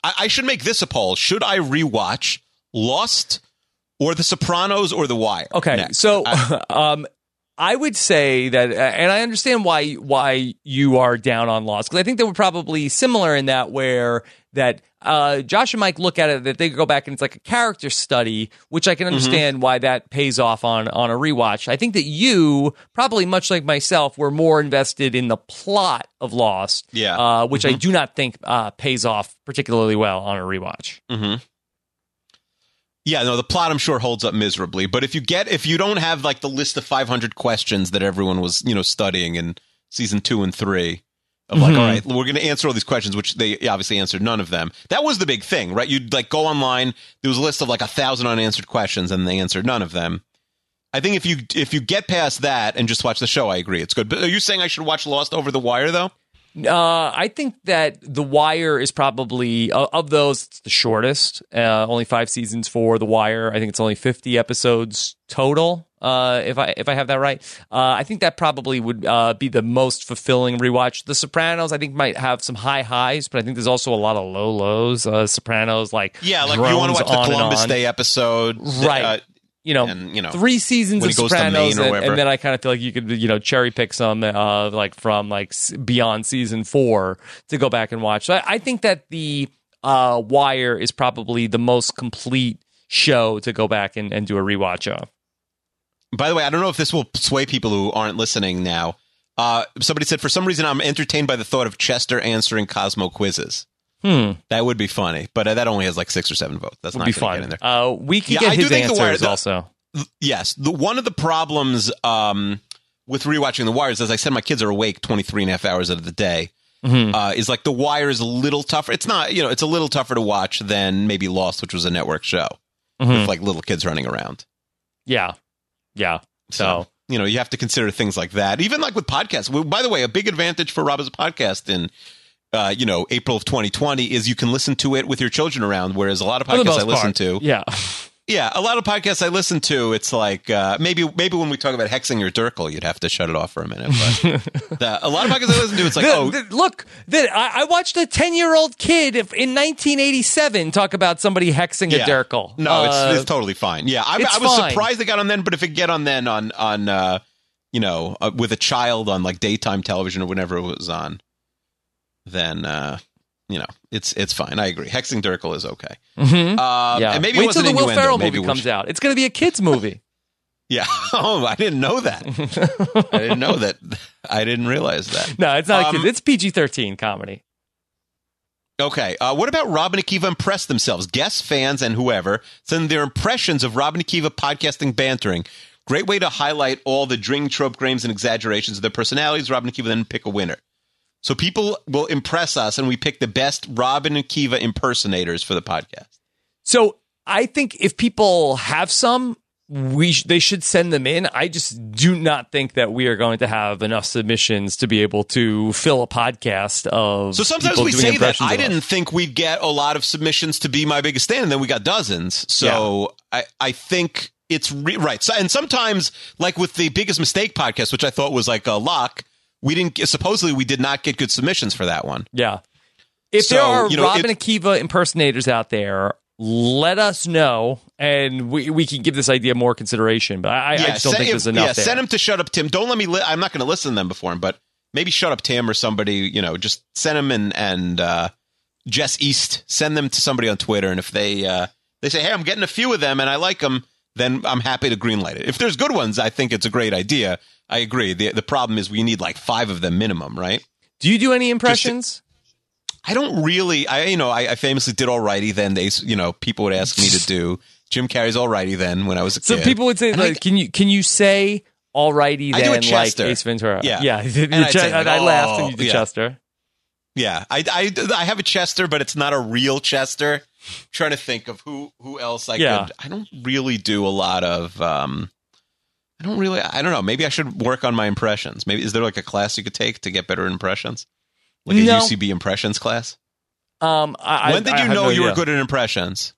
C: I, I should make this a poll. Should I rewatch Lost or The Sopranos or The Wire?
B: Okay,
C: next?
B: so
C: I-
B: um, I would say that, uh, and I understand why why you are down on Lost because I think they were probably similar in that where that uh, Josh and Mike look at it that they go back and it's like a character study, which I
C: Mm-hmm.
B: can understand why that pays off on on a rewatch. I think that you probably much like myself were more invested in the plot of Lost,
C: Yeah. Mm-hmm.
B: uh, which I do not think uh, pays off particularly well on a rewatch.
C: Mhm. Yeah, no, the plot I'm sure holds up miserably. But if you get, if you don't have like the list of 500 questions that everyone was, you know, studying in season two and three, of like,
B: Mhm.
C: all right, we're going to answer all these questions, which they obviously answered none of them. That was the big thing, right? You'd like go online, there was a list of like a thousand unanswered questions, and they answered none of them. I think if you if you get past that and just watch the show, I agree, it's good. But are you saying I should watch Lost over the Wire though?
B: Uh, I think that The Wire is probably of of those it's the shortest. Uh, only five seasons for The Wire. I think it's only fifty episodes total. Uh, if I if I have that right, uh, I think that probably would uh, be the most fulfilling rewatch. The Sopranos, I think, might have some high highs, but I think there's also a lot of low lows. Uh, Sopranos, like
C: Yeah, like you want to watch the Columbus. Day episode,
B: Right. You know,
C: and, you know,
B: three seasons of Sopranos, and, and then I kind of feel like you could, you know, cherry pick some, uh, like from like beyond season four to go back and watch. So I, I think that the uh, Wire is probably the most complete show to go back and, and do a rewatch of.
C: By the way, I don't know if this will sway people who aren't listening now. Uh, somebody said, for some reason, I'm entertained by the thought of Chester answering Cosmo quizzes.
B: Hmm,
C: That would be funny, but uh, that only has like six or seven votes. That's
B: would
C: not
B: be fun.
C: Get in there.
B: Uh, we can
C: yeah,
B: get
C: I
B: his
C: think The Wire-
B: answers
C: the-
B: also.
C: Yes, the one of the problems um, with rewatching The Wire is, as I said, my kids are awake 23 and a half hours out of the day.
B: Mhm.
C: Uh, is like The Wire is a little tougher. It's not, you know, it's a little tougher to watch than maybe Lost, which was a network show
B: Mhm.
C: with like little kids running around.
B: Yeah, yeah. So,
C: you know, you have to consider things like that. Even like with podcasts. By the way, a big advantage for Rob Has a Podcast in, uh, you know, April of 2020 is you can listen to it with your children around. Whereas a lot of podcasts I listen
B: part,
C: to,
B: yeah.
C: yeah, a lot of podcasts I listen to, it's like uh, maybe maybe when we talk about hexing or Durkle, you'd have to shut it off for a minute. But the, a lot of podcasts I listen to, it's like,
B: The-
C: oh,
B: the- look, I, I watched a ten-year-old kid if- in 1987 talk about somebody hexing
C: yeah.
B: a Durkle.
C: No,
B: Uh,
C: it's, it's totally fine. Yeah, I, I was
B: fine.
C: surprised they got on then, but if it get on then on on uh, you know uh, with a child on like daytime television or whenever it was on, then uh, you know it's it's fine. I agree. Hexing Durkle is okay.
B: mhm.
C: Uh,
B: yeah.
C: and maybe it
B: Wait till the Will. Ferrell
C: Maybe
B: movie comes
C: was-
B: out. It's going to be a kids movie.
C: Yeah. Oh, I didn't know that. I didn't know that. I didn't realize that.
B: no, it's not a
C: Um,
B: kids. It's PG-13 comedy.
C: Okay. Uh, what about Rob and Akiva impress themselves? Guests, fans, and whoever send their impressions of Rob and Akiva podcasting bantering. Great way to highlight all the drink trope grains and exaggerations of their personalities. Rob and Akiva then pick a winner. So people will impress us, and we pick the best Rob and Akiva impersonators for the podcast.
B: So I think if people have some, we sh- they should send them in. I just do not think that we are going to have enough submissions to be able to fill a podcast of.
C: So sometimes we say that. I didn't think we'd get a lot of submissions to be my biggest stand, and then we got dozens. So I, I think it's re- right. So, and sometimes, like with the biggest mistake podcast, which I thought was like a lock, we didn't. Supposedly, we did not get good submissions for that one.
B: Yeah. If
C: So,
B: there are
C: you know,
B: Rob
C: it-
B: Akiva impersonators out there, let us know, and we, we can give this idea more consideration. But I, I just don't think there's enough
C: Yeah,
B: there.
C: send him to Shut Up Tim. Don't let me. Li- I'm not going to listen to them before him, but maybe Shut Up Tim or somebody. You know, just send him and and uh, Jess East. Send them to somebody on Twitter, and if they uh, they say, "Hey, I'm getting a few of them, and I like them," then I'm happy to greenlight it. If there's good ones, I think it's a great idea. I agree. the The problem is we need like five of them minimum, right?
B: Do you do any impressions?
C: I don't really. I you know I, I famously did alrighty. Then they you know people would ask me to do Jim Carrey's alrighty. Then when I was a
B: So
C: kid,
B: people would say,
C: And I-
B: like, can you can you say alrighty
C: I do a
B: then like
C: Chester.
B: Ace Ventura?
C: Yeah.
B: yeah.
C: And
B: Your
C: I'd
B: che-
C: say, like,
B: I laughed
C: oh,
B: when you did
C: yeah.
B: Chester.
C: Yeah, I, I, I have a Chester, but it's not a real Chester. trying to think of who who else I
B: Yeah.
C: could. I don't really do a lot of. um I don't really. I don't know. Maybe I should work on my impressions. Maybe is there like a class you could take to get better impressions, like a UCB impressions class?
B: Um, I,
C: when did
B: I
C: you
B: have
C: know
B: no
C: you were good at impressions?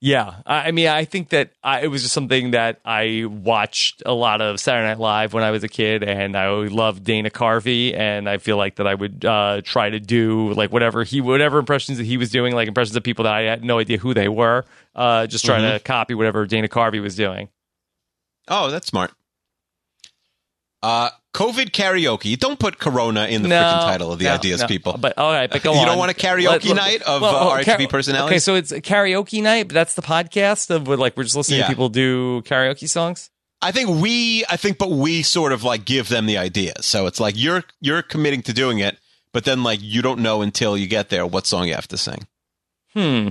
B: Yeah, I I mean, I think that I, it was just something that I watched a lot of Saturday Night Live when I was a kid, and I always loved Dana Carvey, and I feel like that I would uh, try to do like whatever he, whatever impressions that he was doing, like impressions of people that I had no idea who they were, uh, just trying
C: Mm-hmm.
B: to copy whatever Dana Carvey was doing.
C: Oh, that's smart. Uh, COVID karaoke. Don't put Corona in the
B: no,
C: freaking title of the
B: no,
C: ideas,
B: no.
C: people.
B: But all right, but go
C: You
B: on.
C: don't want a karaoke night of, uh, RHB personalities?
B: Okay, so it's a karaoke night, but that's the podcast of like we're just listening
C: Yeah.
B: to people do karaoke songs.
C: I think we, I think, but we sort of like give them the ideas. So it's like you're you're committing to doing it, but then like you don't know until you get there what song you have to sing.
B: Hmm.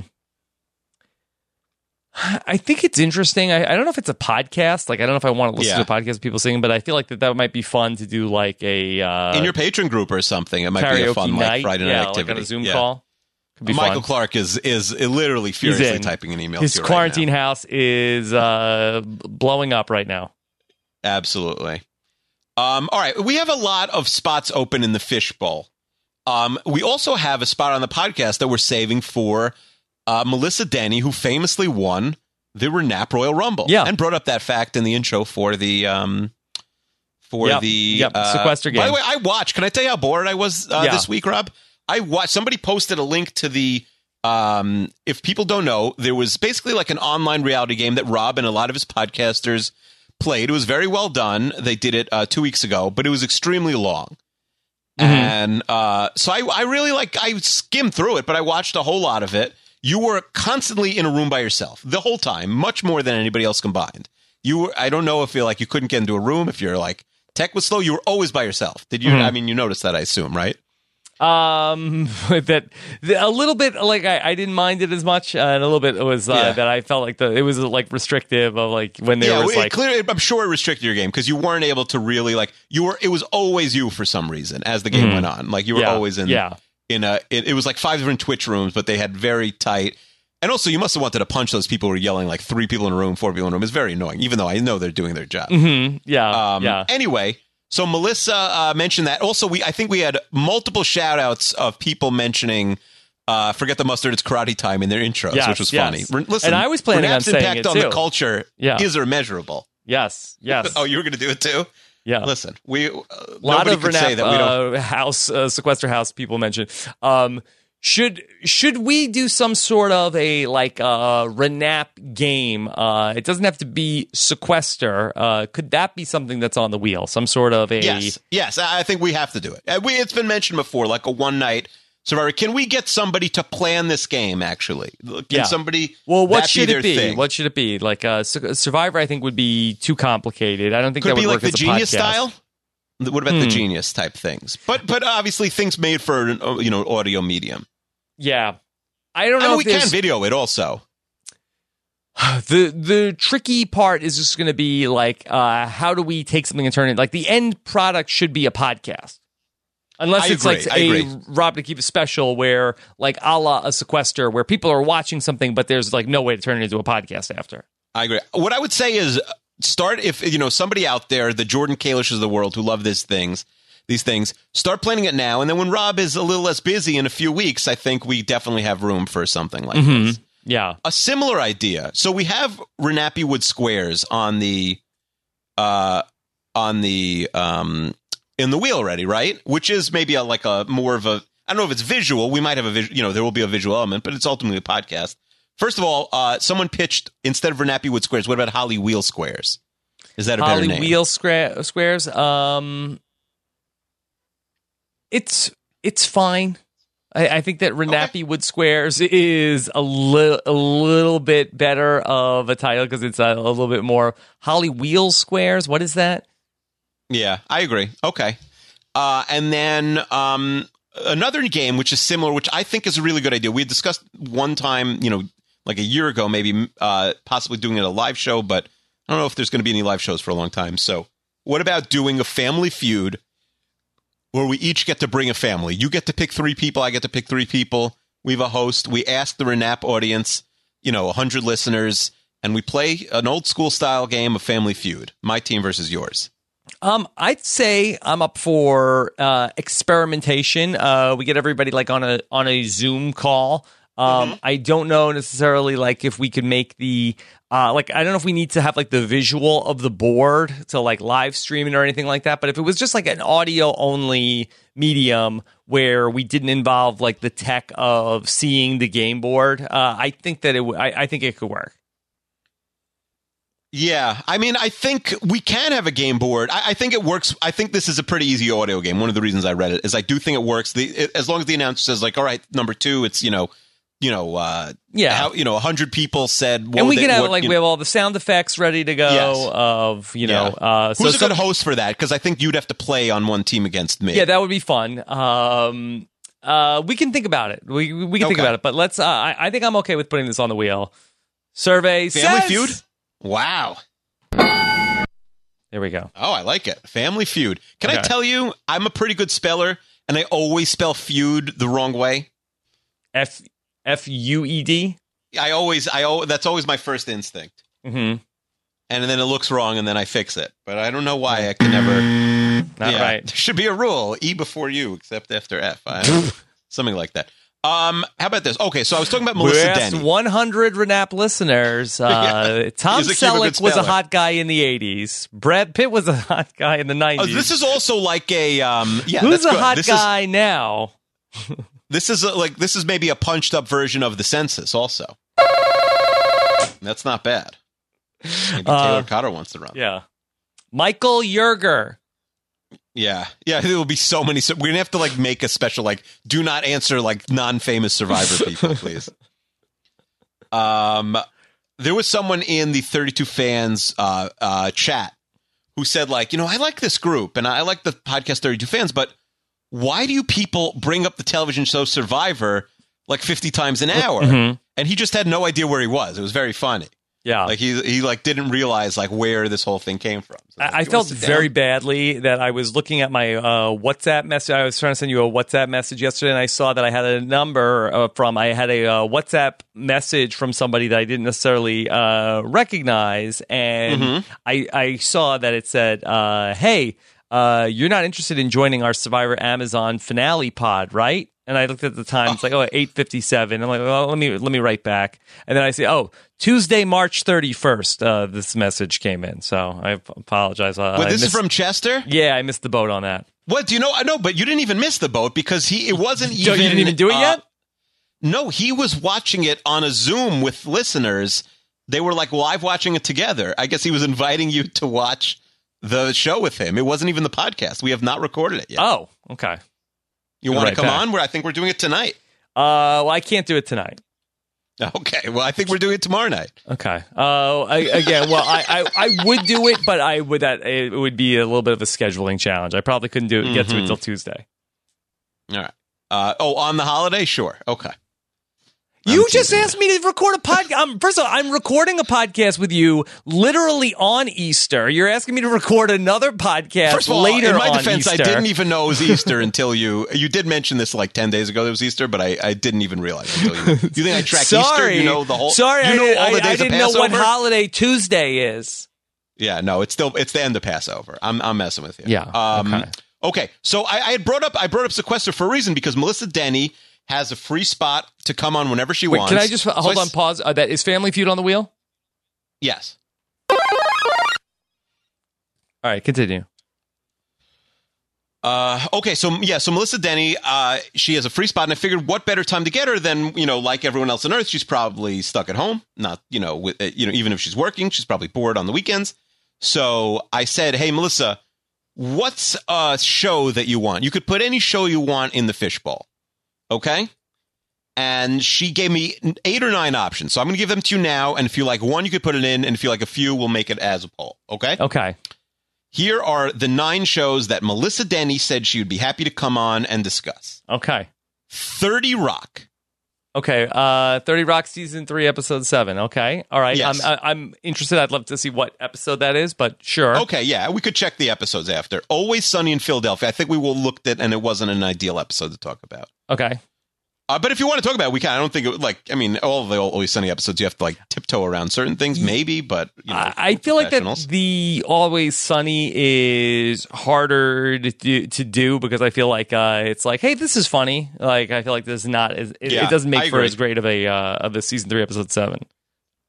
B: I think it's interesting. I, I don't know if it's a podcast. Like, I don't know if I want to listen
C: Yeah.
B: to a podcast of people singing, but I feel like that that might be fun to do, like a uh,
C: In your Patreon group or something, it might be a fun
B: night.
C: like Friday night
B: yeah,
C: activity.
B: like on a Zoom
C: Yeah.
B: call. Could be
C: Michael
B: fun.
C: Clark is is literally furiously typing an email.
B: His
C: right
B: quarantine
C: now.
B: house is uh, blowing up right now.
C: Absolutely. Um, all right, we have a lot of spots open in the fishbowl. Um, we also have a spot on the podcast that we're saving for uh, Melissa Denny, who famously won the Renap Royal Rumble.
B: Yeah.
C: and brought up that fact in the intro for the um, for
B: Yep,
C: the
B: yep,
C: uh,
B: sequester game.
C: By the way, I watched. Can I tell you how bored I was uh,
B: Yeah.
C: this week, Rob? I watched. Somebody posted a link to the. Um, if people don't know, there was basically like an online reality game that Rob and a lot of his podcasters played. It was very well done. They did it uh, two weeks ago, but it was extremely long. And uh, so I, I really like I skimmed through it, but I watched a whole lot of it. You were constantly in a room by yourself the whole time, much more than anybody else combined. You were I don't know if you like you couldn't get into a room if you're like tech was slow. You were always by yourself. Did you? I mean, you noticed that I assume, right?
B: Um, that the, a little bit like I, I didn't mind it as much, uh, and a little bit was uh,
C: Yeah.
B: that I felt like the it was like restrictive of like when there
C: yeah,
B: was like
C: clearly, I'm sure it restricted your game because you weren't able to really like you were. It was always you for some reason as the game went on. Like you were
B: Mm-hmm. yeah,
C: always in.
B: yeah.
C: In a it, it was like five different Twitch rooms, but they had very tight. And also, you must have wanted to punch those people who were yelling like three people in a room, four people in a room. It's very annoying, even though I know they're doing their job.
B: Mhm, yeah,
C: Um,
B: yeah.
C: Anyway, so Melissa uh, mentioned that. Also, we I think we had multiple shout outs of people mentioning. Uh, forget the mustard. It's karate time in their intros,
B: Yes,
C: which was
B: yes.
C: funny. Re- Listen,
B: And I was planning on saying
C: impact
B: it,
C: on
B: too.
C: the culture
B: Yeah.
C: is immeasurable.
B: Yes, yes.
C: Oh, you were going to do it too?
B: Yeah.
C: Listen, we uh,
B: a lot of
C: could say
B: Renap
C: that we don't.
B: uh, house uh, sequester house people mentioned. Um, should should we do some sort of a like uh, Renap game? Uh, it doesn't have to be sequester. Uh, could that be something that's on the wheel? Some sort of a
C: Yes, yes, I I think we have to do it. Uh, We, it's been mentioned before, like a one night survivor. Can we get somebody to plan this game? Actually, can
B: Yeah.
C: somebody?
B: Well, what should it be?
C: thing?
B: What should it be? Like uh, Survivor, I think would be too complicated. I don't think
C: could
B: that
C: it be
B: would
C: like the
B: a
C: genius
B: podcast.
C: style? What about the
B: Hmm.
C: genius type things? But but obviously things made for an, uh, you know audio medium.
B: Yeah. I don't
C: I
B: know
C: mean,
B: if
C: we can video it also.
B: the the tricky part is just going to be like uh how do we take something and turn it like the end product should be a podcast unless
C: I
B: it's
C: agree,
B: like
C: I
B: a
C: agree.
B: rob to keep a special where like a la a sequester where people are watching something but there's like no way to turn it into a podcast after
C: I agree. What I would say is start if you know somebody out there, the Jordan Kalishes of the world who love these things, these things, start planning it now. And then when Rob is a little less busy in a few weeks, I think we definitely have room for something like this.
B: yeah
C: A similar idea. So we have Renappy Wood squares on the uh on the um in the wheel already, right? Which is maybe a, like a more of a I don't know if it's visual. We might have a visual, you know, there will be a visual element, but it's ultimately a podcast. First of all, uh, someone pitched instead of Renappy Wood squares, what about Holly Wheel squares? Is that a better
B: Holly
C: name?
B: Wheel square, squares. Um, it's it's fine. I, I think that Renappy Wood Squares is a little a little bit better of a title because it's a, a little bit more Holly Wheel Squares. What is that?
C: Yeah, I agree. Okay. Uh, and then um, another game which is similar, which I think is a really good idea. We discussed one time, you know, like a year ago, maybe uh, possibly doing it a live show, but I don't know if there's going to be any live shows for a long time. So, what about doing a family feud where we each get to bring a family? You get to pick three people. I get to pick three people. We have a host. We ask the Renap audience, you know, 100 listeners, and we play an old school style game of Family Feud. My team versus yours.
B: Um, I'd say I'm up for uh, experimentation. Uh, we get everybody like on a on a Zoom call. Um, I don't know necessarily like if we could make the uh, like I don't know if we need to have like the visual of the board to like live streaming or anything like that. But if it was just like an audio only medium where we didn't involve like the tech of seeing the game board, uh, I think that it w- I, I think it could work.
C: Yeah, I mean, I think we can have a game board. I, I think it works. I think this is a pretty easy audio game. One of the reasons I read it is I do think it works. The it, as long as the announcer says like, "All right, number two, it's you know, you know, uh,
B: Yeah.
C: how, you know, a hundred people said, what
B: and we
C: they-
B: can have
C: what,
B: like we
C: know-
B: have all the sound effects ready to go
C: Yes.
B: of you know
C: Yeah.
B: uh, so
C: Who's a
B: some-
C: good host for that? Because I think you'd have to play on one team against me.
B: Yeah, that would be fun. Um, uh, we can think about it. We we can think about it. But let's. Uh, I, I think I'm okay with putting this on the wheel. Survey
C: Family
B: says-
C: Feud. Wow.
B: There we go.
C: Oh, I like it. Family Feud. Can I tell you, I'm a pretty good speller, and I always spell feud the wrong way.
B: F F U E D.
C: I always, I that's always my first instinct.
B: Mm-hmm.
C: and then it looks wrong, and then I fix it. But I don't know why I can never.
B: Not
C: Yeah,
B: right.
C: There should be a rule: E before U, except after F. Something like that. Um, how about this? Okay, so I was talking about
B: We
C: Melissa
B: asked
C: Denny.
B: 100 Renap listeners. Uh, Tom
C: Is Cuba good
B: Selleck was a hot guy in the 80s. Brad Pitt was a hot guy in the 90s.
C: Oh, this is also like a um, yeah.
B: Who's a
C: good.
B: hot
C: this
B: guy now?
C: This is a, like this is maybe a punched up version of the census. Also, that's not bad. Maybe
B: Uh,
C: Taylor Cotter wants to run.
B: Yeah. Michael Yerger.
C: Yeah, yeah. There will be so many. So we're gonna have to like make a special like do not answer like non-famous Survivor people, please. Um, there was someone in the 32 fans uh, uh, chat who said like, you know, I like this group and I like the podcast 32 fans, but why do you people bring up the television show Survivor like 50 times an hour?
B: Mhm.
C: And he just had no idea where he was. It was very funny.
B: Yeah.
C: Like he he like didn't realize like where this whole thing came from. So, like,
B: I, I felt very
C: down?"
B: badly that I was looking at my uh, WhatsApp message. I was trying to send you a WhatsApp message yesterday, and I saw that I had a number uh, from. I had a uh, WhatsApp message from somebody that I didn't necessarily uh, recognize, and
C: Mm-hmm.
B: I, I saw that it said, uh, "Hey, uh, you're not interested in joining our Survivor Amazon finale pod, right?" And I looked at the time; it's like oh, eight fifty seven. I'm like, well, let me let me write back, and then I say, oh, Tuesday, March thirty first. Uh, this message came in, so I apologize. Uh,
C: Wait, this is from Chester.
B: yeah, I missed the boat on that.
C: What do you know? I know, but you didn't even miss the boat because he it wasn't
B: So
C: even.
B: you didn't even do it
C: uh,
B: yet?
C: No, he was watching it on a Zoom with listeners. They were like live watching it together. I guess he was inviting you to watch the show with him. It wasn't even the podcast. We have not recorded it yet.
B: Oh, okay.
C: You want
B: right
C: to come
B: back.
C: on? Where I think we're doing it tonight.
B: Uh, well, I can't do it tonight.
C: Okay. Well, I think we're doing it tomorrow night.
B: Okay. Uh, I, again, well, I, I, I would do it, but I would that it would be a little bit of a scheduling challenge. I probably couldn't do it, get to it
C: Mhm.
B: till Tuesday.
C: All right. Uh, oh, on the holiday? Sure. Okay.
B: You
C: I'm
B: just asked me to record a podcast. Um, first of all, I'm recording a podcast with you literally on Easter. You're asking me to record another podcast
C: First of all,
B: later
C: in my defense,
B: Easter.
C: I didn't even know it was Easter until you you did mention this like ten days ago. That it was Easter, but I, I didn't even realize until you. You think I track Easter?
B: Sorry,
C: You know the whole.
B: Sorry,
C: you
B: I,
C: know
B: did,
C: all the
B: I,
C: days
B: I
C: of
B: didn't know what holiday Tuesday is.
C: Yeah, no, it's still it's the end of Passover. I'm I'm messing with you.
B: Yeah,
C: Um,
B: okay.
C: okay. So I, I had brought up I brought up sequester for a reason because Melissa Denny has a free spot to come on whenever she
B: Wait,
C: wants.
B: can I just hold
C: I
B: on?
C: s-
B: Pause. Uh, that is Family Feud on the wheel.
C: Yes.
B: All right, continue.
C: Uh, okay, so yeah, so Melissa Denny, uh, she has a free spot, and I figured what better time to get her than you know, like everyone else on Earth, she's probably stuck at home, not you know, with, uh, you know, even if she's working, she's probably bored on the weekends. So I said, hey, Melissa, what's a show that you want? You could put any show you want in the fishbowl, okay? And she gave me eight or nine options, so I'm going to give them to you now. And if you like one, you could put it in, and if you like a few, we'll make it as a poll, okay?
B: Okay.
C: Here are the nine shows that Melissa Denny said she would be happy to come on and discuss.
B: Okay.
C: 30 Rock.
B: Okay. Uh, Thirty Rock season three, episode seven. Okay. All right.
C: Yes.
B: I'm I'm interested. I'd love to see what episode that is, but sure.
C: Okay, yeah, we could check the episodes after. Always Sunny in Philadelphia. I think we will looked at, and it wasn't an ideal episode to talk about.
B: Okay.
C: Uh, but if you want to talk about it, we can. I don't think it like, I mean, all of the Always Sunny episodes, you have to like tiptoe around certain things, maybe, but, you know,
B: I, I feel like that the Always Sunny is harder to do, to do because I feel like uh, it's like, hey, this is funny. Like I feel like this is not as it,
C: Yeah,
B: it doesn't make for as great of a uh, of a season three episode seven.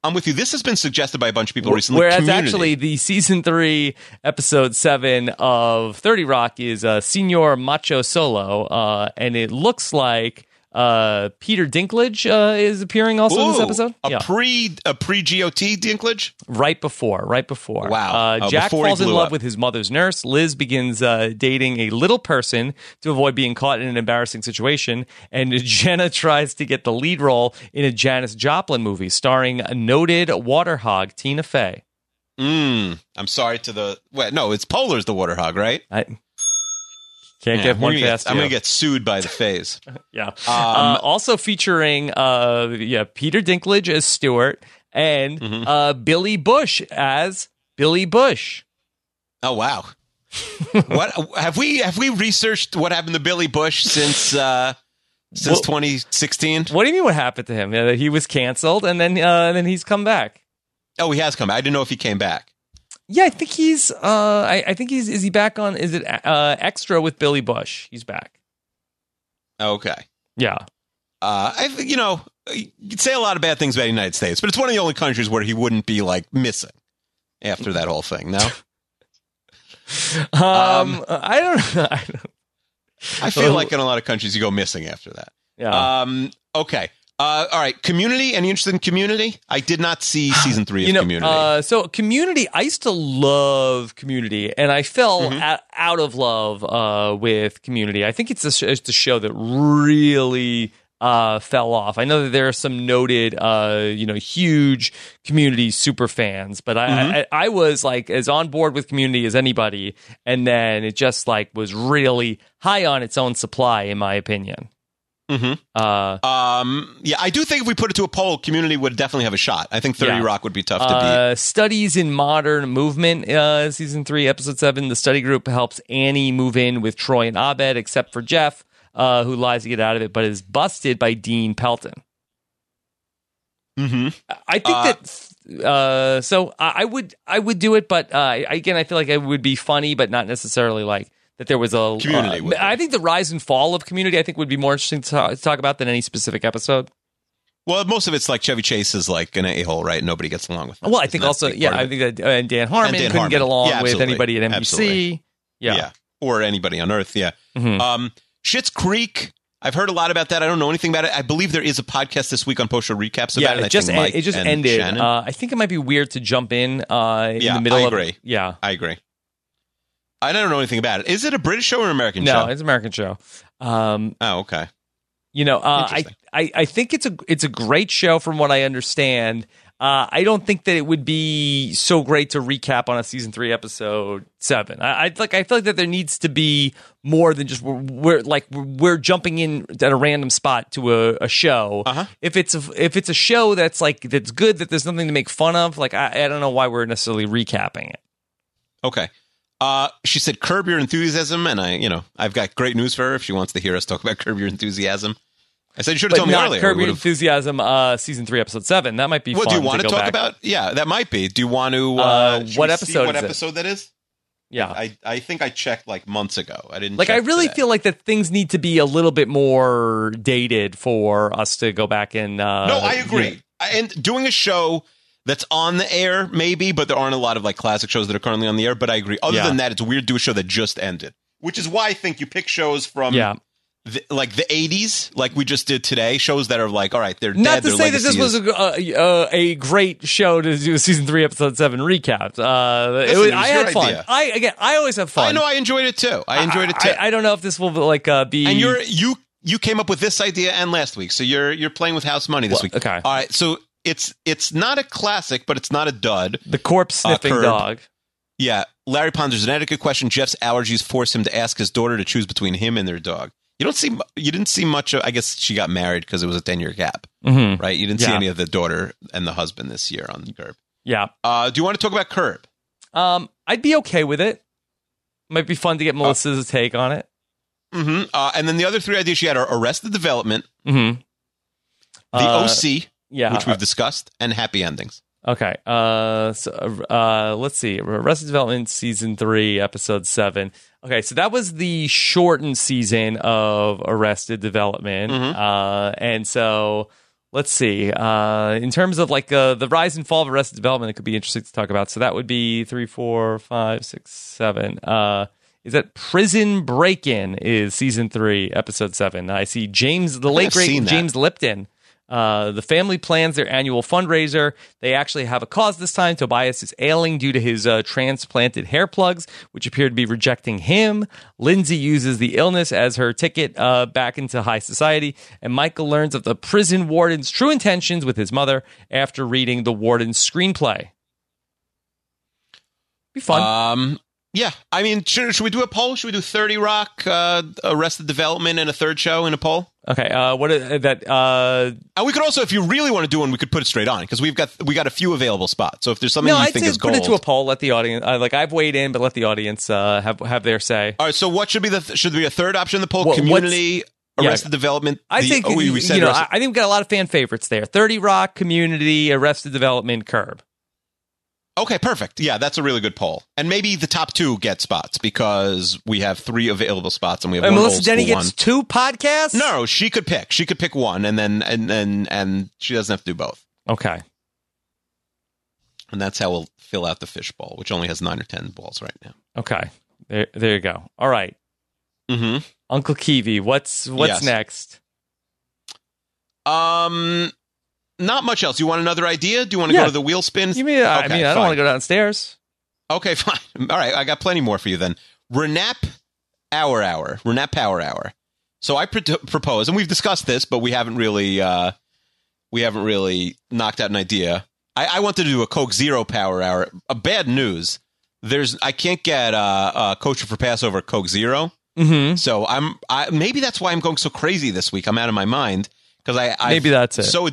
C: I'm with you. This has been suggested by a bunch of people recently.
B: Whereas
C: Community.
B: actually the season three episode seven of Thirty Rock is uh, Senor Macho Solo, uh, and it looks like uh, Peter Dinklage uh, is appearing also in this episode.
C: A
B: yeah,
C: pre a pre GOT Dinklage?
B: right before, right before.
C: Wow.
B: Uh,
C: Oh,
B: Jack
C: before
B: falls in love
C: up.
B: with his mother's nurse. Liz begins uh, dating a little person to avoid being caught in an embarrassing situation, and Jenna tries to get the lead role in a Janis Joplin movie starring noted water hog Tina Fey.
C: Mm, I'm sorry to the. Wait, no, it's Poehler's the water hog, right?
B: I can't
C: Yeah,
B: get one
C: gonna get- I'm going to get sued by the Feys.
B: Yeah.
C: Um,
B: uh, also featuring uh yeah, Peter Dinklage as Stewart and
C: Mm-hmm.
B: uh Billy Bush as Billy Bush.
C: Oh wow! what have we have we researched what happened to Billy Bush since uh, since 2016?
B: What do you mean what happened to him? Uh, he was canceled and then uh then he's come back.
C: Oh, he has come. Back. I didn't know if he came back.
B: Yeah, I think he's uh I, I think he's is he back on is it uh extra with Billy Bush? He's back.
C: Okay.
B: Yeah.
C: Uh, I you know you could say a lot of bad things about the United States, but it's one of the only countries where he wouldn't be like missing after that whole thing. No,
B: Um, I don't know. I don't,
C: I feel like in a lot of countries you go missing after that.
B: yeah.
C: Um, okay. Uh, all right. Community. Any interest in Community? I did not see season three of
B: you know,
C: Community.
B: Uh, so Community, I used to love Community, and I fell
C: Mm-hmm.
B: out, out of love uh, with Community. I think it's a, sh- it's a show that really uh, fell off. I know that there are some noted, uh, you know, huge Community super fans, but I,
C: Mm-hmm.
B: I I was like as on board with Community as anybody, and then it just like was really high on its own supply, in my opinion.
C: Mhm.
B: Uh,
C: Um, yeah, I do think if we put it to a poll, Community would definitely have a shot. I think Thirty
B: Yeah.
C: Rock would be tough to beat.
B: Uh, studies in modern movement, uh, season three, episode seven. The study group helps Annie move in with Troy and Abed, except for Jeff, uh, who lies to get out of it, but is busted by Dean Pelton.
C: Mm-hmm.
B: I think
C: Uh,
B: that. Uh, so I, I would I would do it, but uh, again, I feel like it would be funny, but not necessarily like that. There was a
C: Community
B: uh. I think the rise and fall of Community. I think would be more interesting to talk, to talk about than any specific episode.
C: Well, most of it's like Chevy Chase is like an a hole, right? Nobody gets along with him.
B: Well, I think also, yeah, I think that uh, and Dan Harmon
C: Dan
B: couldn't get along
C: Yeah,
B: with anybody at NBC.
C: Absolutely.
B: Yeah.
C: or anybody on Earth. Yeah.
B: Mhm.
C: Um, Schitt's Creek. I've heard a lot about that. I don't know anything about it. I believe there is a podcast this week on post show recaps about
B: yeah,
C: it.
B: It just en- it just ended. Uh, I think it might be weird to jump in uh, in
C: Yeah,
B: the middle
C: I
B: of
C: agree.
B: Yeah,
C: I agree. I don't know anything about it. Is it a British show or an American
B: no,
C: show?
B: No, it's an American show. Um,
C: Oh, okay.
B: you know, uh, I, I I think it's a it's a great show from what I understand. Uh, I don't think that it would be so great to recap on a season three episode seven. I, I like. I feel like that there needs to be more than just we're, we're like we're, jumping in at a random spot to a, a show.
C: Uh-huh.
B: If it's a, if it's a show that's like that's good that there's nothing to make fun of, like I, I don't know why we're necessarily recapping it.
C: Okay. Uh, she said, "Curb your enthusiasm," and I, you know, I've got great news for her if she wants to hear us talk about curb your enthusiasm. I said you should have told me earlier.
B: Curb Your Enthusiasm, uh, season three, episode seven. That might be
C: What
B: fun.
C: do you want to
B: go
C: talk
B: back.
C: about? Yeah, that might be. Do you want to? Uh,
B: Uh, what episode
C: What
B: is it?
C: episode that is?
B: Yeah.
C: I I think I checked like months ago. I didn't.
B: like I really
C: today.
B: feel like that things need to be a little bit more dated for us to go back and uh
C: No, I agree.
B: yeah.
C: And doing a show that's on the air, maybe, but there aren't a lot of like classic shows that are currently on the air. But I agree. Other
B: Yeah.
C: than that, it's weird to do a show that just ended, which is why I think you pick shows from
B: yeah
C: the, like the '80s, like we just did today. Shows that are like, all right, they're
B: not
C: dead.
B: to say that this
C: legacy
B: was a, a, a great show to do a season three episode seven recap uh it was,
C: it was
B: I had fun
C: idea.
B: i again i always have fun
C: I know I enjoyed it too. I enjoyed it too.
B: I, I don't know if this will like uh be
C: and you're you you came up with this idea and last week, so you're you're playing with house money this
B: Well,
C: week.
B: okay.
C: all right. So it's it's not a classic, but it's not a dud.
B: the corpse sniffing
C: Curb.
B: dog
C: Yeah, Larry ponders an etiquette question. Jeff's allergies force him to ask his daughter to choose between him and their dog. You don't see, you didn't see much. Of, I guess she got married because it was a ten year gap,
B: mm-hmm.
C: right? You didn't see any of the daughter and the husband this year on Curb.
B: yeah
C: Uh, do you want to talk about Curb?
B: um i'd be okay with it might be fun to get melissa's take on it
C: hmm Uh, and then the other three ideas she had are Arrested Development,
B: mm-hmm
C: The OC,
B: yeah
C: which we've discussed, and Happy Endings.
B: Okay. Uh, so, uh, let's see. Arrested Development season three, episode seven. Okay, so that was the shortened season of Arrested Development.
C: Mhm.
B: Uh, and so let's see. Uh, in terms of like uh, the rise and fall of Arrested Development, it could be interesting to talk about. So that would be three, four, five, six, seven. Uh, is that Prison Break In is season three, episode seven. I see James, the late great. James Lipton. Uh, the family plans their annual fundraiser. They actually have a cause this time. Tobias is ailing due to his uh, transplanted hair plugs, which appear to be rejecting him. Lindsay uses the illness as her ticket uh, back into high society. And Michael learns of the prison warden's true intentions with his mother after reading the warden's screenplay. Be fun.
C: Um, yeah, I mean, should, should we do a poll? Should we do Thirty Rock, uh, Arrested Development, and a third show in a poll?
B: okay. Uh, what is that? Uh,
C: And we could also, if you really want to do one, we could put it straight on because we've got we got a few available spots. So if there's something
B: no,
C: you
B: I'd
C: think is
B: put
C: gold,
B: it to a poll. Let the audience. Uh, like I've weighed in, but let the audience uh, have have their say.
C: all right. So what should be the th- should there be a third option in the poll?
B: What-
C: Community,
B: yeah.
C: Arrested Development.
B: I
C: the-
B: think
C: oh, we, we said
B: you know.
C: Arrested-
B: I, I think we've got a lot of fan favorites there. Thirty Rock, Community, Arrested Development, Curb.
C: Okay, perfect. Yeah, that's a really good poll. And maybe the top two get spots because we have three available spots and we have
B: And
C: one
B: Melissa
C: old
B: Denny gets
C: one.
B: two podcasts.
C: No, she could pick. She could pick one, and then and and and she doesn't have to do both.
B: Okay.
C: And that's how we'll fill out the fishbowl, which only has nine or ten balls right now.
B: Okay. There, there you go. All right,
C: Mm-hmm.
B: Uncle Kiwi. What's what's
C: Yes.
B: next?
C: Um, not much else. You want another idea? Do you want to
B: Yeah.
C: go to the wheel spins?
B: You mean? I mean, I don't
C: fine.
B: want to go downstairs.
C: Okay, fine. All right, I got plenty more for you then. Renap Hour Hour. Renap Power Hour. So I pr- propose, and we've discussed this, but we haven't really, uh, we haven't really knocked out an idea. I, I wanted to do a Coke Zero Power Hour. A bad news. There's, I can't get uh, uh, kosher for Passover Coke Zero.
B: Mm-hmm.
C: So I'm, I maybe that's why I'm going so crazy this week. I'm out of my mind because I, I
B: Maybe that's it.
C: So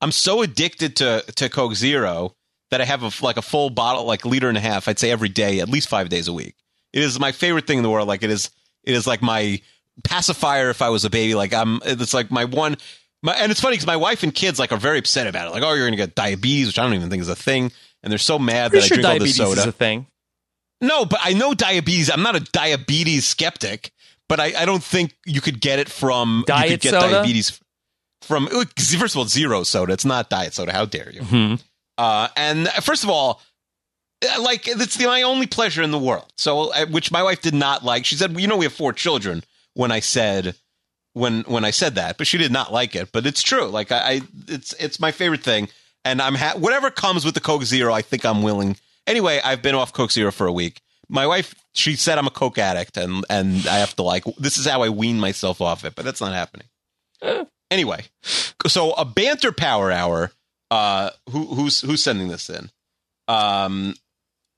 C: I'm so addicted to to Coke Zero that I have a, like a full bottle, like liter and a half. I'd say every day, at least five days a week. It is my favorite thing in the world. Like it is, it is like my pacifier. If I was a baby, like I'm, it's like my one. My, and it's funny because my wife and kids like are very upset about it. Like, oh, you're going to get diabetes, which I don't even think is a thing, and they're so mad
B: Pretty
C: that
B: sure
C: I drink all this soda.
B: is a thing.
C: No, but I know diabetes. I'm not a diabetes skeptic, but I, I don't think you could get it from you
B: Diet
C: could get
B: soda?
C: diabetes from first of all zero soda. It's not diet soda. How dare you?
B: Hmm.
C: Uh, and first of all, uh, like it's the, my only pleasure in the world. So, uh, which my wife did not like. She said, well, "You know, we have four children." When I said when when I said that, but she did not like it. But it's true. Like I, I it's it's my favorite thing, and I'm ha- whatever comes with the Coke Zero. I think I'm willing. Anyway, I've been off Coke Zero for a week. My wife, she said I'm a Coke addict, and and I have to like this is how I wean myself off it. But that's not happening. Anyway, so a banter power hour. Uh, who who's who's sending this in? Um,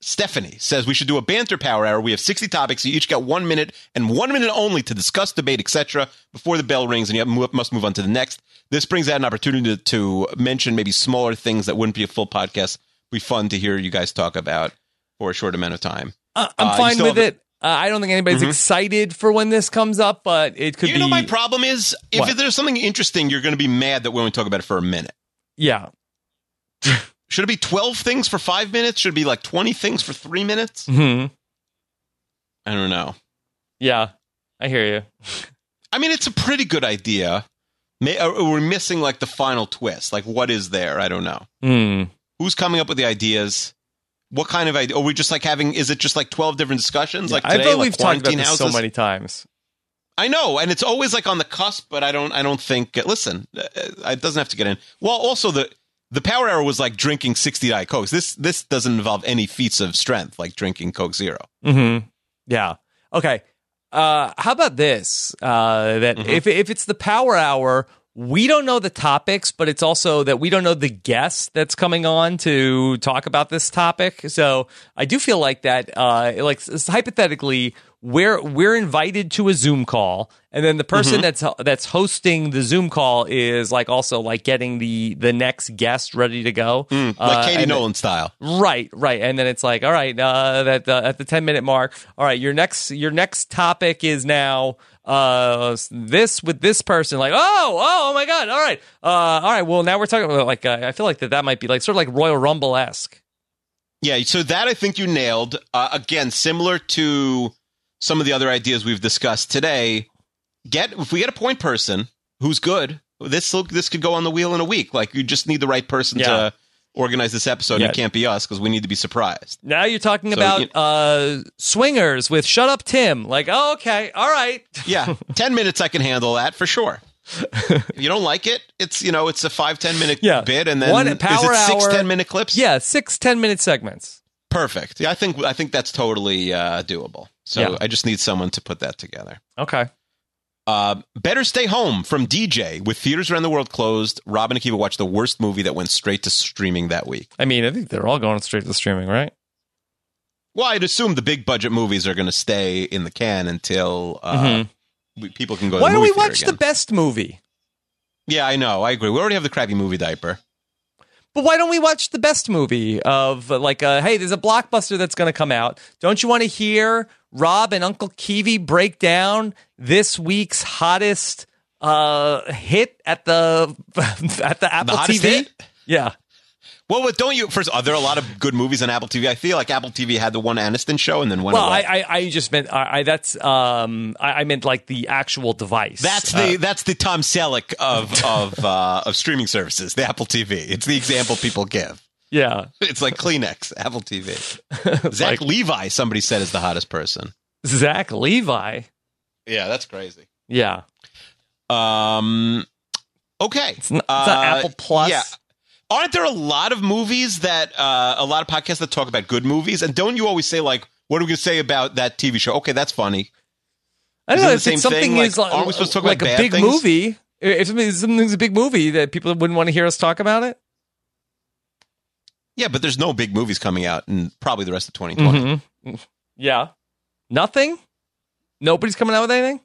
C: Stephanie says we should do a banter power hour. We have 60 topics. You each got one minute and one minute only to discuss, debate, etc. before the bell rings and you move, must move on to the next. This brings out an opportunity to, to mention maybe smaller things that wouldn't be a full podcast. Be fun to hear you guys talk about for a short amount of time.
B: Uh, I'm
C: Uh,
B: fine with
C: have-
B: it. Uh, I don't think anybody's
C: Mhm.
B: excited for when this comes up, but it could be.
C: you
B: be.
C: know, my problem is if
B: What?
C: there's something interesting, you're going to be mad that we only talk about it for a minute.
B: yeah,
C: Should it be 12 things for five minutes? Should it be like 20 things for three minutes?
B: hmm
C: I don't know.
B: yeah, I hear you.
C: I mean, it's a pretty good idea. May, are, are missing like the final twist? Like, what is there? I don't know.
B: Hmm.
C: Who's coming up with the ideas? What kind of idea? Are we just like having? Is it just like 12 different discussions? Like
B: I
C: today,
B: thought
C: like
B: we've talked about this so many times.
C: I know, and it's always like on the cusp, but I don't. I don't think. Listen, uh, it doesn't have to get in. Well, also the the power hour was like drinking 60 diet cokes. This this doesn't involve any feats of strength like drinking Coke Zero.
B: mm-hmm. Yeah. Okay. Uh, how about this? Uh, that
C: Mhm.
B: if if it's the power hour, we don't know the topics, but it's also that we don't know the guest that's coming on to talk about this topic. So I do feel like that. Uh, like hypothetically, we're we're invited to a Zoom call, and then the person that's that's hosting the Zoom call is like also like getting the the next guest ready to go,
C: Like
B: Uh,
C: Katie Nolan style.
B: Right, right, and then it's like, all right, uh, that uh, at the ten minute mark, all right, your next your next topic is now uh this with this person, like, oh, oh, oh my god, all right, uh, all right, well now we're talking about like uh, I feel like that that might be like sort of like Royal Rumble esque.
C: Yeah, so that I think you nailed. Uh, again, similar to some of the other ideas we've discussed today. Get if we get a point person who's good, this this could go on the wheel in a week. Like you just need the right person
B: Yeah.
C: to organize this episode.
B: Yeah.
C: It can't be us because we need to be surprised.
B: Now you're talking
C: So,
B: about
C: you-
B: uh swingers with Shut Up Tim, like, oh, okay, all right,
C: Yeah, ten minutes I can handle that for sure. if you don't like it, it's you know it's a five ten minute
B: Yeah.
C: bit, and then
B: One
C: is
B: power
C: it six
B: hour-
C: ten minute clips?
B: yeah, six ten minute segments.
C: perfect. Yeah, I think I think that's totally uh, doable. So
B: Yeah.
C: I just need someone to put that together.
B: Okay,
C: Uh, better stay home from DJ. With theaters around the world closed, Rob and Akiva watched the worst movie that went straight to streaming that week.
B: I mean, I think they're all going straight to streaming, right?
C: Well, I'd assume the big budget movies are going to stay in the can until uh, we, people can go. to
B: Mm-hmm. Why don't we watch the best movie?
C: Yeah, I know. I agree. We already have the crappy movie diaper.
B: But why don't we watch the best movie of like, uh, hey, there's a blockbuster that's going to come out. Don't you want to hear Rob and Uncle Kiwi break down this week's hottest uh, hit at the at the Apple
C: hottest
B: TV?
C: hit?
B: Yeah,
C: Well, but don't you? First, are there a lot of good movies on Apple TV? I feel like Apple TV had the one Aniston show and then one.
B: well, I, I I just meant I, I that's um I, I meant like the actual device.
C: that's
B: Uh,
C: the that's the Tom Selleck of of uh, of streaming services, the Apple TV. It's the example people give.
B: yeah.
C: It's like Kleenex, Apple TV. Zach
B: like-
C: Levi, somebody said, is the hottest person.
B: Zach Levi.
C: Yeah, that's crazy.
B: Yeah,
C: Um, okay,
B: it's not, it's not
C: Uh,
B: Apple Plus.
C: Yeah. Aren't there a lot of movies that uh, a lot of podcasts that talk about good movies? And don't you always say like, "What are we going to say about that TV show?" Okay, that's funny.
B: I don't know if it's something
C: thing? Like,
B: is like,
C: aren't we supposed to talk
B: like
C: about
B: a big
C: things?
B: movie. If something- something's a big movie that people wouldn't want to hear us talk about it.
C: Yeah, but there's no big movies coming out in probably the rest of 2020.
B: Mhm. Yeah, nothing. Nobody's coming out with anything.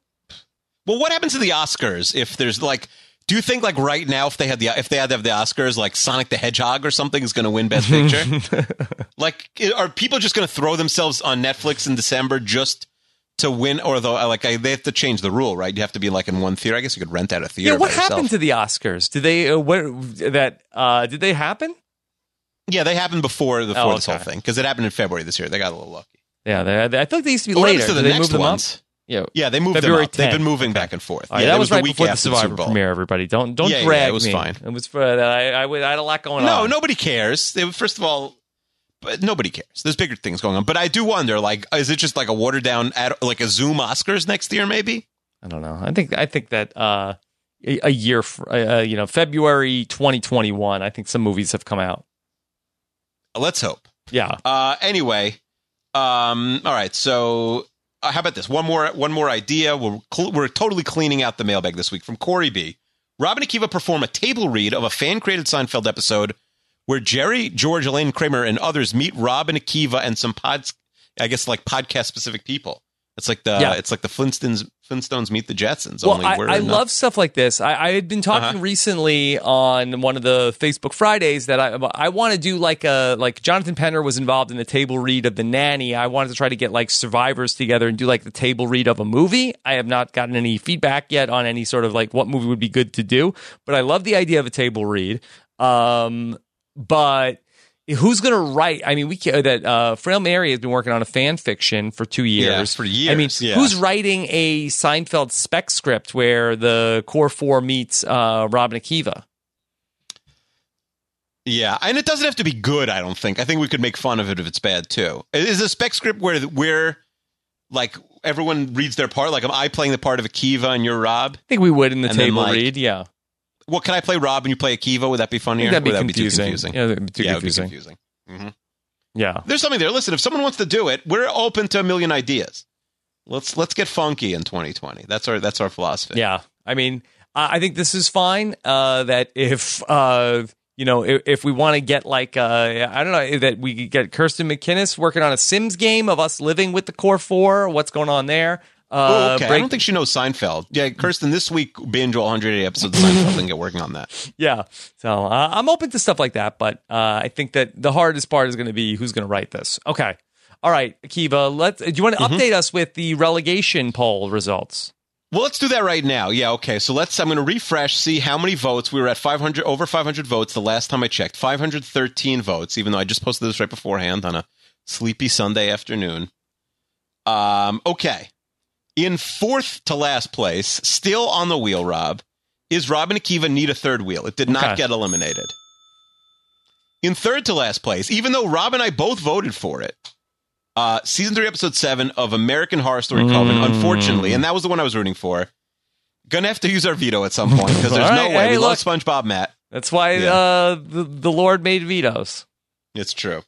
C: Well, what happens to the Oscars if there's like? Do you think like right now, if they had the if they had to have the Oscars, like Sonic the Hedgehog or something is going to win Best Picture? like, are people just going to throw themselves on Netflix in December just to win? Or though, like, I, they have to change the rule, right? You have to be like in one theater. I guess you could rent out a theater.
B: yeah, what
C: yourself.
B: happened to the Oscars? Did they uh, what that uh, did they happen?
C: Yeah, they happened before before
B: Oh,
C: this whole thing because it happened in February this year. They got a little lucky.
B: Yeah, they, I thought they used to be
C: What
B: later.
C: to the
B: Did they
C: next
B: move them
C: ones?
B: up? Yeah.
C: Yeah, they moved
B: February
C: them up. They've been moving back and forth.
B: Right,
C: yeah,
B: that was,
C: the
B: right
C: week
B: before the Survivor
C: Bowl.
B: premiere. Everybody, don't don't
C: Yeah, yeah,
B: drag
C: it was
B: me.
C: fine.
B: It was for that. I, I, I had a lot going
C: No,
B: on.
C: No, nobody cares. They- First of all, but nobody cares. There's bigger things going on. But I do wonder, like, is it just like a watered down, ad- like a Zoom Oscars next year? Maybe.
B: I don't know. I think I think that uh, a, a year, fr- uh, you know, February 2021. I think some movies have come out.
C: Let's hope.
B: Yeah.
C: Uh, anyway, um, all right. So, uh, how about this? One more, one more idea. We're cl- we're totally cleaning out the mailbag this week from Corey B. Robin and Akiva perform a table read of a fan created Seinfeld episode where Jerry, George, Elaine Kramer, and others meet Rob and Akiva and some pods, I guess like podcast specific people. It's like the
B: Yeah.
C: it's like the Flintstones Flintstones meet the Jetsons.
B: Well,
C: only
B: I, I love stuff like this. I, I had been talking
C: Uh-huh.
B: recently on one of the Facebook Fridays that I I want to do like a like Jonathan Penner was involved in the table read of the nanny. I wanted to try to get like survivors together and do like the table read of a movie. I have not gotten any feedback yet on any sort of like what movie would be good to do, but I love the idea of a table read. Um, but who's going to write? I mean, we can, that uh, Frail Mary has been working on a fan fiction for two
C: Yeah,
B: years.
C: for
B: I mean,
C: yeah.
B: who's writing a Seinfeld spec script where the core four meets uh, Rob Akiva?
C: Yeah, and it doesn't have to be good. I don't think. I think we could make fun of it if it's bad too. Is a spec script where where like everyone reads their part? Like, am I playing the part of Akiva and you're Rob?
B: I think we would in the
C: And then,
B: table
C: like,
B: read. Yeah,
C: Well, can I play Rob and you play Akiva? Would that be funnier?
B: that'd be
C: Would that
B: confusing.
C: too confusing?
B: Yeah, that'd be too
C: yeah, would be
B: confusing.
C: confusing.
B: Yeah,
C: There's something there. Listen, if someone wants to do it, we're open to a million ideas. Let's let's get funky in 2020. That's our that's our philosophy.
B: yeah. I mean, I think this is fine. Uh, that if uh, you know, if, if we want to get like, uh, I don't know, that we could get Kirsten McKinnis working on a Sims game of us living with the core four. What's going on there? Uh,
C: Oh, okay. I don't think she knows Seinfeld. Yeah, Kirsten, this week binge all 180 episodes of Seinfeld and get working on that.
B: Yeah. So uh, I'm open to stuff like that, but uh, I think that the hardest part is going to be who's going to write this. Okay. All right, Akiva, let's, do you want to
C: Mm-hmm.
B: update us with the relegation poll results?
C: Well, let's do that right now. Yeah, okay. So let's. I'm going to refresh, see how many votes we were at. 500 over 500 votes the last time I checked. 513 votes. Even though I just posted this right beforehand on a sleepy Sunday afternoon. Um. Okay. In fourth to last place, still on the wheel, Rob, is Rob and Akiva need a third wheel. It did not
B: Okay.
C: get eliminated. In third to last place, even though Rob and I both voted for it, uh, season three, episode seven of American Horror Story Coven,
B: Mm.
C: unfortunately, and that was the one I was rooting for. Gonna have to use our veto at some point because there's
B: All
C: no way.
B: hey,
C: we
B: look.
C: love SpongeBob Matt.
B: That's why
C: Yeah.
B: uh, the, the Lord made vetoes.
C: It's true.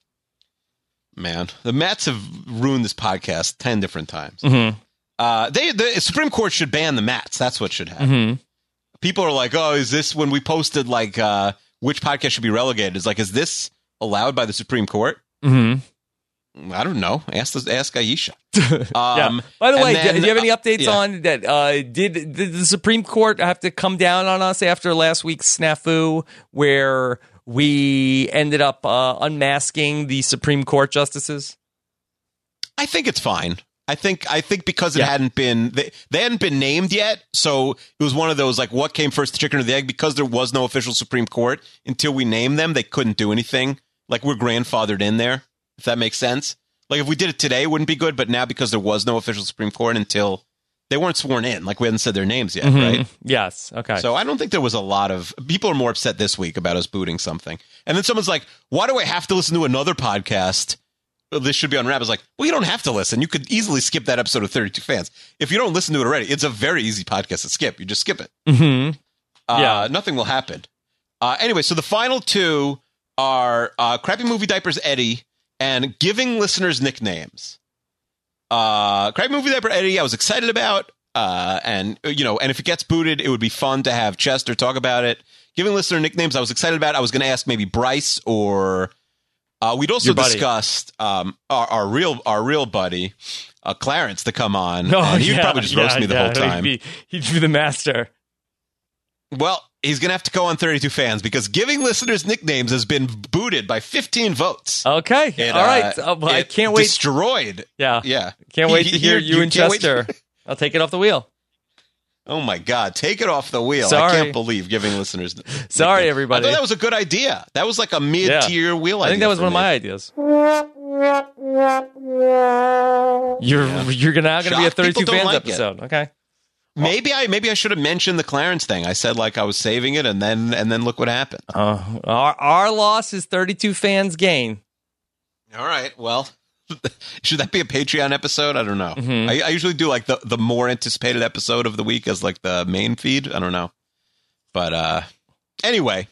C: Man, the Mats have ruined this podcast ten different times.
B: Mm-hmm.
C: Uh, they the Supreme Court should ban the Mats. That's what should happen.
B: Mm-hmm.
C: People are like, "Oh, is this when we posted like uh, which podcast should be relegated?" It's like, is this allowed by the Supreme Court?
B: Mm-hmm.
C: I don't know. Ask the, ask Aisha.
B: yeah.
C: Um,
B: By the way,
C: then-
B: do you have any updates
C: yeah.
B: on that? Uh, did, did the Supreme Court have to come down on us after last week's snafu, where we ended up uh, unmasking the Supreme Court justices?
C: I think it's fine. I think I think because it
B: Yeah.
C: hadn't been they, they hadn't been named yet, so it was one of those like what came first, the chicken or the egg? Because there was no official Supreme Court until we named them, they couldn't do anything. Like we're grandfathered in there, if that makes sense. Like if we did it today, it wouldn't be good. But now because there was no official Supreme Court until they weren't sworn in, like we hadn't said their names yet, mm-hmm. right?
B: Yes. Okay.
C: So I don't think there was a lot of people are more upset this week about us booting something. And then someone's like, "Why do I have to listen to another podcast? This should be on rap." is like, well, you don't have to listen. You could easily skip that episode of Thirty Two Fans if you don't listen to it already. It's a very easy podcast to skip. You just skip it.
B: hmm
C: Uh,
B: Yeah.
C: nothing will happen. Uh, anyway, so the final two are uh, crappy movie diapers Eddie and giving listeners nicknames. Uh, crappy movie diaper Eddie, I was excited about, uh, and uh, you know, and if it gets booted, it would be fun to have Chester talk about it. Giving listener nicknames, I was excited about. I was going to ask maybe Bryce or uh, we'd also discussed um, our, our real our real buddy uh, Clarence to come on.
B: Oh,
C: and he'd
B: yeah,
C: probably just roast
B: yeah,
C: me the
B: yeah.
C: whole time.
B: He'd be, he'd be the master.
C: Well, he's going to have to go on 32 fans because giving listeners nicknames has been booted by 15 votes.
B: Okay.
C: It,
B: All right.
C: uh,
B: Uh, I can't wait.
C: Destroyed.
B: yeah.
C: Yeah.
B: Can't wait
C: he-
B: to hear
C: you-
B: you, and Chester. I'll take it off the wheel.
C: Oh my God! Take it off the wheel. I can't believe giving listeners.
B: Sorry, everybody.
C: I thought that was a good idea. That was like a mid-tier wheel.
B: I think that was one of my ideas. You're you're gonna now going to be a
C: Shocked
B: 32 fans
C: like it.
B: episode. Okay.
C: Maybe I maybe I should have mentioned the Clarence thing. I said like I was saving it, and then and then look what happened.
B: Uh, our our loss is 32 fans gain.
C: All right. Well, should that be a Patreon episode? I don't know.
B: Mhm.
C: I, I usually do like the the more anticipated episode of the week as like the main feed. I don't know, but uh, anyway,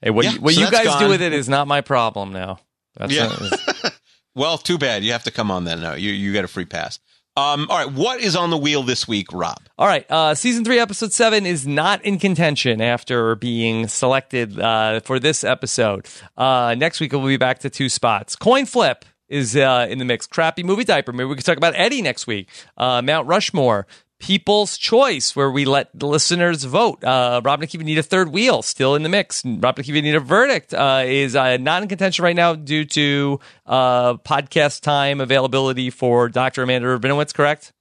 B: Hey, what
C: Yeah,
B: you, what
C: so
B: you guys do with it is not my problem now. That's
C: Yeah.
B: not-
C: well, too bad. You have to come on then. No, you you get a free pass. Um, all right, what is on the wheel this week, Rob?
B: All right, uh, season three, episode seven is not in contention after being selected uh, for this episode. Uh, next week we'll be back to two spots. Coin flip is uh, in the mix. Crappy movie diaper. Maybe we can talk about Eddie next week. Uh, Mount Rushmore. People's Choice, where we let the listeners vote. Uh, Rob and Akiva need a third wheel, still in the mix. Rob and Akiva need a verdict uh, is uh, not in contention right now due to uh, podcast time availability for Dr. Amanda Rabinowitz, correct?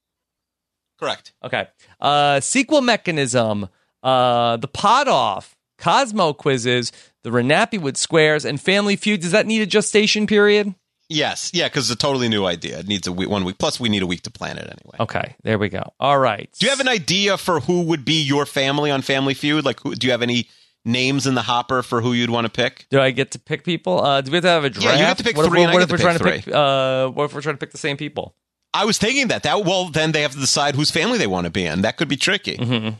C: Correct.
B: Okay. Uh, sequel mechanism, uh, the pot off, Cosmo quizzes, the Renappy with squares, and Family Feud. Does that need a gestation period?
C: Yes, yeah, because it's a totally new idea. It needs a week, one week. Plus, we need a week to plan it anyway.
B: Okay, there we go. All right.
C: Do you have an idea for who would be your family on Family Feud? Like, who, do you have any names in the hopper for who you'd want to pick?
B: Do I get to pick people? Uh, do we have to have a draft?
C: Yeah, you get to pick
B: what
C: three
B: If,
C: and I
B: what
C: get
B: if
C: to
B: we're
C: pick
B: trying to
C: three.
B: pick? Uh, what if we're trying to pick the same people?
C: I was thinking that. That well, then they have to decide whose family they want to be in. That could be tricky.
B: Mhm.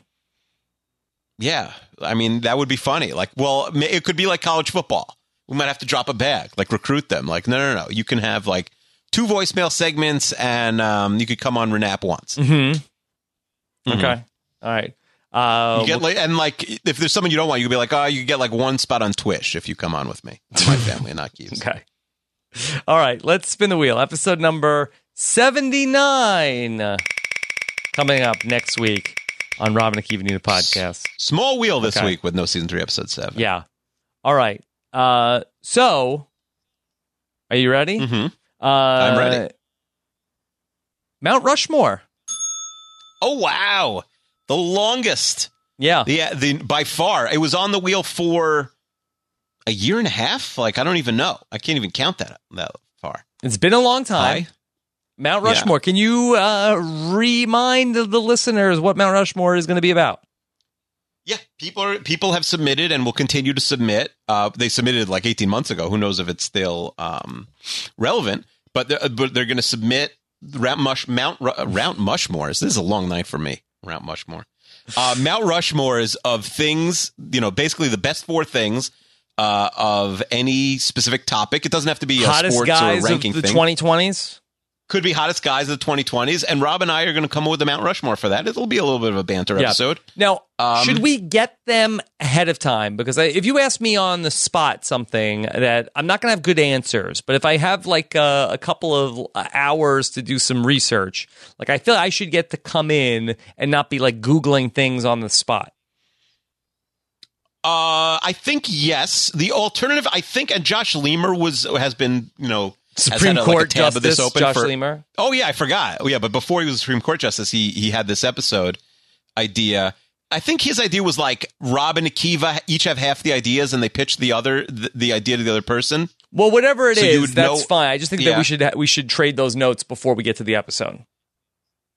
C: Yeah, I mean that would be funny. Like, well, it could be like college football. We might have to drop a bag, like recruit them. Like, no, no, no. You can have like two voicemail segments, and um, you could come on Renap once.
B: Mm-hmm. Okay. All right. Uh,
C: You get like, and like, if there's someone you don't want, you could be like, oh, you get like one spot on Twitch if you come on with me, my family, and not Keith's.
B: okay. All right. Let's spin the wheel. Episode number seventy-nine coming up next week on Robin and Akiva a podcast.
C: Small wheel this
B: Okay.
C: week with no season three, episode seven.
B: Yeah. All right. Uh, so, are you ready?
C: hmm
B: Uh,
C: I'm ready.
B: Mount Rushmore.
C: Oh wow, the longest.
B: Yeah.
C: The the by far it was on the wheel for a year and a half. Like I don't even know. I can't even count that that far.
B: It's been a long time.
C: Hi.
B: Mount
C: Yeah.
B: Rushmore. Can you uh, remind the listeners what Mount Rushmore is going to be about?
C: Yeah, people are people have submitted and will continue to submit. Uh, they submitted like 18 months ago. Who knows if it's still um, relevant? But they're, but they're going to submit Mount Mush Mount Ru- uh, Mount Mushmores. This is a long night for me. Mount Mushmore. Uh, Mount Rushmores of things. You know, basically the best four things uh, of any specific topic. It doesn't have to be a
B: Hottest
C: sports or a
B: guys of
C: ranking
B: the
C: thing.
B: 2020s?
C: Could be hottest guys of the 2020s. And Rob and I are going to come up with the Mount Rushmore for that. It'll be a little bit of a banter
B: Yeah.
C: episode.
B: Now,
C: Um,
B: should we get them ahead of time? Because I, if you ask me on the spot something that I'm not going to have good answers, but if I have like a, a couple of hours to do some research, like I feel I should get to come in and not be like Googling things on the spot.
C: Uh, I think yes. The alternative, I think, and Josh Lemur was has been, you know,
B: Supreme
C: a, like,
B: Court
C: this
B: Justice
C: open
B: Josh
C: for-. Oh yeah, I forgot. Oh yeah, but before he was Supreme Court justice, he he had this episode idea. I think his idea was like Rob and Akiva each have half the ideas, and they pitch the other the, the idea to the other person.
B: Well, whatever it is,
C: So would
B: that's
C: know-
B: fine. I just think that we should ha- we should trade those notes before we get to the episode.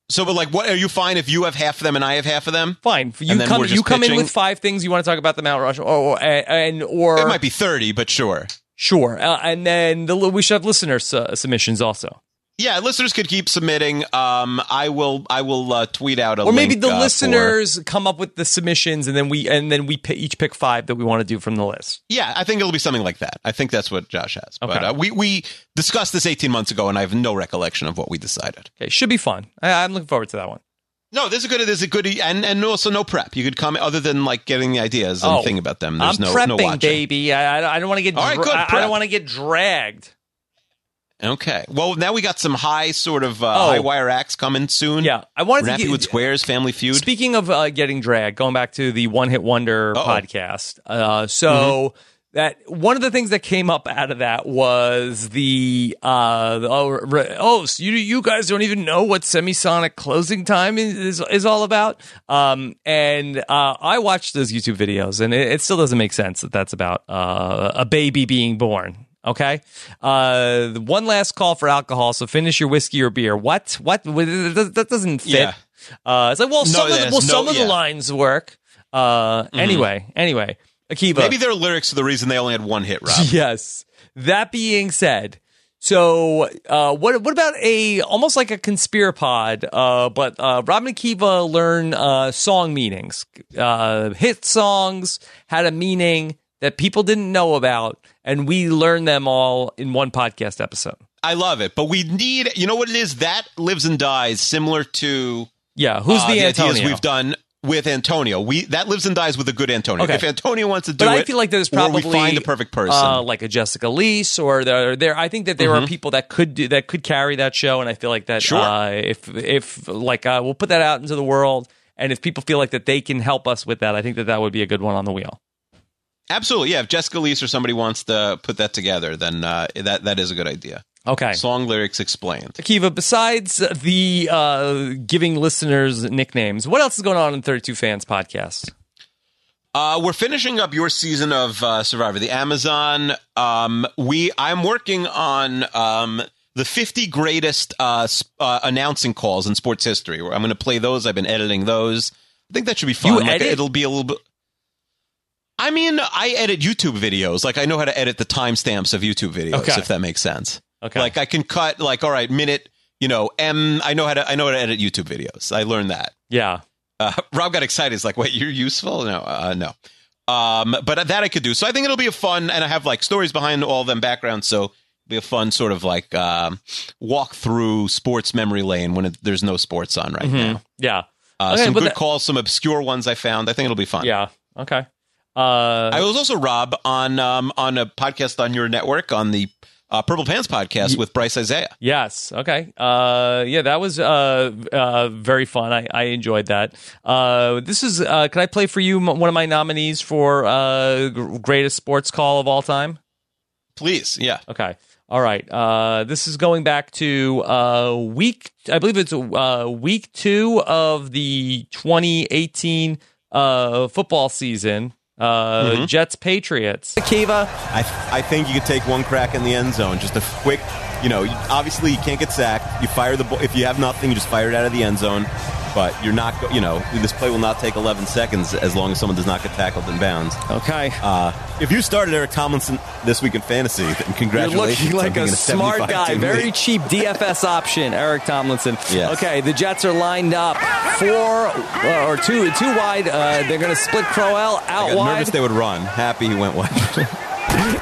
C: So, but like, what are you fine if you have half of them and I have half of them?
B: Fine, you come you come in with five things you want to talk about the Mount Rushmore, or, or and or
C: It might be thirty, but sure.
B: Sure, uh, and then the, we should have listener su- submissions also,
C: Yeah, listeners could keep submitting. Um, I will I will uh, tweet out a
B: or maybe
C: link,
B: the
C: uh, for-
B: listeners come up with the submissions, and then we and then we pi each pick five that we want to do from the list.
C: Yeah, I think it'll be something like that. I think that's what Josh has. But uh, we we discussed this 18 months ago, and I have no recollection of what we decided.
B: Okay, should be fun. I, I'm looking forward to that one.
C: No, this is good. This is a good, and and also no prep. You could come other than like getting the ideas and
B: Oh,
C: think about them. There's
B: I'm
C: no
B: prepping,
C: no watching.
B: baby. I, I- don't want to get
C: All right,
B: dra-
C: good,
B: I, I don't want to get dragged.
C: Okay. Well, now we got some high sort of uh,
B: Oh.
C: high wire acts coming soon.
B: Yeah, I wanted to get,
C: Squares, Family Feud.
B: Speaking of uh, getting dragged, going back to the One Hit Wonder
C: Uh-oh.
B: podcast. Uh, so
C: Mm-hmm.
B: That one of the things that came up out of that was the uh, oh, oh so you you guys don't even know what semisonic closing time is is, all about. Um, and uh, I watched those YouTube videos, and it, it still doesn't make sense that that's about uh, a baby being born. Okay. Uh, one last call for alcohol. So finish your whiskey or beer. What? What? That doesn't fit.
C: Yeah.
B: Uh, it's like, well, some of the, well,
C: no-
B: some of the lines work. Uh, anyway, anyway, Akiva.
C: Maybe their lyrics are the reason they only had one hit, Rob.
B: yes. That being said, so uh, what? What about a almost like a conspirapod? Uh, but uh, Robin and Akiva learn uh, song meanings, uh, hit songs had a meaning that people didn't know about, and we learn them all in one podcast episode.
C: I love it, but we need. You know what it is? That lives and dies, similar to
B: Yeah, who's
C: uh,
B: the
C: ideas
B: Antonio?
C: we've done with Antonio. We that lives and dies with a good Antonio.
B: Okay.
C: If Antonio wants to do
B: but
C: it,
B: I feel like there's probably
C: we find the perfect person.
B: uh, like a Jessica Leese, or there. There, I think that there are people that could do that could carry that show, and I feel like that.
C: Mm-hmm. Sure.
B: Uh, if if like uh, we'll put that out into the world, and if people feel like that they can help us with that, I think that that would be a good one on the wheel.
C: Absolutely, yeah. If Jessica Leese or somebody wants to put that together, then uh, that that is a good idea.
B: Okay.
C: Song lyrics explained.
B: Akiva, besides the uh, giving listeners nicknames, what else is going on in 32 Fans podcast?
C: Uh, we're finishing up your season of uh, Survivor, the Amazon. Um, we I'm working on um, the 50 greatest uh, sp- uh, announcing calls in sports history. I'm going to play those. I've been editing those. I think that should be fun. Like. It'll be a little bit. I mean, I edit YouTube videos. Like I know how to edit the timestamps of YouTube videos,
B: Okay.
C: if that makes sense.
B: Okay.
C: Like I can cut like all right minute. You know, M. I know how to. I know how to edit YouTube videos. I learned that.
B: Yeah.
C: Uh, Rob got excited. He's like, "Wait, you're useful?" No, uh, no. Um, but that I could do. So I think it'll be a fun, and I have like stories behind all them, backgrounds. So it'll be a fun sort of like um, walk through sports memory lane when it, there's no sports on right now.
B: Yeah.
C: Uh,
B: Mm-hmm. Okay,
C: some good
B: that-
C: calls, some obscure ones I found. I think it'll be fun.
B: Yeah. Okay. Uh,
C: I was also Rob on um, on a podcast on your network on the uh, Purple Pants podcast with Bryce Isaiah.
B: Yes. Okay. Uh, yeah, that was uh, uh, very fun. I, I enjoyed that. Uh, this is. Uh, can I play for you m- one of my nominees for uh, gr- greatest sports call of all time?
C: Please, yeah.
B: Okay. All right. Uh, this is going back to uh, week. I believe it's uh, week two of the 2018 uh, football season. Uh, Jets Patriots. Akiva.
G: I, I think you could take one crack in the end zone. Just a quick, you know, obviously you can't get sacked. You fire the ball. If you have nothing, you just fire it out of the end zone. But you're not, you know, this play will not take 11 seconds as long as someone does not get tackled in bounds.
B: Okay.
G: Uh, if you started Eric Tomlinson this week in fantasy, then
B: You're
G: congratulations.
B: looking like a smart guy.
G: team
B: Very cheap DFS option, Eric Tomlinson.
G: Yes.
B: Okay, the Jets are lined up four uh, or two two wide. Uh, they're going to split Crowell out wide.
G: nervous they would run. Happy he went wide.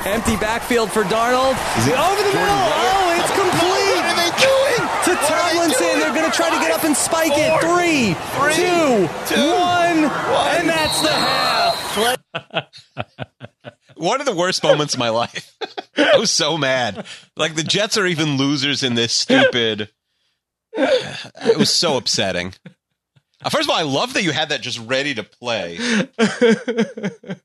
B: Empty backfield for Darnold.
G: Is it
B: Over the
G: Jordan
B: middle. Oh, it's complete.
G: What are they doing?
B: To Tomlinson. They're going to try to get up and spike it.
G: Four.
B: Three,
G: Three,
B: two,
G: two,
B: one,
G: one.
B: and that's the half.
C: One of the worst moments of my life. I was so mad. Like the Jets are even losers in this stupid. It was so upsetting. Uh, First of all, I love that you had that just ready to play.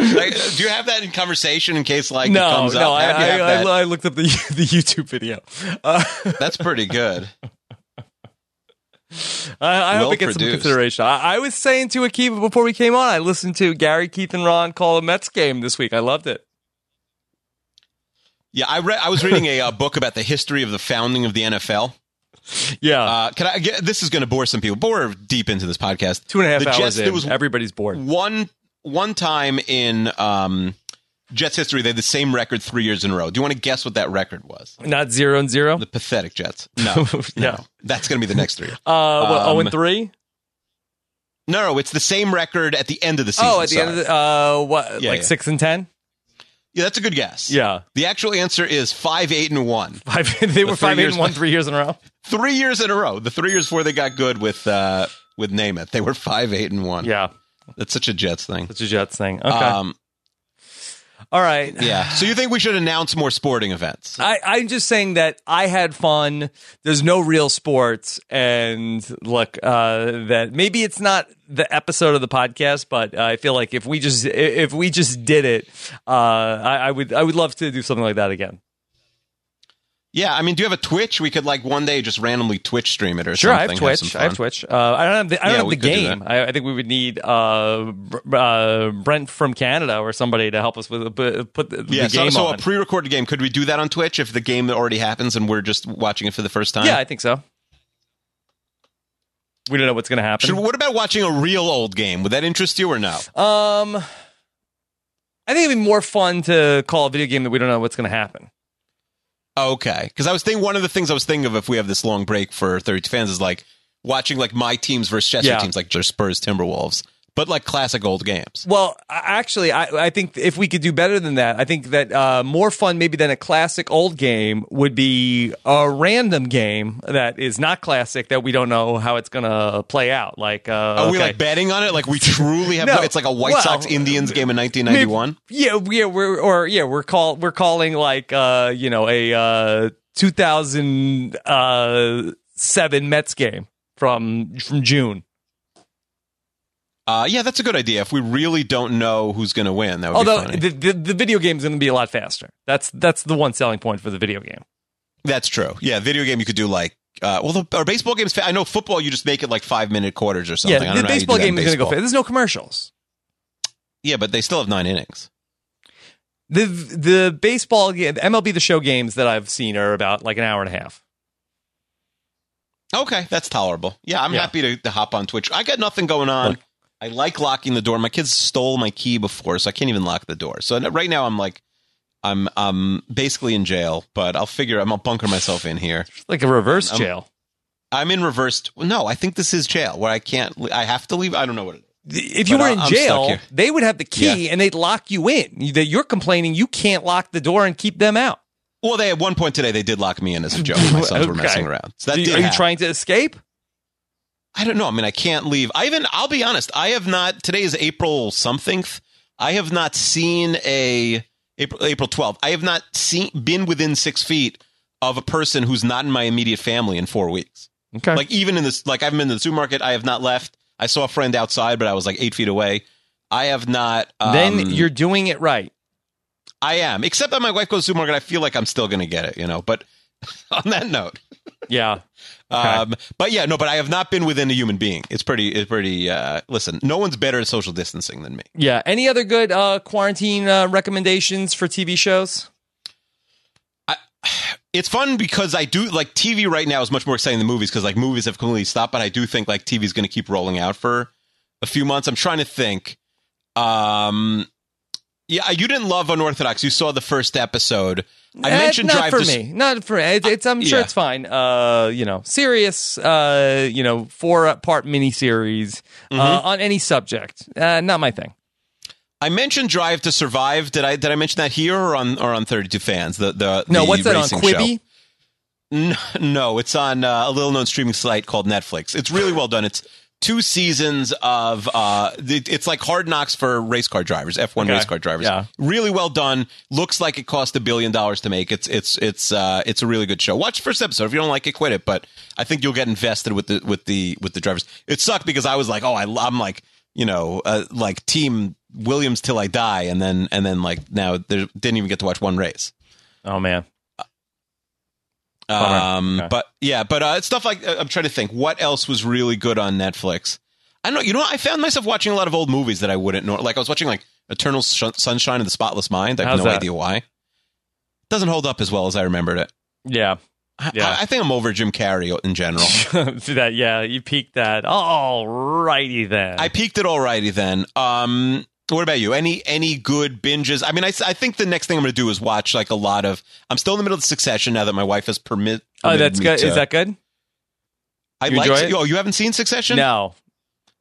C: Like, do you have that in conversation in case like it
B: No,
C: comes
B: no,
C: up?
B: I,
C: How'd you have
B: I. I, I looked up the the YouTube video. Uh,
C: That's pretty good.
B: I, I hope it gets some consideration. I, I was saying to Akiva before we came on, I listened to Gary, Keith, and Ron call a Mets game this week. I loved it.
C: Yeah, I read. I was reading a uh, book about the history of the founding of the NFL.
B: Yeah,
C: Uh, can I get this is going to bore some people, but we're deep into this podcast.
B: two and a half
C: the
B: hours
C: Jets,
B: in,
C: There was
B: everybody's bored.
C: one one time in um, Jets history, they had the same record three years in a row. Do you want to guess what that record was?
B: Not zero and zero.
C: The pathetic Jets. No,
B: yeah.
C: no, that's going to be the next three.
B: Uh, what,
C: Um,
B: oh and three.
C: No, no, it's the same record at the end of the season.
B: Oh, at the end of the uh, what,
C: Yeah,
B: like
C: yeah.
B: six and ten.
C: yeah, that's a good guess.
B: Yeah,
C: the actual answer is five, eight, and one.
B: five. they were five eight
C: years
B: and one three years in a row.
C: Three years in a row. The three years before they got good with uh, with Namath, they were five, eight, and one.
B: Yeah,
C: that's such a Jets thing.
B: it's a Jets thing. Okay,
C: Um,
B: all right.
C: yeah. So you think we should announce more sporting events?
B: I, I'm just saying that I had fun. There's no real sports, and look, uh, that maybe it's not the episode of the podcast, but I feel like if we just if we just did it, uh, I, I would I would love to do something like that again.
C: Yeah, I mean, do you have a Twitch? We could like one day just randomly Twitch stream it or something.
B: Sure, I have Twitch.
C: some
B: I have. Twitch. Uh, I don't have the I don't
C: Yeah,
B: have the game. I, I think we would need uh, uh, Brent from Canada or somebody to help us with put, put the,
C: Yeah,
B: the
C: so,
B: game
C: so
B: on.
C: a pre-recorded game. Could we do that on Twitch if the game already happens and we're just watching it for the first time?
B: yeah, I think so. We don't know what's going to happen.
C: Should, what about watching a real old game? Would that interest you or no?
B: Um, I think it'd be more fun to call a video game that we don't know what's going to happen.
C: Okay, because I was thinking one of the things I was thinking of if we have this long break for 32 fans is like watching like my teams versus Chester
B: Yeah.
C: teams, like Spurs Timberwolves. But like classic old games.
B: Well, actually, I, I think if we could do better than that, I think that uh, more fun maybe than a classic old game would be a random game that is not classic that we don't know how it's going to play out. Like, uh,
C: Are we
B: okay.
C: like betting on it? Like we truly have?
B: No.
C: no, it's like a White
B: Well,
C: Sox Indians game in 1991.
B: Yeah, yeah, we're or yeah, we're call we're calling like uh, you know a uh, 2007 Mets game from from June.
C: Uh, yeah, that's a good idea. If we really don't know who's going to win, that would
B: Although
C: be funny.
B: the, the the video game is going to be a lot faster. That's that's the one selling point for the video game.
C: that's true. Yeah, video game you could do like. Uh, well, the, our baseball games. Fa- I know football. You just make it like five minute quarters or something. I
B: yeah, the baseball game is going to go fast. There's no commercials.
C: Yeah, but they still have nine innings.
B: The the baseball game, MLB the Show games that I've seen are about like an hour and a half.
C: Okay, that's tolerable. Yeah, I'm
B: Yeah.
C: happy to, to hop on Twitch. I got nothing going on.
B: Look.
C: I like locking the door. My kids stole my key before, so I can't even lock the door. So right now, I'm like, I'm I'm basically in jail, but I'll figure. I'm gonna bunker myself in here.
B: Like a reverse
C: I'm-
B: jail.
C: I'm in reversed. No, I think this is jail where I can't. I have to leave. I don't know what it is.
B: If you
C: But
B: were in
C: I'm
B: jail, they would have the key and they'd lock you in. That You're complaining you can't lock the door and keep them out.
C: Well, they at one point today they did lock me in as a joke. My sons were messing around. So that
B: you- are you
C: happen.
B: trying to escape?
C: I don't know. I mean, I can't leave. I even. I'll be honest. I have not. Today is April something. I have not seen a April April 12th. I have not seen been within six feet of a person who's not in my immediate family in four weeks.
B: Okay.
C: Like even in this, like I've been in the supermarket. I have not left. I saw a friend outside, but I was like eight feet away. I have not. Um,
B: then you're doing it right.
C: I am. Except that my wife goes to the supermarket. I feel like I'm still going to get it. You know. But on that note.
B: Yeah. Okay.
C: Um, but yeah, no, but I have not been within a human being. It's pretty, it's pretty, uh, listen, no one's better at social distancing than me.
B: Yeah. Any other good uh, quarantine uh, recommendations for TV shows?
C: It's fun because I do like TV right now is much more exciting than movies because like movies have completely stopped, but I do think like TV is going to keep rolling out for a few months. I'm trying to think. Um, yeah, you didn't love Unorthodox. You saw the first episode. I
B: Eh,
C: mentioned
B: not
C: Drive
B: for
C: to
B: me. Not for me. It's, it's, I'm sure
C: Yeah.
B: it's fine. Uh, you know, serious. Uh, you know, four part miniseries
C: Mm-hmm.
B: uh, on any subject. Uh, not my thing.
C: I mentioned Drive to Survive. Did I did I mention that here or on or on 32 fans? The the
B: No,
C: the
B: what's that on
C: show?
B: Quibi?
C: No, no, it's on uh, a little known streaming site called Netflix. It's really well done. It's two seasons of uh it's like hard knocks for race car drivers f1
B: Okay.
C: race car drivers.
B: Yeah.
C: really well done. Looks like it cost a billion dollars to make. It's it's it's uh it's a really good show. Watch the first episode. If you don't like it quit it. But i think you'll get invested with the with the with the drivers. It sucked because i was like oh I, i'm like you know uh, like team williams till i die. And then and then like now there didn't even get to watch one race.
B: Oh man.
C: Um.
B: Okay.
C: but yeah, but uh, it's stuff like uh, I'm trying to think what else was really good on Netflix. I don't know. You know. I found myself watching a lot of old movies that I wouldn't know. Like I was watching like Eternal Sh- Sunshine of the Spotless Mind. I have
B: How's
C: no
B: that?
C: idea why. It doesn't hold up as well as I remembered it.
B: Yeah.
C: I-
B: Yeah.
C: I, I think I'm over Jim Carrey in general.
B: That? Yeah, you peaked that. All righty then.
C: I peaked it alrighty then. Um, what about you? Any any good binges? I mean, I, I think the next thing I'm going to do is watch like a lot of. I'm still in the middle of Succession now that my wife has permit.
B: oh, that's good.
C: to-
B: Is that good?
C: I like.
B: it?
C: Oh, you haven't seen Succession?
B: No.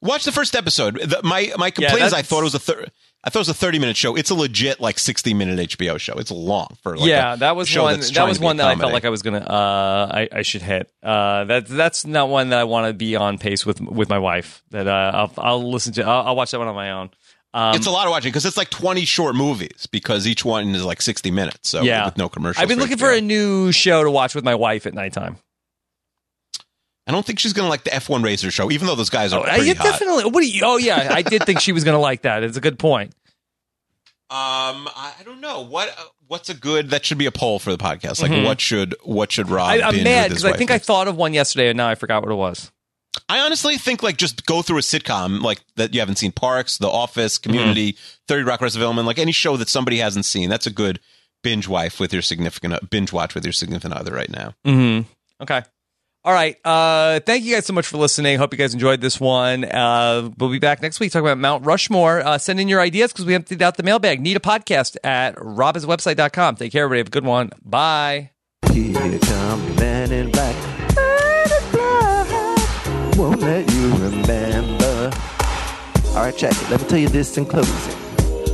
C: Watch the first episode. The, my my complaint is I thought it was a thir- I thought it was a 30 minute show. It's a legit like 60 minute HBO show. It's long for like
B: yeah,
C: a
B: that was
C: show
B: one. That was one that I felt like I was gonna. Uh, I, I should hit. Uh, that's that's not one that I want to be on pace with with my wife. That uh, I'll I'll listen to. I'll, I'll watch that one on my own. Um,
C: it's a lot of watching because it's like 20 short movies because each one is like 60 minutes. So
B: yeah,
C: with no commercials.
B: I've been looking for a new show to watch with my wife at nighttime.
C: I don't think she's going to like the F1 Racer show, even though those guys are
B: Oh,
C: pretty hot.
B: definitely. What do you? Oh yeah, I did think she was gonna like that. It's a good point.
C: Um, I, don't know what uh, what's a good that should be a poll for the podcast. Like, what should what should Rob?
B: Mm-hmm. I, I'm mad because I think I thought of one yesterday and now I forgot what it was.
C: I honestly think like just go through a sitcom like that you haven't seen Parks, The Office, Community,
B: Mm-hmm.
C: Thirty Rock, Arrested Development, like any show that somebody hasn't seen. That's a good binge wife with your significant binge watch with your significant other right now.
B: Mm-hmm. Okay. All right. Uh, thank you guys so much for listening. Hope you guys enjoyed this one. Uh, we'll be back next week talking about Mount Rushmore. Uh, send in your ideas because we emptied out the mailbag. Need a podcast at robhasawebsite.com. Take care, everybody. Have a good one. Bye.
H: Here come the man in black. Won't let you remember. All right. Alright, check it. Let me tell you this in closing.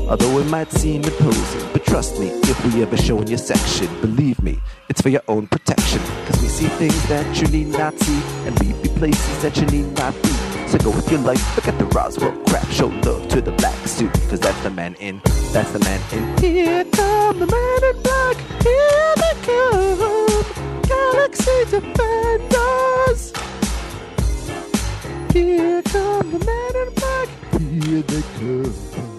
H: Although it might seem imposing, but trust me, if we ever show in your section, believe me, it's for your own protection. Cause we see things that you need not see, and we be places that you need not be. So go with your life, forget the Roswell crap, show love to the black suit, cause that's the man in, that's the man in. Here come the man in black, here they come, Galaxy Defenders. Here come the man in black, here they come.